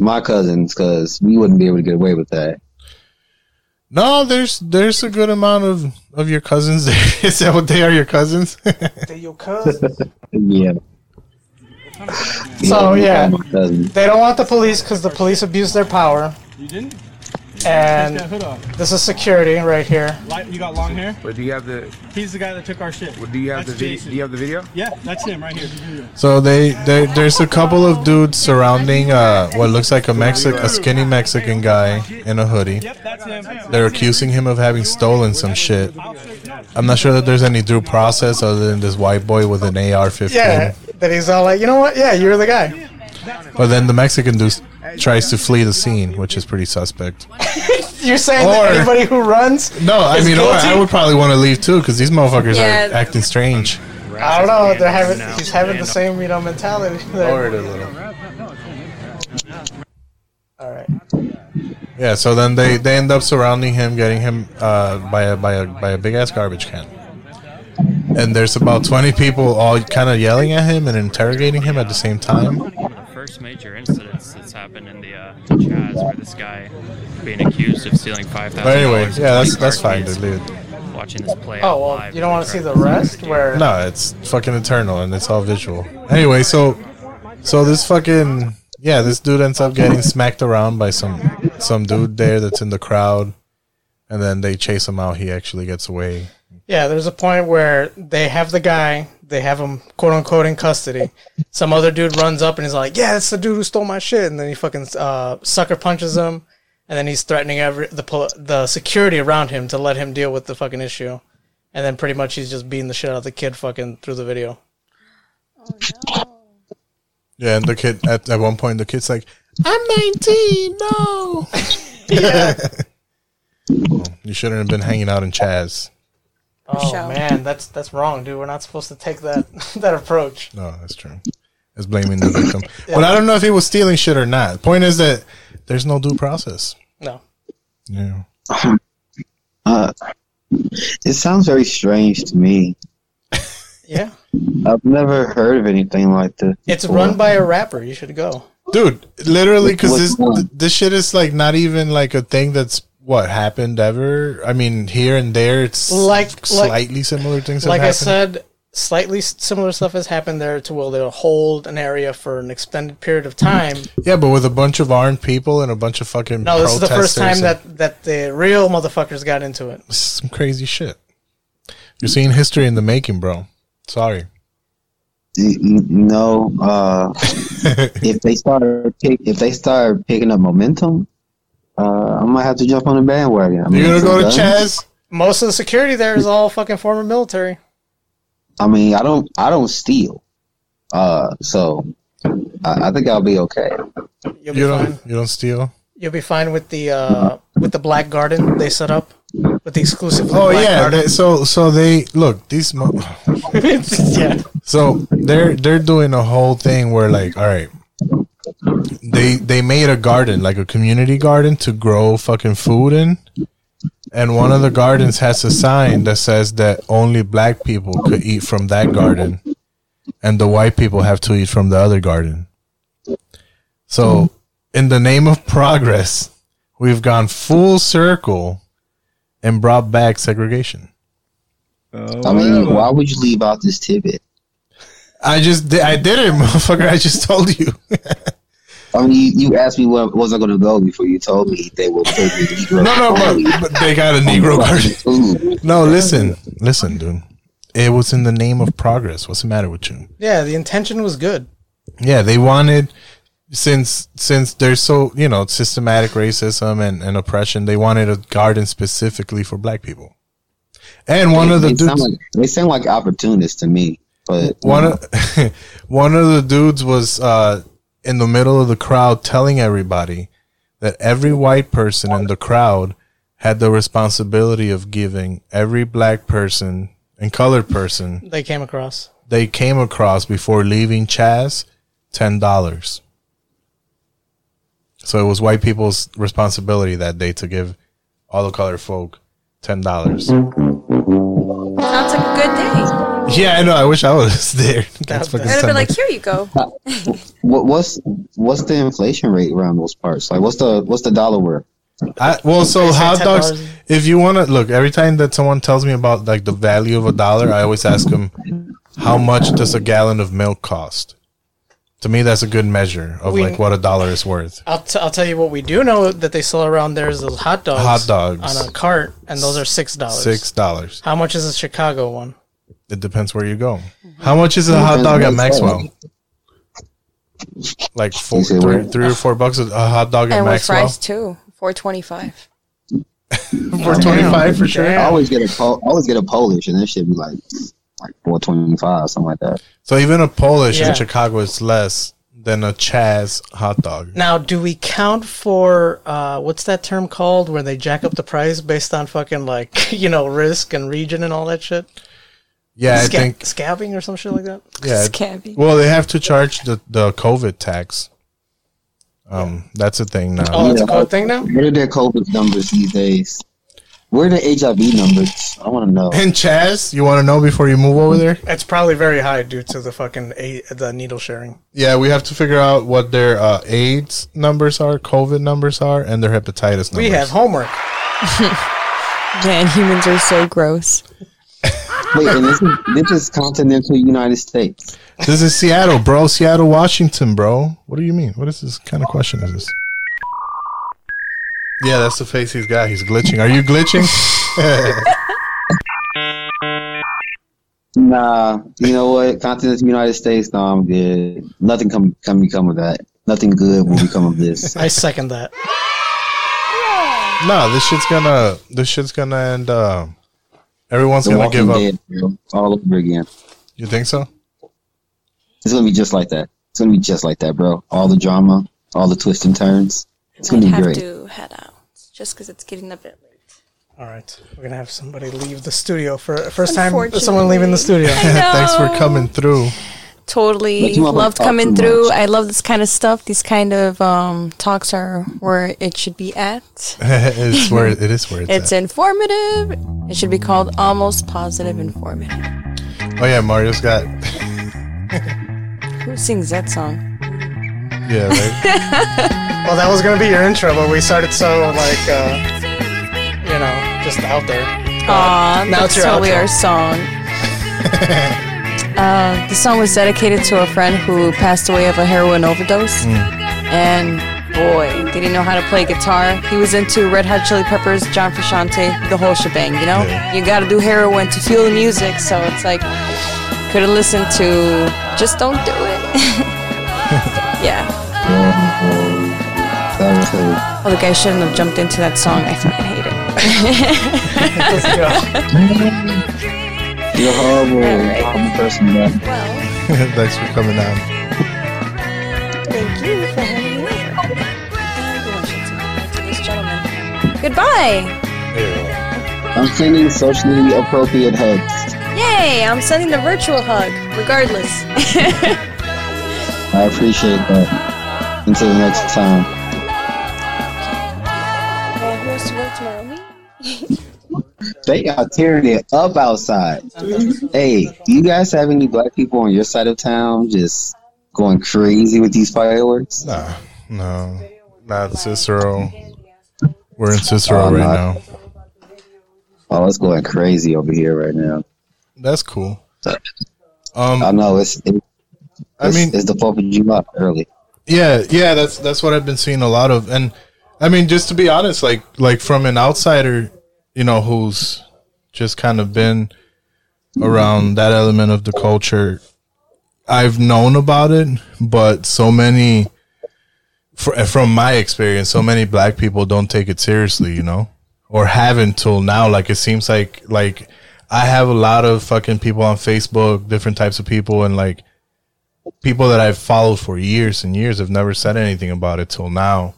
my cousins because we wouldn't be able to get away with that. No, there's there's a good amount of of your cousins. there. Is that what they are? Your cousins? They your cousins. yeah. So yeah, they don't want the police because the police abuse their power. You didn't? And He's got a hood on. this is security right here. Light, you got long hair? But do you have the? He's the guy that took our shit. Do you have That's the video? Do you have the video? Yeah, that's him right here. So they, they there's a couple of dudes surrounding uh what looks like a Mexic a skinny Mexican guy in a hoodie. Yep, that's him. They're accusing him of having stolen some shit. I'm not sure that there's any due process other than this white boy with an AR-15. Yeah, that he's all like, you know what? Yeah, you're the guy. But then the Mexican dude tries to flee the scene, which is pretty suspect. You're saying Or- that anybody who runs? No, I mean, or? I would probably want to leave too because these motherfuckers Yeah. are acting strange. I don't know. They're having. He's having the same, you know, mentality. Lower it a little. All right. Yeah, so then they, they end up surrounding him, getting him uh, by a by a by a big ass garbage can. And there's about twenty people all kind of yelling at him and interrogating him at the same time. One of the first major incidents that's happened in the uh, the Chaz, where this guy being accused of stealing five thousand. But anyway, yeah, that's that's fine dude. Watching this play Oh well, live. you don't want to see the rest where? No, it's fucking eternal and it's all visual. Anyway, so so this fucking yeah, this dude ends up getting smacked around by some some dude there that's in the crowd, and then they chase him out. He actually gets away. Yeah, there's a point where they have the guy, they have him quote unquote in custody. Some other dude runs up and he's like, "Yeah, that's the dude who stole my shit," and then he fucking uh, sucker punches him, and then he's threatening every the pol- the security around him to let him deal with the fucking issue, and then pretty much he's just beating the shit out of the kid fucking through the video. Yeah, and the kid at, at one point the kid's like, "I'm 19, no." Yeah. Well, you shouldn't have been hanging out in Chaz. Oh Show. man, that's that's wrong, dude. We're not supposed to take that that approach. No, that's true. It's blaming the victim. But I don't know if he was stealing shit or not. Point is that there's no due process. No. Yeah. Uh, it sounds very strange to me. Yeah. I've never heard of anything like this. It's before. run by a rapper. You should go. Dude, literally, because this this shit is like not even like a thing that's what happened ever. I mean, here and there, it's Like- like- slightly similar things. like have I said, slightly similar stuff has happened there to where they'll hold an area for an extended period of time. yeah, but with a bunch of armed people and a bunch of fucking No, this is the first time that that the real motherfuckers got into it. some crazy shit. You're seeing history in the making, bro. Sorry. You, you uh, if they start pick, if they start picking up momentum, uh, I might have to jump on the bandwagon. I mean, You're gonna go to. Chaz? Most of the security there is all fucking former military. I mean, I don't, I don't steal, uh, so I, I think I'll be okay. You'll be You fine. don't. You don't steal. You'll be fine with the uh, with the black garden they set up with the exclusive. Oh black yeah. They, so so they look these. Mo- yeah. So they're they're doing a whole thing where like, all right, they they made a garden like a community garden to grow fucking food in, and one of the gardens has a sign that says that only black people could eat from that garden, and the white people have to eat from the other garden. So, in the name of progress, we've gone full circle and brought back segregation. Oh, I mean, why would you leave out this tidbit? I just did, I did it, motherfucker. I just told you. I mean, you, you asked me where was I going to go before you told me they will take me Negro No, no, only. but, but they got a Negro garden. No, listen, listen, dude. it was in the name of progress. What's the matter with you? Yeah, the intention was good. Yeah, they wanted since since there's so you know systematic racism and, and oppression, they wanted a garden specifically for black people. And one they, of the they sound dudes, like they sound like opportunists to me. But one of one of the dudes was uh, in the middle of the crowd telling everybody that every white person in the crowd had the responsibility of giving every black person and colored person They came across. they came across before leaving Chaz ten dollars. So it was white people's responsibility that day to give all the colored folk ten dollars. Oh. Yeah, I know. I wish I was there. That's fucking I'd have been like, here you go. Uh, what, what's what's the inflation rate around those parts? Like, what's the what's the dollar worth? I, well, so hot dogs. $10. If you want to look, every time that someone tells me about like the value of a dollar, I always ask them, how much does a gallon of milk cost? To me, that's a good measure of We- like what a dollar is worth. I'll, t- I'll tell you what we do know that they sell around there is those hot dogs. Hot dogs. on a cart, and those are six dollars. Six dollars. How much is a Chicago one? It depends where you go. How much is a hot dog at Maxwell? Like four, You say three, or four bucks a a hot dog at And with Maxwell. fries too. Four twenty five. For twenty five for sure. I always get a Pol- always get a Polish, and that should be like like four twenty five, something like that. So even a Polish Yeah. in Chicago is less than a Chaz hot dog. Now, do we count for uh, what's that term called where they jack up the price based on fucking like you know risk and region and all that shit? Yeah, I Sca- think scabbing or some shit like that. Yeah. Scabby. Well, they have to charge the, the COVID tax. Um, that's a thing now. Oh, it's a code thing now. What are their COVID numbers these days? Where are the HIV numbers? I want to know. And Chaz, you want to know before you move over there? It's probably very high due to the fucking a- the needle sharing. Yeah, we have to figure out what their uh, AIDS numbers are, COVID numbers are, and their hepatitis numbers. We have homework. Man, humans are so gross. Wait, and this is this is continental United States. This is Seattle, bro. Seattle, Washington, bro. What do you mean? What is this kind of question is this? Yeah, that's the face he's got. He's glitching. Are you glitching? Nah, you know what? Continental United States. No, I'm good. Nothing come come become of that. Nothing good will become of this. I second that. no, this shit's gonna. This shit's gonna end. Uh, everyone's The gonna Walking give up. Dead, bro, all over again. You think so? It's gonna be just like that. It's gonna be just like that, bro. All the drama, all the twists and turns. It's gonna be have great. to head out just because it's getting a bit late. All right, we're gonna have somebody leave the studio for first time. Someone leaving the studio. Thanks for coming through. Totally But you motherfuckers loved coming through. much. I love this kind of stuff. These kind of um, talks are where it should be at. it's where it is where it's, It's at. informative. It should be called almost positive informative. Oh yeah, Mario's got. Who sings that song? Yeah, right. Well, that was gonna be your intro, but we started so like, uh, you know, just out there. Aw, now that's it's your totally outro. our song. Uh, the song was dedicated to a friend who passed away of a heroin overdose. And boy, did he know how to play guitar. He was into Red Hot Chili Peppers, John Frusciante, the whole shebang, you know? You gotta do heroin to feel the music, so it's like, could have listened to Just Don't Do It. yeah. That was Oh, the guy shouldn't have jumped into that song. I fucking hate it. You're a horrible, Alright. horrible person, man. Thanks for coming on. Thank you for having me over. And one should say goodbye this gentleman. Goodbye! I'm sending socially appropriate hugs. Yay! I'm sending the virtual hug, regardless. I appreciate that. Until the next time. Uh, who has to work tomorrow? Me? They are tearing it up outside. Hey, you guys have any black people on your side of town just going crazy with these fireworks? Nah, no, not Cicero. We're in Cicero Oh, right now. Oh, it's going crazy over here right now. That's cool. Um, I know it's. It, I it's- mean- it's the Fourth of July early. Yeah, yeah, that's that's what I've been seeing a lot of, and I mean, just to be honest, like like from an outsider, you know, who's just kind of been around that element of the culture. I've known about it, but so many, fr- from my experience, so many black people don't take it seriously, you know, or haven't till now. Like it seems like like I have a lot of fucking people on Facebook, different types of people, and like people that I've followed for years and years have never said anything about it till now.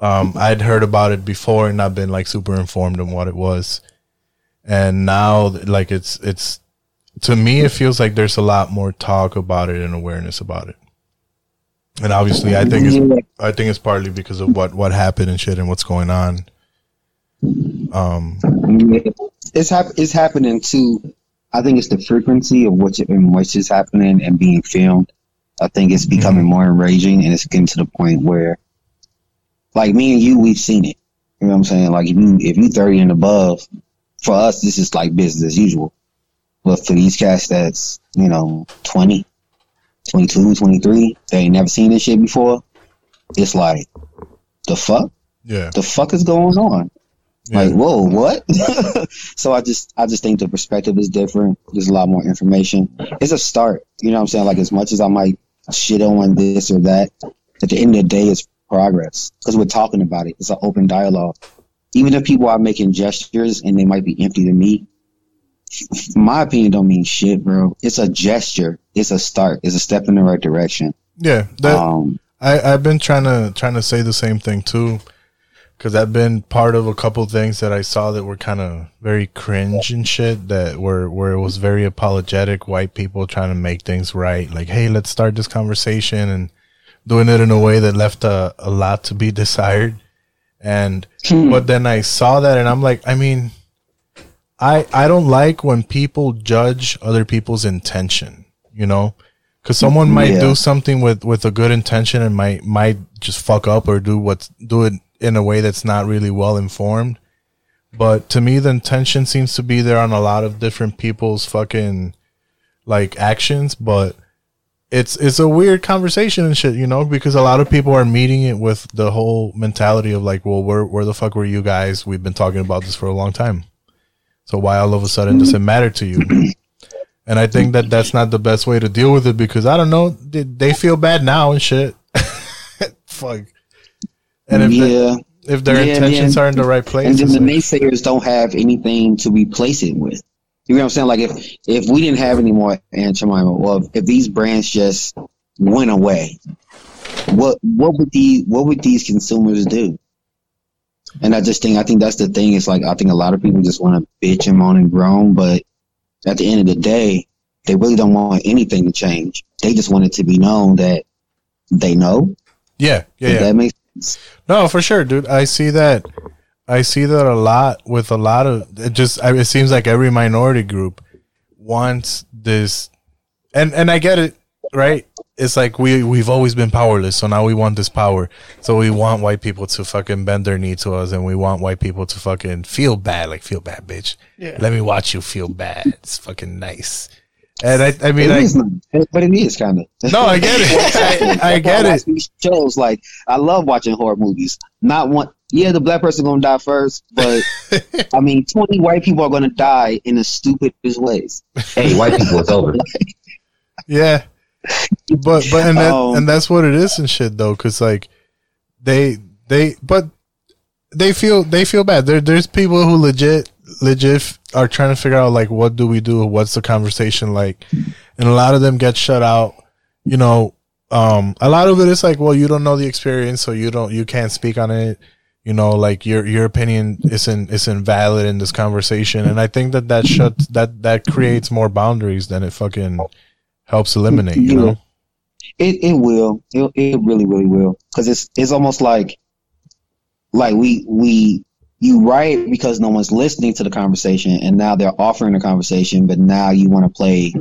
Um, I'd heard about it before and not been like super informed on what it was, and now like it's it's to me it feels like there's a lot more talk about it and awareness about it. And obviously, I think it's I think it's partly because of what what happened and shit and what's going on. Um, it's hap- it's happening too. I think it's the frequency of which in which is happening and being filmed. I think it's becoming more enraging, and it's getting to the point where, like me and you, we've seen it. You know what I'm saying? Like if you if you 30 and above, for us this is like business as usual. But for these cats that's you know 20, 22, 23, they ain't never seen this shit before. It's like the fuck, yeah, the fuck is going on? Like, whoa, what? so I just, I just think the perspective is different. There's a lot more information. It's a start. You know what I'm saying? Like, as much as I might shit on this or that, at the end of the day, it's progress because we're talking about it. It's an open dialogue. Even if people are making gestures and they might be empty to me, my opinion don't mean shit, bro. It's a gesture. It's a start. It's a step in the right direction. Yeah, that, Um, I I've been trying to trying to say the same thing too, because I've been part of a couple things that I saw that were kind of very cringe and shit. That were where it was very apologetic, white people trying to make things right. Like, hey, let's start this conversation and doing it in a way that left a, a lot to be desired. And hmm. but then I saw that and I'm like, I mean, I I don't like when people judge other people's intention, you know, because someone might Yeah. do something with with a good intention and might might just fuck up or do what's do it in a way that's not really well informed. But to me, the intention seems to be there on a lot of different people's fucking like actions, but it's it's a weird conversation and shit, you know, because a lot of people are meeting it with the whole mentality of like, well, where where the fuck were you guys? We've been talking about this for a long time. So why all of a sudden does it matter to you? And I think that that's not the best way to deal with it because I don't know, they, they feel bad now and shit. fuck. And if yeah, the- if their Yeah, intentions yeah. are in the right place, and then the like- naysayers don't have anything to replace it with. You know what I'm saying? Like if if we didn't have any more Aunt Jemima, or if, these brands just went away, what what would the what would these consumers do? And I just think I think that's the thing. It's like I think a lot of people just want to bitch and moan and groan, but at the end of the day, they really don't want anything to change. They just want it to be known that they know. Yeah, yeah, yeah. that make No, for sure, dude. I see that. I see that a lot with a lot of it. Just I- it seems like every minority group wants this, and and I get it, right? It's like we we've always been powerless, so now we want this power. So we want white people to fucking bend their knee to us, and we want white people to fucking feel bad, like feel bad, bitch. Yeah. Let me watch you feel bad. It's fucking nice. And I, I mean, It I, is nice, but it is kind of. No, I get it. I- I get it. Shows like I love watching horror movies. Not one. Yeah, the black person gonna die first, but I mean, twenty white people are gonna die in the stupidest ways. Hey, white people, it's over. Yeah, but but and that, Um, and that's what it is and shit though, because like they they but they feel they feel bad. There there's people who legit legit are trying to figure out like what do we do? What's the conversation like? And a lot of them get shut out. You know, um, a lot of it is like, well, you don't know the experience, so you don't you can't speak on it. You know, like your your opinion isn't isn't valid in this conversation, and I think that that shuts that that creates more boundaries than it fucking helps eliminate. You know. It it will. It, it really really will. Because it's it's almost like like we we you write because no one's listening to the conversation, and now they're offering a conversation, but now you want to play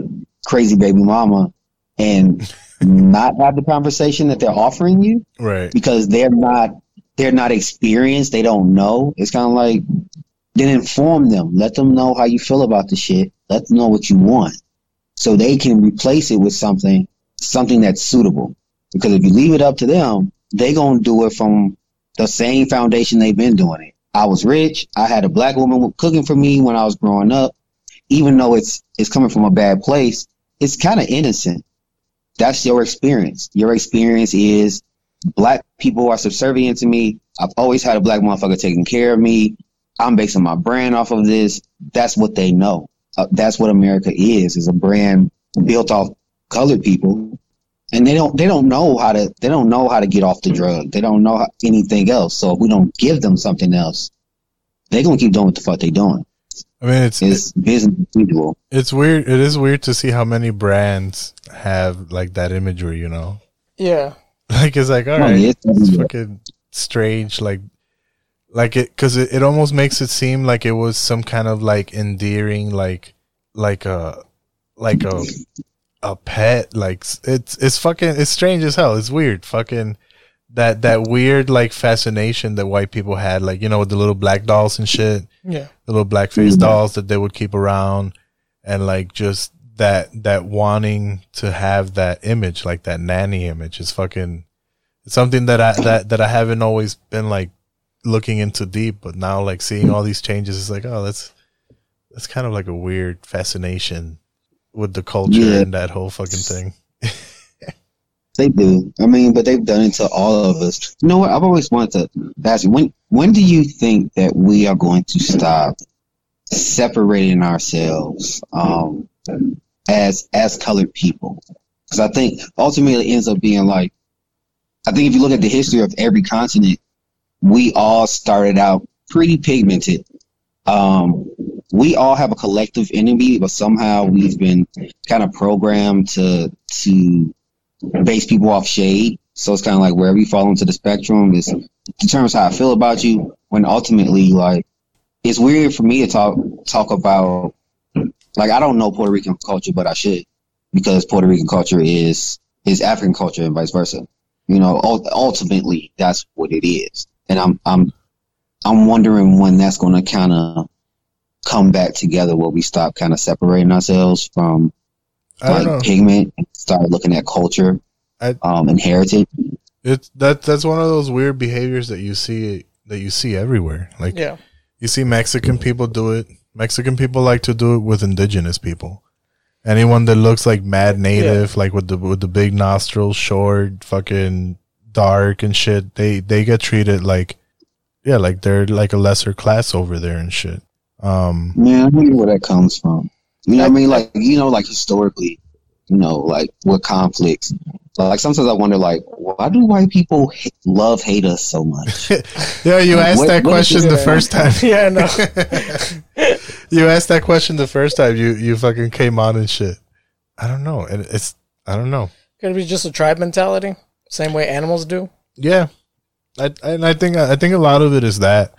crazy baby mama and not have the conversation that they're offering you Right. because they're not they're not experienced. They don't know. It's kind of like then inform them. Let them know how you feel about the shit. Let them know what you want, so they can replace it with something something that's suitable. Because if you leave it up to them, they gonna do it from the same foundation they've been doing it. I was rich. I had a black woman cooking for me when I was growing up, even though it's it's coming from a bad place, it's kind of innocent. That's your experience. Your experience is black people are subservient to me. I've always had a black motherfucker taking care of me. I'm basing my brand off of this. That's what they know. Uh, that's what America is, is a brand built off colored people. And they don't, they don't know how to, they don't know how to get off the drug. They don't know how, anything else. So if we don't give them something else, they're going to keep doing what the fuck they doing. I mean, it's It's business as usual. it's weird. It is weird to see how many brands have like that imagery. You know, Yeah. like it's like all No, right, yeah, it's it's fucking strange. Like, like it because it, it almost makes it seem like it was some kind of like endearing, like like a like a a pet. Like it's it's fucking it's strange as hell. It's weird. Fucking that that weird like fascination that white people had, like you know, with the little black dolls and shit Yeah. the little blackface dolls that they would keep around and like just that that wanting to have that image like that nanny image is fucking something that i that that i haven't always been like looking into deep but now like seeing all these changes is like oh that's that's kind of like a weird fascination with the culture Yeah. and that whole fucking thing They do. I mean, but they've done it to all of us. You know what? I've always wanted to ask you when when do you think that we are going to stop separating ourselves um, as as colored people? Because I think ultimately it ends up being like I think if you look at the history of every continent, we all started out pretty pigmented. Um, we all have a collective enemy, but somehow we've been kind of programmed to to base people off shade. So it's kind of like wherever you fall into the spectrum is determines how I feel about you. When ultimately, like, it's weird for me to talk talk about. Like, I don't know Puerto Rican culture, but I should because Puerto Rican culture is is African culture and vice versa. You know, ultimately, that's what it is. And I'm I'm I'm wondering when that's going to kind of come back together, where we stop kind of separating ourselves from I don't know. like pigment and start looking at culture I, um, and heritage. It's that that's one of those weird behaviors that you see that you see everywhere. Like Yeah. you see Mexican people do it. Mexican people like to do it with indigenous people. Anyone that looks like mad native, like with the with the big nostrils, short, fucking dark and shit, they they get treated like yeah, like they're like a lesser class over there and shit. Um Man, I wonder where that comes from. You know what I mean? Like, you know, like historically, you know, like what conflicts. Like sometimes I wonder, like, why do white people h- love hate us so much? Yeah, you Like, asked what- that what is question the first time. Yeah, I know. you asked that question the first time you you fucking came on and shit. I don't know. And it's I don't know. Could it be just a tribe mentality? Same way animals do? Yeah, I and I think I think a lot of it is that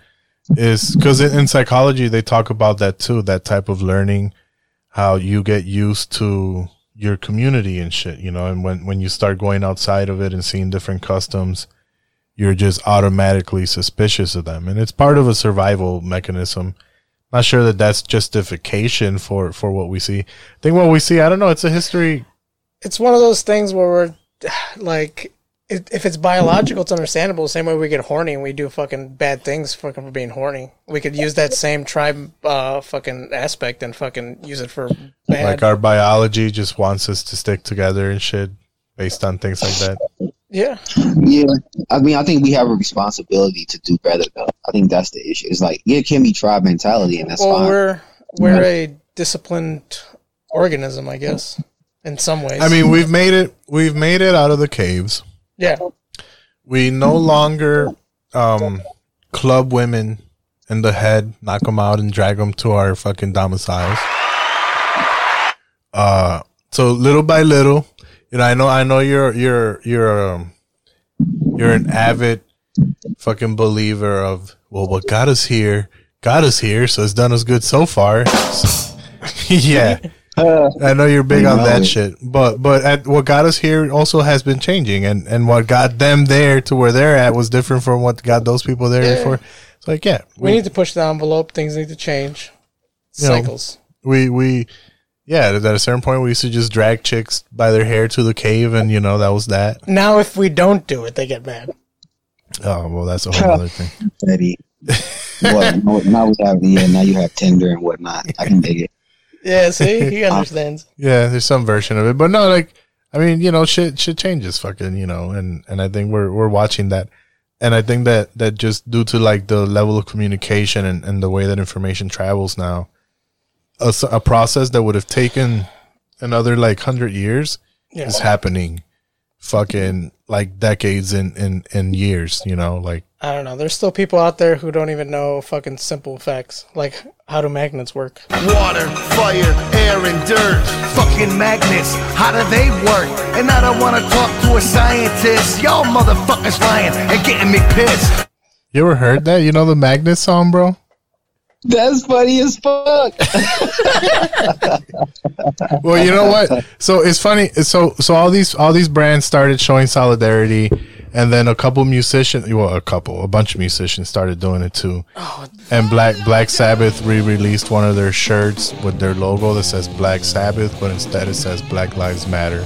is because in, in psychology they talk about that too. That type of learning, how you get used to your community and shit, you know, and when when you start going outside of it and seeing different customs, you're just automatically suspicious of them, and it's part of a survival mechanism. Not sure that that's justification for for what we see. I think what we see, I don't know. It's a history. It's one of those things where we're like, if if it's biological, it's understandable. The same way we get horny and we do fucking bad things fucking for being horny. We could use that same tribe uh, fucking aspect and fucking use it for bad. Like our biology just wants us to stick together and shit based on things like that. yeah. yeah, I mean, I think we have a responsibility to do better, though. I think that's the issue. It's like, yeah, it can be tribe mentality, and that's well, fine. we're we're a disciplined organism, I guess, in some ways. I mean, we've made it. We've made it out of the caves. Yeah. We no longer um, club women in the head, knock them out, and drag them to our fucking domiciles. Uh, so little by little, you know, I know, I know you're you're you're um, you're an avid fucking believer of well, what got us here, got us here, so it's done us good so far. yeah. I know you're big on that shit, but but at, what got us here also has been changing, and and what got them there to where they're at was different from what got those people there Yeah. before. It's like yeah, We need to push the envelope. Things need to change. you know, Cycles. we we yeah, at a certain point we used to just drag chicks by their hair to the cave, and you know that was that. Now, if we don't do it, they get mad. Oh well, that's a whole other thing. Betty. what, now now we have yeah, now you have Tinder and whatnot. I can dig it. Yeah, see, he understands. Yeah, there's some version of it, but no, like I mean, you know, shit, shit changes, fucking, you know, and and I think we're we're watching that, and I think that that just due to like the level of communication and and the way that information travels now, a process that would have taken another like hundred years Yeah. is happening, fucking like decades in in in years, you know, like I don't know. There's still people out there who don't even know fucking simple facts, like how do magnets work. Water, fire, air, and dirt. Fucking magnets, how do they work? And I don't wanna talk to a scientist. Y'all motherfuckers lying and getting me pissed. you ever heard that? You know the Magnus song, bro? That's funny as fuck. well, you know what? So it's funny. So so all these all these brands started showing solidarity, and then a couple musicians, well, a couple, a bunch of musicians started doing it too. Oh, and Black Black Sabbath re-released one of their shirts with their logo that says Black Sabbath, but instead it says Black Lives Matter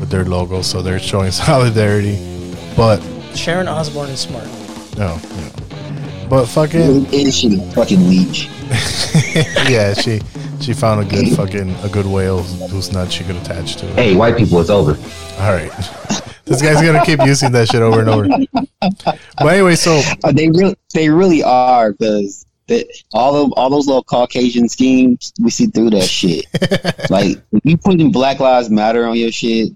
with their logo. So they're showing solidarity, but Sharon Osbourne is smart. Oh, no, no. But fucking is she fucking leech? yeah, she she found a good fucking a good whale whose nut she could attach to. Hey, white people, it's over. All right. This guy's gonna keep using that shit over and over. But anyway, so Uh, they really they really are because that all of all those little Caucasian schemes we see through that shit. like you putting Black Lives Matter on your shit,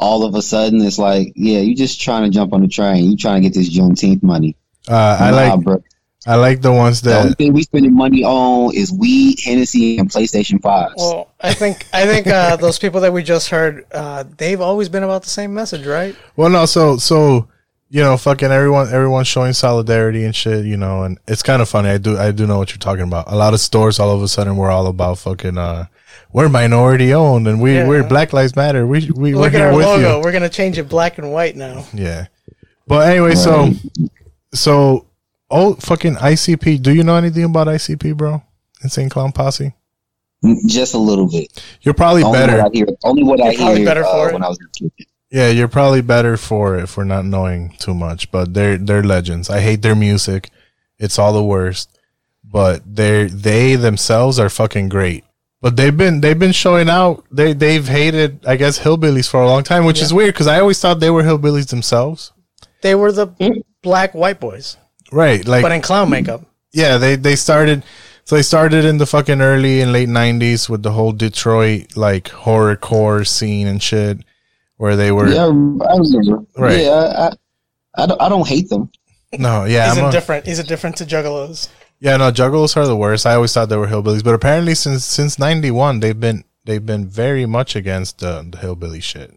all of a sudden it's like, yeah, you just trying to jump on the train. You trying to get this Juneteenth money. Uh, I Nah, like bro. I like the ones that The only thing we spending money on is weed, Hennessy, and PlayStation Fives. Well, I think I think uh, those people that we just heard, uh, they've always been about the same message, right? well no so so you know fucking everyone everyone's showing solidarity and shit you know and it's kind of funny I do I do know what you're talking about a lot of stores all of a sudden we're all about fucking uh we're minority owned and we Yeah. we're Black Lives Matter we we we're at here our with logo. you We're gonna change it black and white now. yeah but anyway so so oh fucking ICP do you know anything about ICP bro Insane Clown Posse Just a little bit. You're probably only better. What I hear, only what You're probably hear better uh, for it. when I was a kid. Yeah, you're probably better for it for not knowing too much, but they're they're legends. I hate their music. It's all the worst. But they they themselves are fucking great. But they've been they've been showing out. They they've hated I guess hillbillies for a long time, which is weird because I always thought they were hillbillies themselves. They were the black white boys, Right, like but in clown makeup. yeah, they they started. So they started in the fucking early and late '90s with the whole Detroit like horrorcore scene and shit, where they were. Yeah, I remember. Right. Yeah, I, I, I, don't, I don't hate them. No, yeah, He's I'm a- indifferent. He's indifferent to juggalos. Yeah, no, juggalos are the worst. I always thought they were hillbillies, but apparently since since '91 they've been they've been very much against the, the hillbilly shit.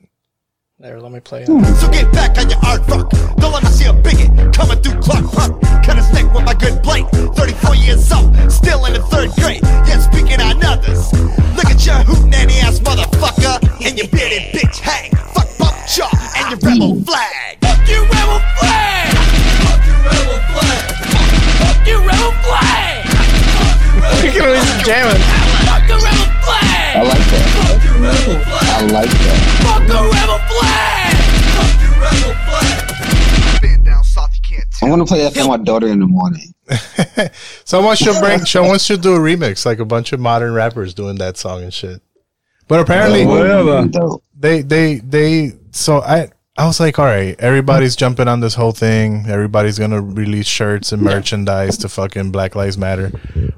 There, let me play it. So get back on your art fuck. Don't let me see a bigot coming through Clark Park. Cut a stick with my good blade. 34 years old, still in the third grade. Yet speaking on others. Look at your hoot nanny ass motherfucker and your bearded bitch hang. Fuck bump jaw and your rebel flag. Fuck your rebel flag. Fuck your rebel flag. Fuck your rebel flag. Look at him, he's jamming. Fuck the rebel flag. I like that. Fuck your rebel flag. I like that. Fuck the rebel flag. I'm gonna play that for my daughter in the morning. Someone should bring. someone should do a remix, like a bunch of modern rappers doing that song and shit. But apparently, Whatever. they they they. So I I was like, all right, everybody's jumping on this whole thing. Everybody's gonna release shirts and merchandise to fucking Black Lives Matter.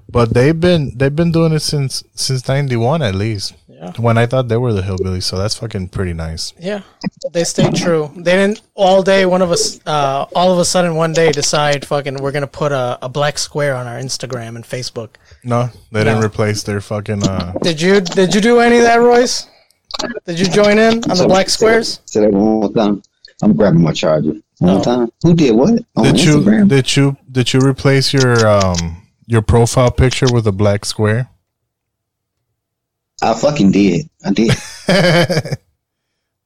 But they've been they've been doing it since since '91 at least. Yeah. When I thought they were the hillbillies, so that's fucking pretty nice. Yeah, they stayed true. They didn't all day. One of us, uh, all of a sudden, one day, decide fucking we're gonna put a, a black square on our Instagram and Facebook. No, they didn't No. replace their fucking. uh Did you did you do any of that, Royce? Did you join in on the black squares? Say that one more time. I'm grabbing my charger. One more time. Who did what? On Did you Instagram? did you did you replace your um your profile picture with a black square? I fucking did. I did.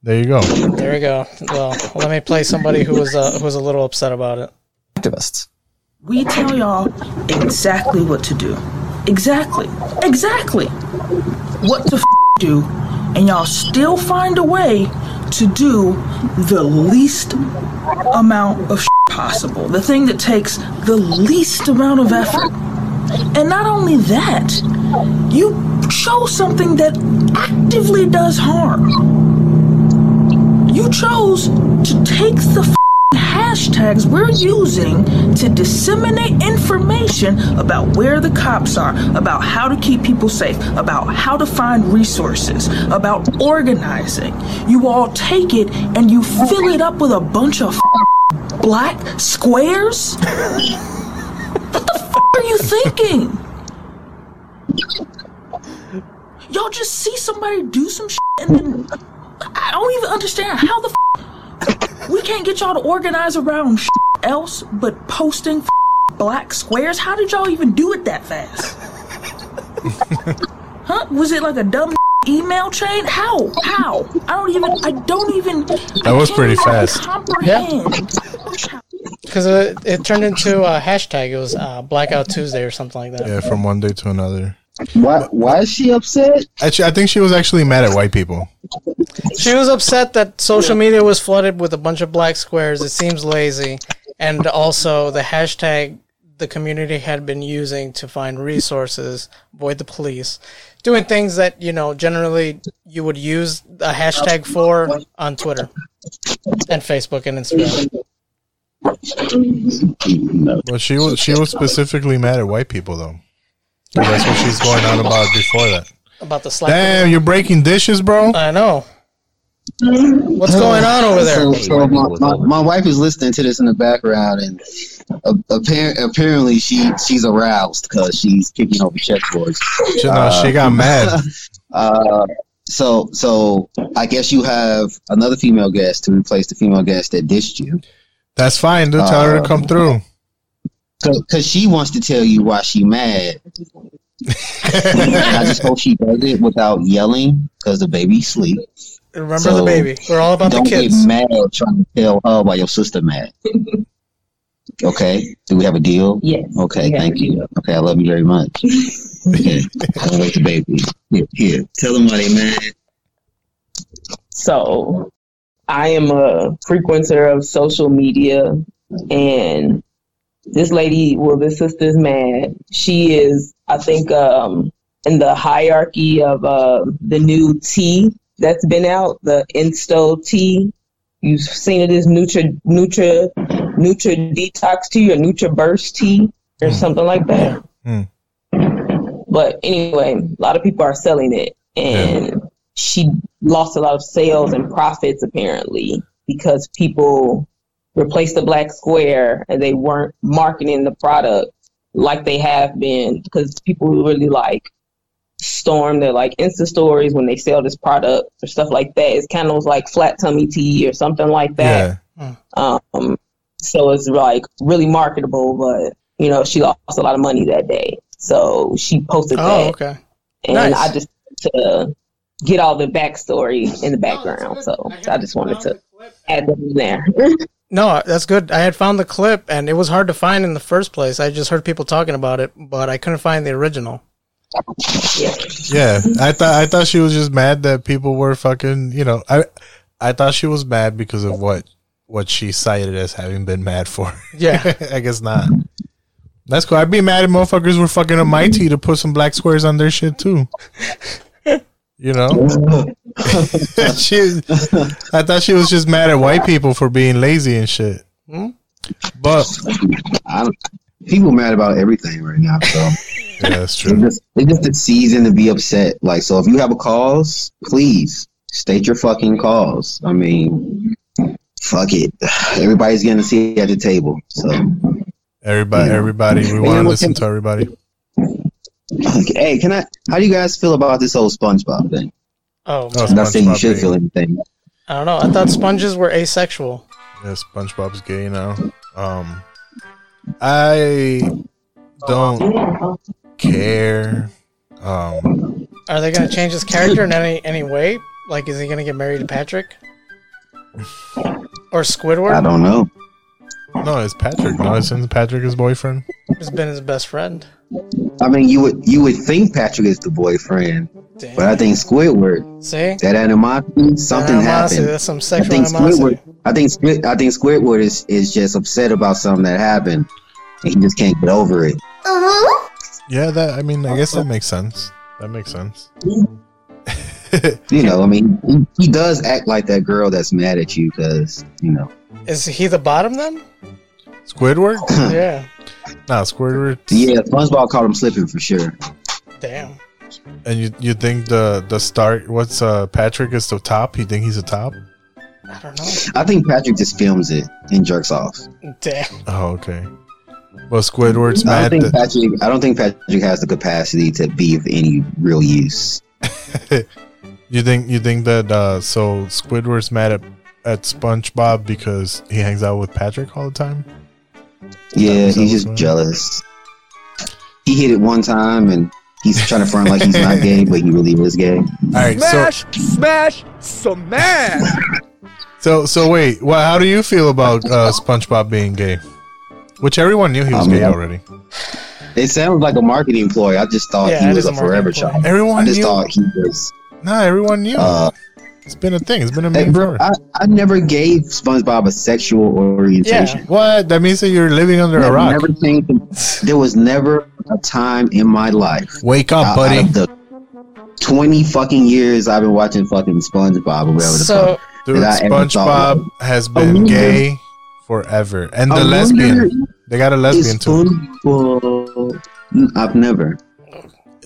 There you go. There we go. Well, let me play somebody who was uh, who was a little upset about it. activists. We tell y'all exactly what to do. Exactly. Exactly. What to f- do, and y'all still find a way to do the least amount of sh- possible. The thing that takes the least amount of effort. And not only that, you chose something that actively does harm. You chose to take the hashtags we're using to disseminate information about where the cops are, about how to keep people safe, about how to find resources, about organizing. You all take it and you fill it up with a bunch of black squares? what the f- are you thinking? Y'all just see somebody do some shit and then I don't even understand how the f- we can't get y'all to organize around shit else but posting f- black squares. How did y'all even do it that fast? huh? Was it like a dumb email chain? How? How? I don't even. I don't even. That was pretty fast. Comprehend. Because it, it turned into a hashtag. It was uh, Blackout Tuesday or something like that. Yeah, from one day to another. Why? Why is she upset? Actually, I think she was actually mad at white people. She was upset that social media was flooded with a bunch of black squares. It seems lazy. And also the hashtag the community had been using to find resources, avoid the police, doing things that, you know, generally you would use a hashtag for on Twitter and Facebook and Instagram. Well, she was she was specifically mad at white people though. 'Cause That's what she's going on about before that. About the slack. Damn, you're breaking dishes, bro. I know. What's going on over there? So, so my, my, my wife is listening to this in the background, and uh, appar- apparently she she's aroused because she's kicking over chessboards. She- no, she got mad. Uh, so so I guess you have another female guest to replace the female guest that dished you. That's fine, dude. Tell her to come through. Because she wants to tell you why she mad. I just hope she does it without yelling because the baby sleep. Remember the baby. We're all about the don't kids. get mad trying to tell her why your sister mad. Okay. Do we have a deal? Yes. Okay. Thank you. Okay. I love you very much. Okay. I'll wait the baby. Here. Here. Tell them why they mad. So, I am a frequenter of social media, and this lady, well, this sister's mad. She is, I think, um, in the hierarchy of uh, the new tea that's been out, the Insto tea. You've seen it as Nutra, Nutra, Nutra Detox tea or Nutra Burst tea or something like that. But anyway, a lot of people are selling it, and she lost a lot of sales and profits apparently because people replaced the black square and they weren't marketing the product like they have been because people really like storm their like Insta stories when they sell this product or stuff like that. It's kind of like flat tummy tea or something like that. Yeah. Um, so it's like really marketable, but you know, she lost a lot of money that day. So she posted Oh, that. okay. And Nice. I just to get all the backstory in the background. So I just wanted to add that in there. No, that's good. I had found the clip and it was hard to find in the first place. I just heard people talking about it, but I couldn't find the original. Yeah, I thought I thought she was just mad that people were fucking. You know, I I thought she was mad because of what what she cited as having been mad for. Yeah. I guess not. That's cool. I'd be mad if motherfuckers were fucking up my tea to put some black squares on their shit too. You know, she. I thought she was just mad at white people for being lazy and shit. Hmm? But people mad about everything right now. So yeah, that's true. It's just, it's just a season to be upset. Like, so if you have a cause, please state your fucking cause. I mean, fuck it. Everybody's getting a seat at the table. So everybody, everybody, we want to listen to everybody. Hey, can I? How do you guys feel about this whole SpongeBob thing? Oh, I'm not saying you should feel anything. I don't know. I thought sponges were asexual. Yeah, SpongeBob's gay now. Um, I don't care. Um, Are they going to change his character in any any way? Like, is he going to get married to Patrick or Squidward? I don't know. no, it's Patrick. No, isn't Patrick his boyfriend? He's been his best friend. I mean, you would you would think Patrick is the boyfriend, but I think Squidward. See? That animosity, something animosity, happened. that's some I think animosity. Squidward. I think Squid. I think Squidward is is just upset about something that happened, and he just can't get over it. Uh-huh. Yeah, that. I mean, I guess that uh-huh. makes sense. that makes sense. You know, I mean, he, he does act like that girl that's mad at you because you know. Is he the bottom then? Squidward? yeah. Nah, Squidward. Yeah, SpongeBob caught him slipping for sure. Damn. And you you think the the start? What's uh Patrick is the top? You think he's the top? I don't know. I think Patrick just films it and jerks off. Damn. Oh, okay. Well, Squidward's I mad. don't think that- Patrick. I don't think Patrick has the capacity to be of any real use. you think you think that uh so Squidward's mad at at SpongeBob because he hangs out with Patrick all the time? Yeah, he's just fine. jealous. He hit it one time and he's trying to front like he's not gay, but he really is gay. All right, so smash, smash. so so wait, well, how do you feel about uh SpongeBob being gay? Which everyone knew he was Um, gay yeah. already. It sounds like a marketing ploy. I just thought Yeah, he was a a forever ploy. child. Everyone I just knew. thought he was. Nah, everyone knew. Uh, it's been a thing. It's been a Hey, bro. I, I never gave SpongeBob a sexual orientation. Yeah. What? That means that you're living under a rock. never there was never a time in my life. Wake up, out- buddy. out the Twenty fucking years I've been watching fucking SpongeBob or whatever the fuck. Dude, that I ever thought SpongeBob has been gay forever, and the lesbian. They got a lesbian too. I've never.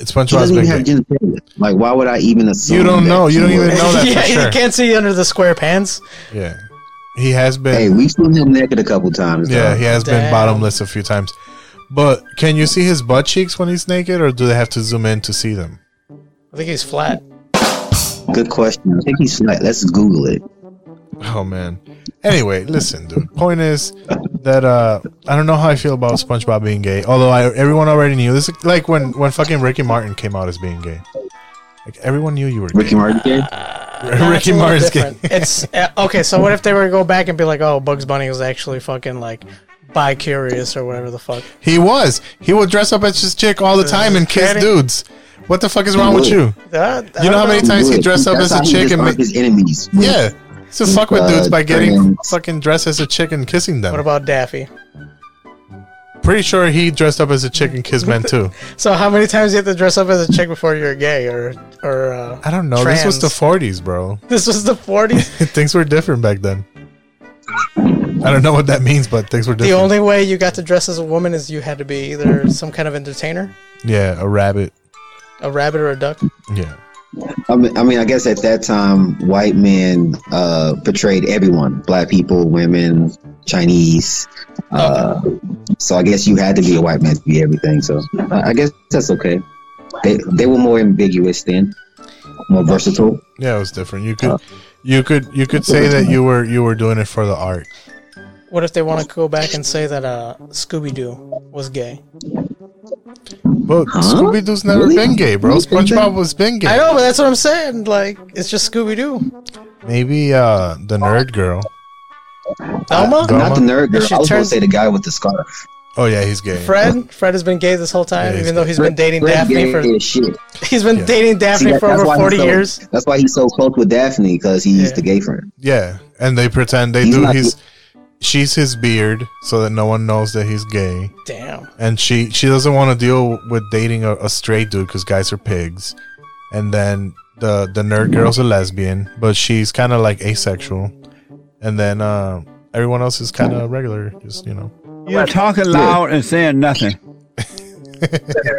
It's He SpongeBob's doesn't been even gay. have genitalia. Like, why would I even assume? You don't know. You don't even know that yeah, for sure. you can't see under the square pants. Yeah, he has been. Hey, we've seen him naked a couple times. yeah, dog. he has been bottomless a few times. But can you see his butt cheeks when he's naked, or do they have to zoom in to see them? I think he's flat. Good question. I think he's flat. let's Google it. Oh man. Anyway, listen, dude. Point is that uh I don't know how I feel about SpongeBob being gay. Although I everyone already knew this. is Like when when fucking Ricky Martin came out as being gay. Like everyone knew you were Ricky gay. Martin gay? Nah, Ricky it's Martin's gay. It's uh, okay. So what if they were to go back and be like, "Oh, Bugs Bunny was actually fucking like bi-curious or whatever the fuck." He was. He would dress up as his chick all the time and kiss Kidding? dudes. What the fuck is wrong with you? Uh, You know how don't many times he dressed up as a chick and disarmed ma- his enemies. Yeah. To fuck with Uh, dudes by getting friends. fucking dressed as a chick and kissing them. What about Daffy? Pretty sure he dressed up as a chick and kissed men too. So how many times do you have to dress up as a chick before you're gay or or uh, I don't know. This was the 40s, bro. This was the 40s. things were different back then. I don't know what that means, but things were the only way you got to dress as a woman is you had to be either some kind of entertainer, yeah, a rabbit. a rabbit or a duck. Yeah. I mean, I mean, I guess at that time, white men uh, portrayed everyone: black people, women, Chinese. Uh, so I guess you had to be a white man to be everything. So I guess that's okay. They they were more ambiguous then, more versatile. Yeah, it was different. You could you could you could say that you were you were doing it for the art. What if they want to go back and say that uh, Scooby Doo was gay? But Scooby Doo's never Really? been gay, bro. SpongeBob was been gay. I know, but that's what I'm saying. Like, it's just Scooby Doo. Maybe uh the nerd girl. Thelma? Not the nerd girl. She I was going to say the guy with the scarf. Oh yeah, he's gay. Fred? Fred has been gay this whole time, Yeah, he's even though gay. he's been dating Fred Daphne for. shit. He's been Yeah. dating See, Daphne that- for over 40 so- years. That's why he's so close with Daphne because he's the gay friend. Yeah, and they pretend they He's do. not- He's she's his beard so that no one knows that he's gay. Damn. And she she doesn't want to deal with dating a, a straight dude because guys are pigs. And then the the nerd girl's a lesbian, but she's kind of like asexual. And then uh, everyone else is kind of regular, just you know. You're talking loud and saying nothing.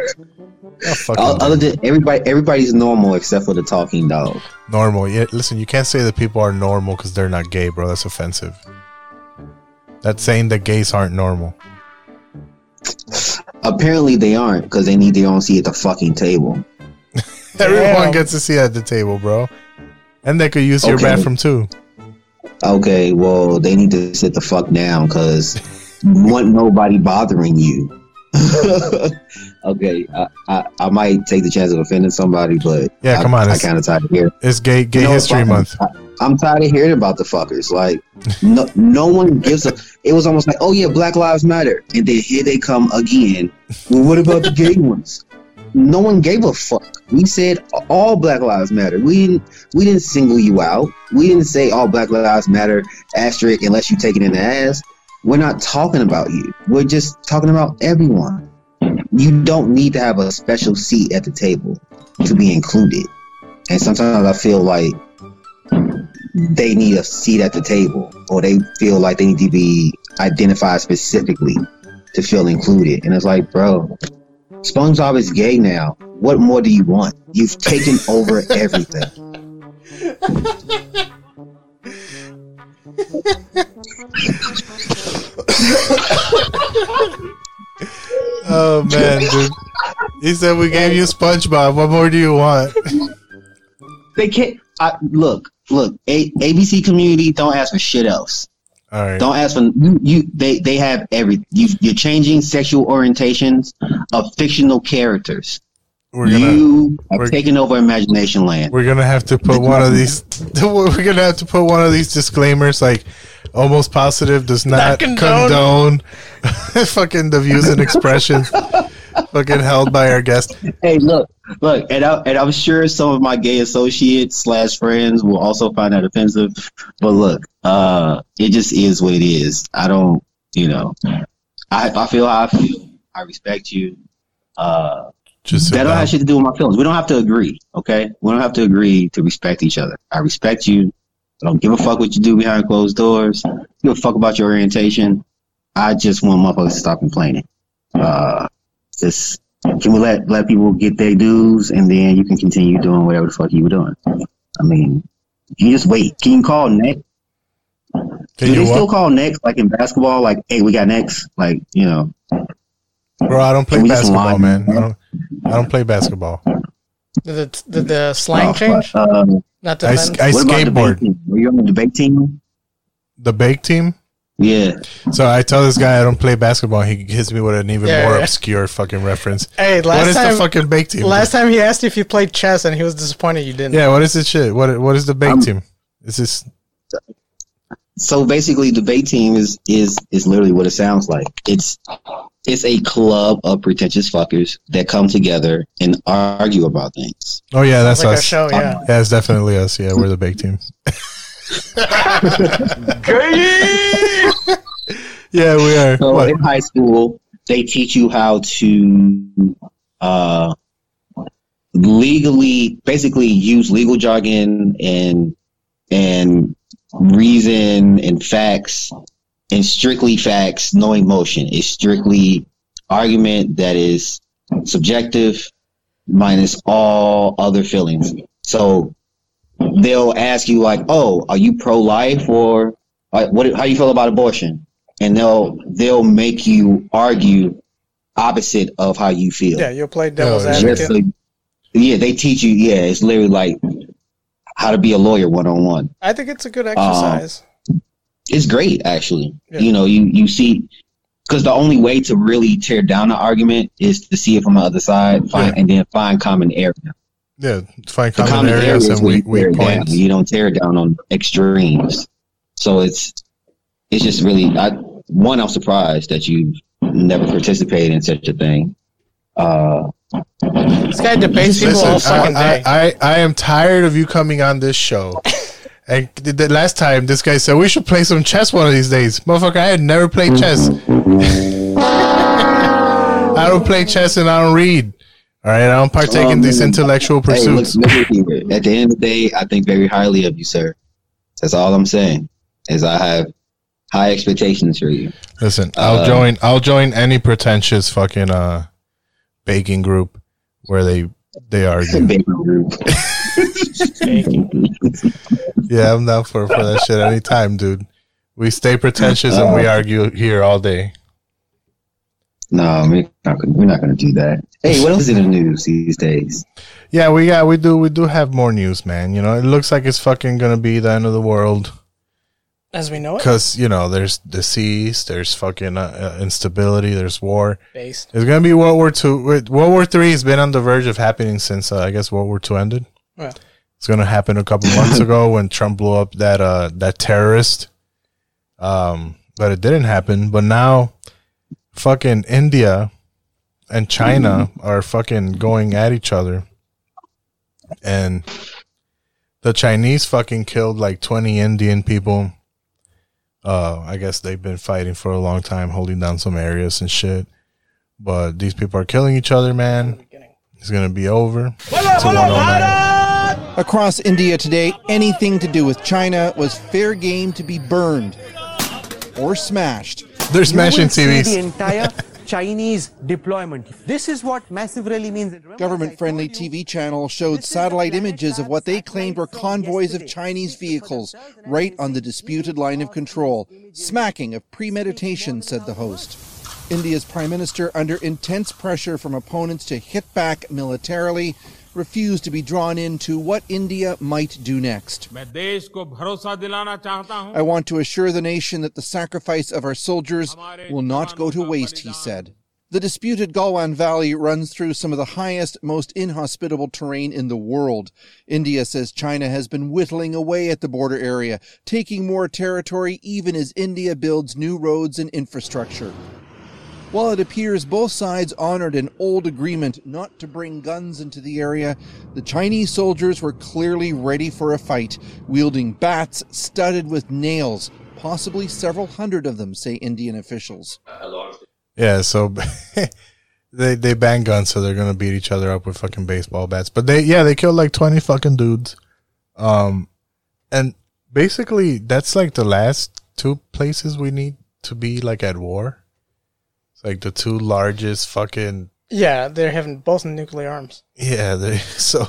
O- Other than everybody, everybody's normal except for the talking dog. Normal. Yeah, listen, you can't say that people are normal because they're not gay, bro. That's offensive. That's saying that gays aren't normal. Apparently, they aren't because they need their own seat at the fucking table. Everyone gets a seat at the table, bro. And they could use your bathroom too. Okay, well, they need to sit the fuck down because want nobody bothering you. okay, I, I I might take the chance of offending somebody, but Yeah, I, come on, I it's- kind of tired of hearing. It's gay gay You know, history month. I, I'm tired of hearing about the fuckers. Like, no, no one gives a. It was almost like, oh yeah, Black Lives Matter, and then here they come again. Well, what about the gay ones? No one gave a fuck. We said all Black Lives Matter. We didn't. We didn't single you out. We didn't say all Black Lives Matter asterisk unless you take it in the ass. We're not talking about you. We're just talking about everyone. You don't need to have a special seat at the table. to be included, and sometimes I feel like they need a seat at the table, or they feel like they need to be identified specifically to feel included. And it's like, bro, SpongeBob is gay now. What more do you want? You've taken over everything. Oh man, dude. He said we gave you SpongeBob. What more do you want? They can't. I, look, look. A, ABC community don't ask for shit else. All right. Don't ask for you. you they they have every. You, you're changing sexual orientations of fictional characters. We're gonna- you are we're- taking over imagination land. We're gonna have to put one of these. We're gonna have to put one of these disclaimers, like almost positive does not, condone, fucking the views and expressions fucking held by our guest. Hey, look, look, and, I, and I'm sure some of my gay associates slash friends will also find that offensive. But look, uh, it just is what it is. I don't, you know, I I feel how I feel. I respect you. Uh, Just that don't have shit to do with my feelings. We don't have to agree, okay? We don't have to agree to respect each other. I respect you. I don't give a fuck what you do behind closed doors. I don't give a fuck about your orientation. I just want motherfuckers to stop complaining. Uh, just can we let let people get their dues and then you can continue doing whatever the fuck you were doing. I mean, you just wait. Can you call next? Can do you they still what? call next like in basketball? Like, hey, we got next. Like, you know, Bro, I don't play Can we just basketball, man. I don't. I don't play basketball. Did the, did the slang Oh, change? fuck, um, Not the I. I What about skateboard. Were you on the debate team? The bake team. Yeah. So I tell this guy I don't play basketball. He hits me with an even Yeah, more yeah. obscure fucking reference. Hey, last what is time the fucking bake team? Last time he asked if you played chess, and he was disappointed you didn't. yeah, what is this shit? What what is the bake Um, team? Is this So basically, the debate team is is is literally what it sounds like. It's it's a club of pretentious fuckers that come together and argue about things. Oh yeah, that's like our us. show, yeah. yeah, it's definitely us. Yeah, we're the bake team. yeah, we are. So What? in high school, they teach you how to uh, legally, basically, use legal jargon and and reason and facts and strictly facts, no emotion. It's strictly argument that is subjective minus all other feelings. So they'll ask you like, "Oh, are you pro-life or uh, what? How you feel about abortion?" And they'll they'll make you argue opposite of how you feel. Yeah, you'll play devil's Oh, advocate. Like- yeah, they teach you. Yeah, it's literally like how to be a lawyer one on one. I think it's a good exercise. It's great, actually. Yeah. You know, you you see, because the only way to really tear down an argument is to see it from the other side, find, and then find common area. Yeah, find The common, areas is and where weak you weak it down. You don't tear down on extremes. So it's it's just really. I, one, I'm surprised that you never participated in such a thing. Uh, this guy debates people Listen, all fucking I, day. I, I, I am tired of you coming on this show. and the, the last time, this guy said we should play some chess one of these days. Motherfucker, I had never played chess. I don't play chess and I don't read. All right, I don't partake in Um, these intellectual Hey, look, pursuits. at the end of the day, I think very highly of you, sir. That's all I'm saying. Is I have high expectations for you. Listen, I'll Uh, join. I'll join any pretentious fucking uh baking group where they they argue. Baking group. yeah, I'm down for for that shit anytime, dude. We stay pretentious and we Uh, argue here all day. No, we're not gonna, we're not going to do that. Hey, what else is in the news these days? Yeah, we got we do we do have more news, man. You know, it looks like it's fucking gonna be the end of the world As we know it. because you know there's disease, there's fucking uh, uh, instability, there's war. Based. It's gonna be World War Two. World War Three has been on the verge of happening since uh, I guess World War Two ended. Yeah. It's gonna happen a couple months ago when Trump blew up that uh that terrorist. Um, but it didn't happen. But now, fucking India and China are fucking going at each other, and the Chinese fucking killed like twenty Indian people. Uh, I guess they've been fighting for a long time, holding down some areas and shit. But these people are killing each other, man. It's going to be over. Across India today, anything to do with China was fair game to be burned or smashed. They're smashing you will see TVs. the entire Chinese deployment. This is what massive really means. Government friendly TV channel showed satellite images of what they claimed were convoys of Chinese vehicles right on the disputed line of control. Smacking of premeditation, said the host. India's prime minister, under intense pressure from opponents to hit back militarily, refused to be drawn into what India might do next. I want to assure the nation that the sacrifice of our soldiers will not go to waste, he said. The disputed Galwan Valley runs through some of the highest, most inhospitable terrain in the world. India says China has been whittling away at the border area, taking more territory even as India builds new roads and infrastructure. While it appears both sides honored an old agreement not to bring guns into the area, the Chinese soldiers were clearly ready for a fight, wielding bats studded with nails, possibly several hundred of them, say Indian officials. Yeah, so they they bang guns, so they're gonna beat each other up with fucking baseball bats. But they yeah, they killed like twenty fucking dudes. Um, and basically that's like the last two places we need to be like at war. It's like the two largest fucking Yeah, they're having both nuclear arms. yeah. They so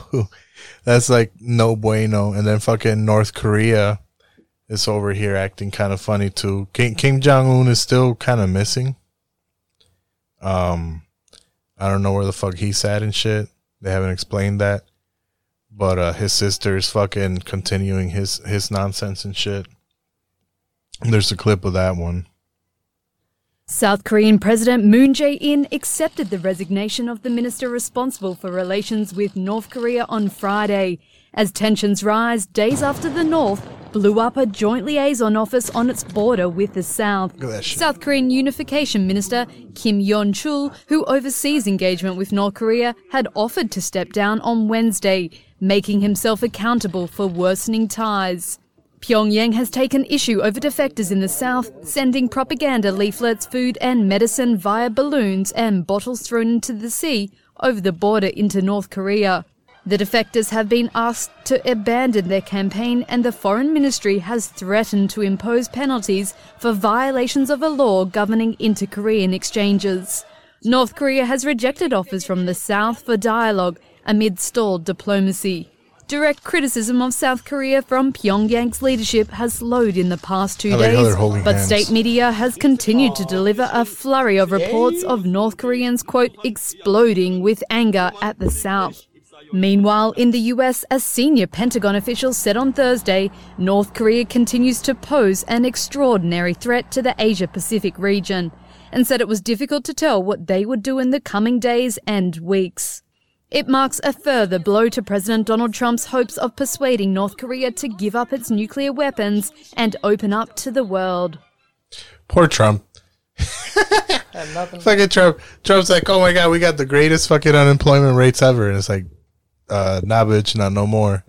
that's like no bueno. And then fucking North Korea is over here acting kind of funny too. Kim, Kim Jong Un is still kind of missing. Um, I don't know where the fuck he's at and shit. They haven't explained that. But uh, his sister is fucking continuing his his nonsense and shit. There's a clip of that one. South Korean President Moon Jae-in accepted the resignation of the minister responsible for relations with North Korea on Friday, as tensions rise days after the North blew up a joint liaison office on its border with the South. South Korean Unification Minister Kim Yeon-chul, who oversees engagement with North Korea, had offered to step down on Wednesday, making himself accountable for worsening ties. Pyongyang has taken issue over defectors in the south, sending propaganda leaflets, food, and medicine via balloons and bottles thrown into the sea over the border into North Korea. The defectors have been asked to abandon their campaign, and the Foreign Ministry has threatened to impose penalties for violations of a law governing inter Korean exchanges. North Korea has rejected offers from the South for dialogue amid stalled diplomacy. Direct criticism of South Korea from Pyongyang's leadership has slowed in the past two like days, but hands. state media has continued to deliver a flurry of reports of North Koreans, quote, exploding with anger at the South. Meanwhile, in the US, a senior Pentagon official said on Thursday North Korea continues to pose an extraordinary threat to the Asia Pacific region, and said it was difficult to tell what they would do in the coming days and weeks. It marks a further blow to President Donald Trump's hopes of persuading North Korea to give up its nuclear weapons and open up to the world. Poor Trump. fucking Trump. Trump's like, oh my god, we got the greatest fucking unemployment rates ever, and it's like, uh, nah, bitch, not no more.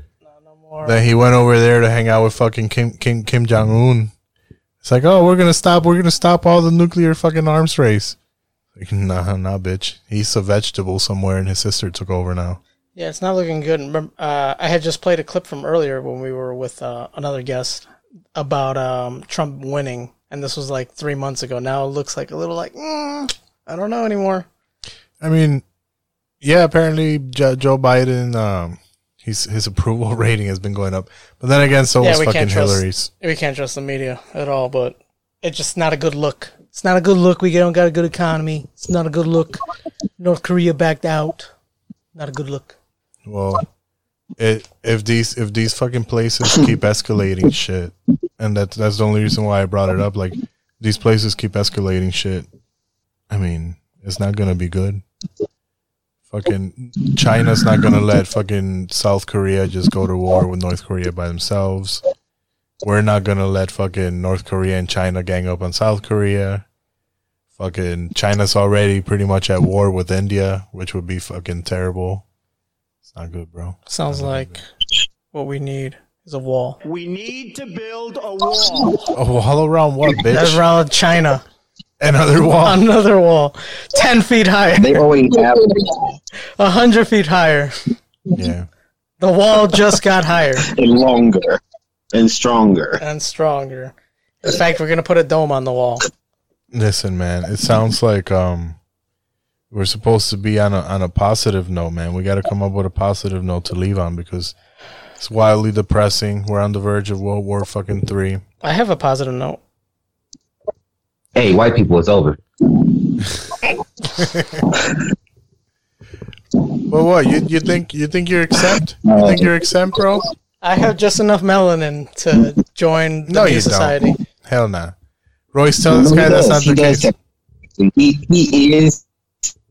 Then he went over there to hang out with fucking Kim Kim Kim Jong Un. It's like, oh, we're gonna stop. We're gonna stop all the nuclear fucking arms race. Like, nah, nah, bitch. He's a vegetable somewhere, and his sister took over now. Yeah, it's not looking good. Uh, I had just played a clip from earlier when we were with uh, another guest about um, Trump winning, and this was like three months ago. Now it looks like a little like mm, I don't know anymore. I mean, yeah, apparently Joe Biden, um, he's his approval rating has been going up, but then again, so was fucking trust Hillary's. we can't trust the media at all. But it's just not a good look. It's not a good look. We don't got a good economy. It's not a good look. North Korea backed out. Not a good look. Well, it, if these if these fucking places keep escalating shit, and that that's the only reason why I brought it up. Like these places keep escalating shit. I mean, it's not gonna be good. Fucking China's not gonna let fucking South Korea just go to war with North Korea by themselves. We're not gonna let fucking North Korea and China gang up on South Korea. Fucking China's already pretty much at war with India, which would be fucking terrible. It's not good, bro. Sounds like what we need is a wall. We need to build a wall. A wall around what, bitch? Around China. Another wall. Another wall. Ten feet higher. They already have A hundred feet higher. Yeah. The wall just got higher and longer and stronger. and stronger. In fact, we're gonna put a dome on the wall. Listen, man, it sounds like um we're supposed to be on a on a positive note, man. We got to come up with a positive note to leave on because it's wildly depressing. We're on the verge of World War fucking three. I have a positive note. Hey, white people, it's over. Well, what you you think you think you're exempt? You think you're exempt, bro? I have just enough melanin to join the No, you society. don't. Hell nah. Royce, tell this guy that's not the he does case. He, he is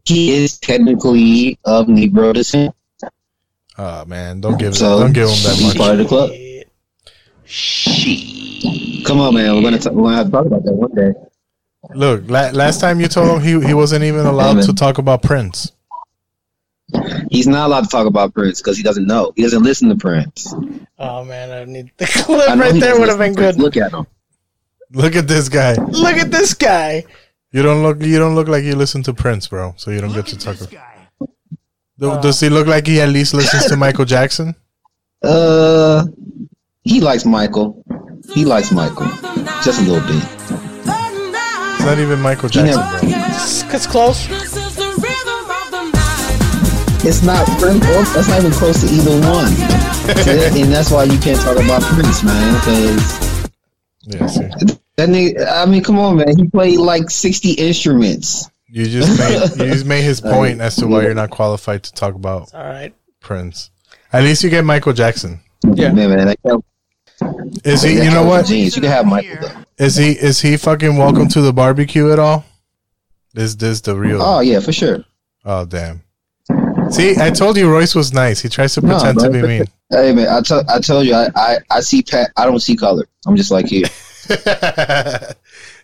he is technically of Negro descent. Oh man, don't give So don't give him that he's much. part of the club. Come on, man. We're gonna talk, we're gonna have to talk about that one day. Look, la- last time you told him he he wasn't even allowed man. to talk about Prince. He's not allowed to talk about Prince because he doesn't know. He doesn't listen to Prince. Oh man, I need the clip right there would have been good. Look at him. Look at this guy. Look at this guy. You don't look you don't look like you listen to Prince, bro. So you don't get to talk. Do- Uh, Does he look like he at least listens to Michael Jackson? Uh, he likes Michael. He likes Michael just a little bit. It's not even Michael Jackson, bro. It's close. It's not Prince. or- That's not even close to either one. and that's why you can't talk about Prince, man. Because Yeah, see. that nigga. I mean, come on, man. He played like sixty instruments. You just made you just made his point as to why you're not qualified to talk about All right. Prince. At least you get Michael Jackson. Yeah, man. man that, Is he? You know was what? Genius. You can have Michael. Though. Is he? Is he fucking welcome to the barbecue at all? This this the real? Oh yeah, for sure. Oh damn. See, I told you Royce was nice. He tries to No, pretend to be mean. Hey man, I tell I told you I, I I see Pat. I don't see color. I'm just like you.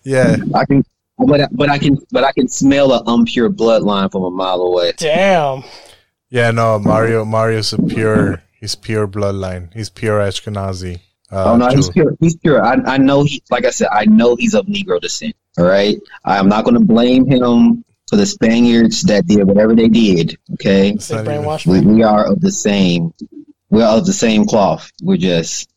Yeah. I can, but I- but I can but I can smell an impure bloodline from a mile away. Damn. Yeah, no, Mario. Mario's a pure. He's pure bloodline. He's pure Ashkenazi. Uh, oh no, he's pure. He's pure. I I know. He, like I said, I know he's of Negro descent. All right. I am not going to blame him for the Spaniards that did whatever they did. Okay. They We, we are of the same. We're of the same cloth. We're just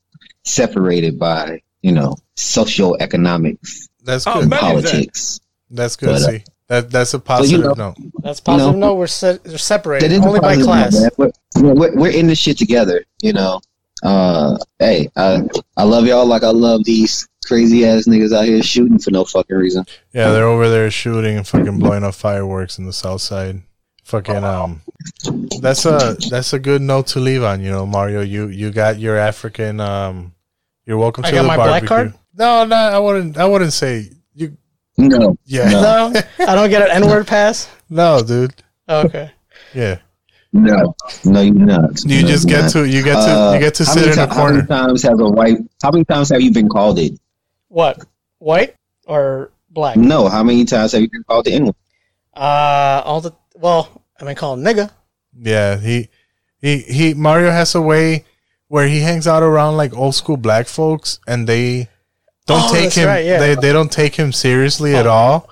separated by you know socioeconomics That's and good. politics. That's good. But, uh, see, that that's a you positive know- note. That's positive. You know? no, we're, se- we're separated That is a only by class. We're, we're, we're in this shit together, you know. Uh, hey, I, I love y'all like I love these crazy ass niggas out here shooting for no fucking reason. Yeah, they're over there shooting and fucking blowing up fireworks in the south side. Fucking um, that's a that's a good note to leave on. You know, Mario, you you got your African um, you're welcome I to got the my black barbecue. card? No, no, I wouldn't. I wouldn't say you. No. Yeah. No, I don't get an N word pass. No, dude. Okay. Yeah. No, no, you're not. You No, just get not. to- you get to- Uh, you get to sit in a ti- How many corner. times have a white? How many times have you been called it? What? White or black? No, how many times have you been called the N word? Uh, all the well, I mean, call him nigga. Yeah, he he he Mario has a way where he hangs out around like old school black folks and they don't Oh, take him right, yeah. they they don't take him seriously at Oh. all.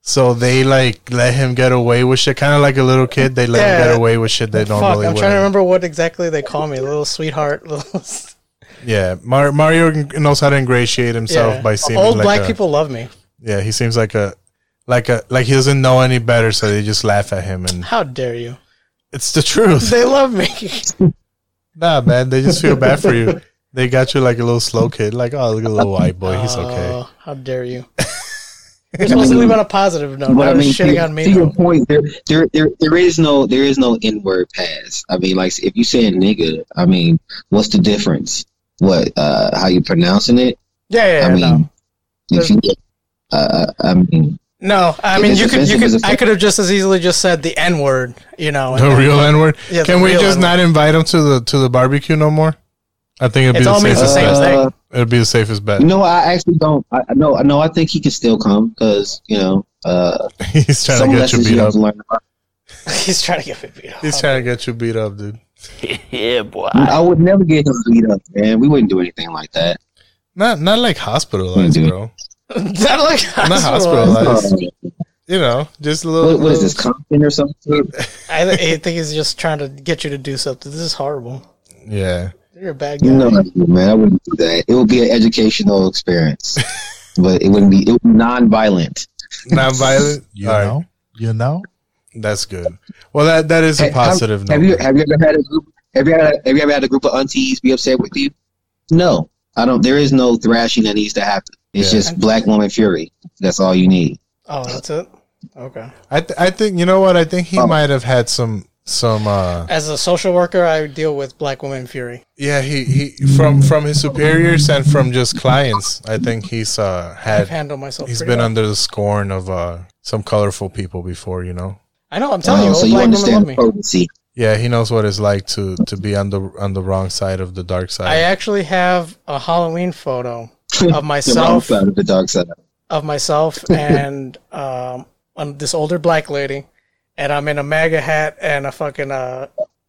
So they like let him get away with shit kind of like a little kid they let him get away with shit they don't Fuck, really I'm would. trying to remember what exactly they call me. Little sweetheart. Little. Yeah, Mar- Mario knows how to ingratiate himself Yeah. by seeming Old like black a- people love me. Yeah, he seems like a like a like he doesn't know any better so they just laugh at him and How dare you? it's the truth. They love me. Nah, man, they just feel bad for you. They got you like a little slow kid, like oh, look at a little white boy, he's oh, okay. Oh, how dare you? You're supposed to leave on a positive note. But Not I mean, shitting to, on me. to your point, there, there, there, there is no, there is no N word pass. I mean, like if you say a nigga, I mean, what's the difference? What, uh, how you pronouncing it? Yeah, yeah, I yeah, mean, if you, uh, I mean, No, I mean you could, you could. I could have just as easily just said the N word. You know, The then- real N word. Yeah, Can we just N-word. not invite him to the to the barbecue no more? I think it'd be It's the all means the safest same bet. thing. It'd be the safest bet. you know, I actually don't. I I know, I know. I think he can still come because you know, uh, He's trying to get you beat up. to learn about- He's trying to get me beat up. He's trying to get you beat up, dude. yeah, boy. I would never get him beat up, man. We wouldn't do anything like that. Not not like hospitalized, Mhm. bro. Not like Not hospitalized. You know, just a little. What, what is this, little- Compton or something? I, th- I think he's just trying to get you to do something. This is horrible. Yeah. You're a bad guy. No, man, I wouldn't do that. It would be an educational experience, but it wouldn't be. It would be non-violent. Non-violent. You All right. know? You know? That's good. Well, that that is a Hey, have- positive Have, note. you have you ever had a group? Have you had, have you ever had a group of aunties be upset with you? No, I don't. There is no thrashing that needs to happen. It's Yeah. just black woman fury. That's all you need. Oh, that's it. Okay. I th- I think you know what I think Oh. he might have had some some uh As a social worker, I deal with black woman fury. yeah he he from from his superiors and from just clients I think he's uh had I've handled myself He's been well. under the scorn of uh some colorful people before you know I know. I'm telling you, Oh, so you understand me. potency. yeah he knows what it's like to to be on the on the wrong side of the dark side. I actually have a Halloween photo of The wrong myself side of the dark side. of myself and um, um, this older black lady, and I'm in a MAGA hat and a fucking uh,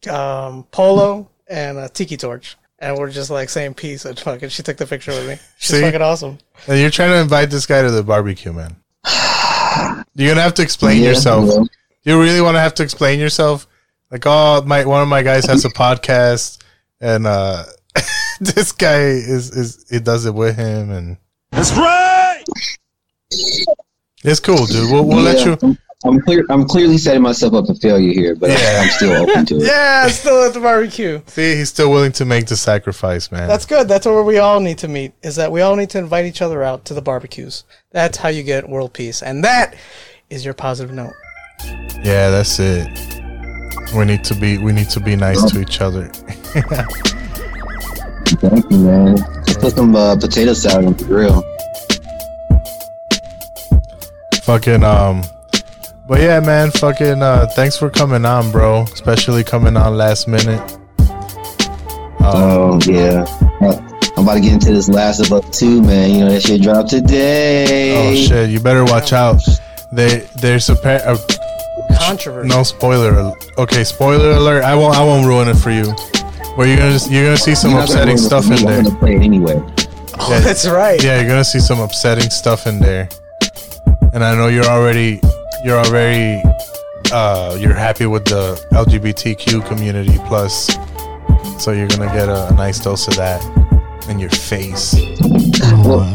um, polo and a tiki torch, and we're just like saying peace. And fucking, she took the picture with me. She's See? fucking awesome. and you're trying to invite this guy to the barbecue man you're gonna have to explain Yeah, yourself well. You really want to have to explain yourself like oh my one of my guys has a podcast and uh this guy is is he does it with him and That's right. it's cool dude we'll, we'll let you I'm, I'm clear. I'm clearly setting myself up for failure here, but Yeah. I'm still open to it. Yeah, still at the barbecue. see he's still willing to make the sacrifice man That's good. That's where we all need to meet. Is that we all need to invite each other out to the barbecues. That's how you get world peace, and that is your positive note. Yeah that's it we need to be we need to be nice to each other Thank you, man. Just put some uh, potato salad on the grill. fucking um but yeah man fucking uh thanks for coming on bro especially coming on last minute Oh yeah. Uh, I'm about to get into this Last of Us 2, man. You know that shit dropped today. oh shit you better watch out they there's a pair of Controversy. no spoiler al- okay spoiler alert i won't i won't ruin it for you where you're gonna you're gonna see some You're not gonna upsetting ruin it stuff for me. in I'm there gonna play it anyway. Oh, that's right. yeah you're gonna see some upsetting stuff in there and i know you're already you're already uh you're happy with the lgbtq community plus so you're gonna get a, a nice dose of that in your face Well,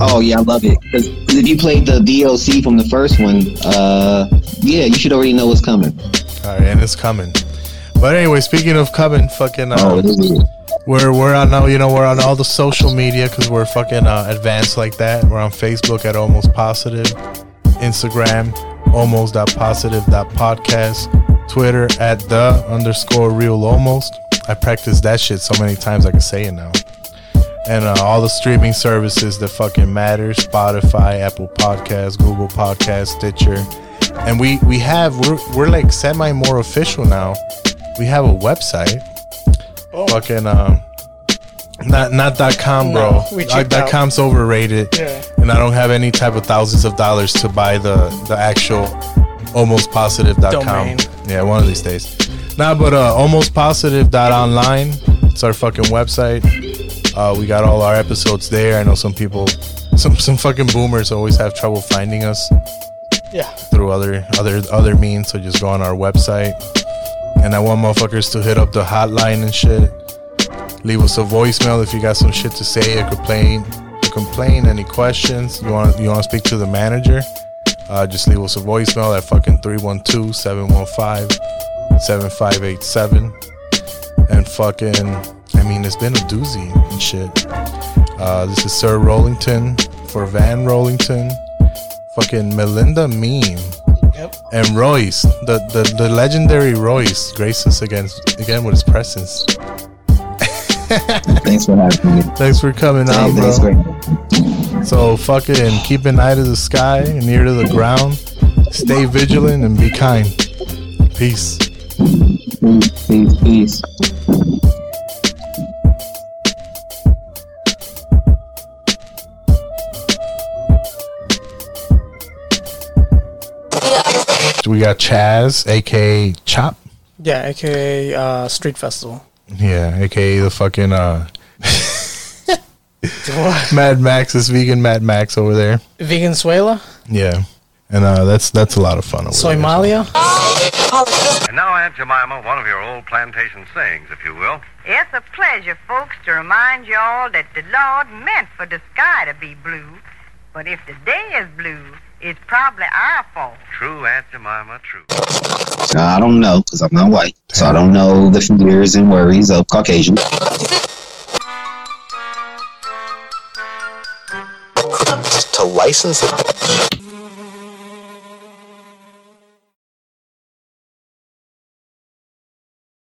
oh yeah, I love it. Because if you played the DLC from the first one, uh, yeah, you should already know what's coming. all right and it's coming but anyway speaking of coming fucking uh, Oh. We're we're on now, you know, we're on all the social media because we're fucking uh, advanced like that. We're on Facebook at Almost Positive, Instagram almost positive podcast, Twitter at the underscore real almost. I practiced that shit so many times I can say it now. And uh, all the streaming services that fucking matter: Spotify, Apple Podcasts, Google Podcasts, Stitcher. And we we have we're we're like semi more official now. We have a website. Oh. fucking um not not dot com bro. No, we Uh, dot com's overrated. Yeah. and i don't have any type of thousands of dollars to buy the the actual almost positive dot com. Yeah one of these days. Nah but uh almost positive dot online. It's our fucking website uh we got all our episodes there i know some people some some fucking boomers always have trouble finding us Yeah. through other other other means. So just go on our website. And I want motherfuckers to hit up the hotline and shit. Leave us a voicemail if you got some shit to say or complain. Complain any questions. You want you want to speak to the manager? Uh, just leave us a voicemail at fucking 312-715-7587. And fucking I mean it's been a doozy and shit. Uh, this is Sir Rollington for Van Rollington. Fucking Melinda Meme. Yep. And Royce, the, the, the legendary Royce, grace us again, again with his presence. Thanks for having me. Thanks for coming Hey, on, thanks bro. for- So fucking keep an eye to the sky and ear to the ground. Stay vigilant and be kind. Peace. Peace, peace, peace. We got Chaz, aka Chop. Yeah, aka uh, Street Festival. Yeah, aka the fucking uh Mad Max is vegan Mad Max over there. Vegan Suela? Yeah, and uh, that's that's a lot of fun. Over there. Somalia? And now, Aunt Jemima, one of your old plantation sayings, if you will. It's a pleasure, folks, to remind you all that the Lord meant for the sky to be blue. But if the day is blue, it's probably our fault. True, Aunt Jemima, true. I don't know because I'm not white, so I don't know the fears and worries of Caucasian. To license it.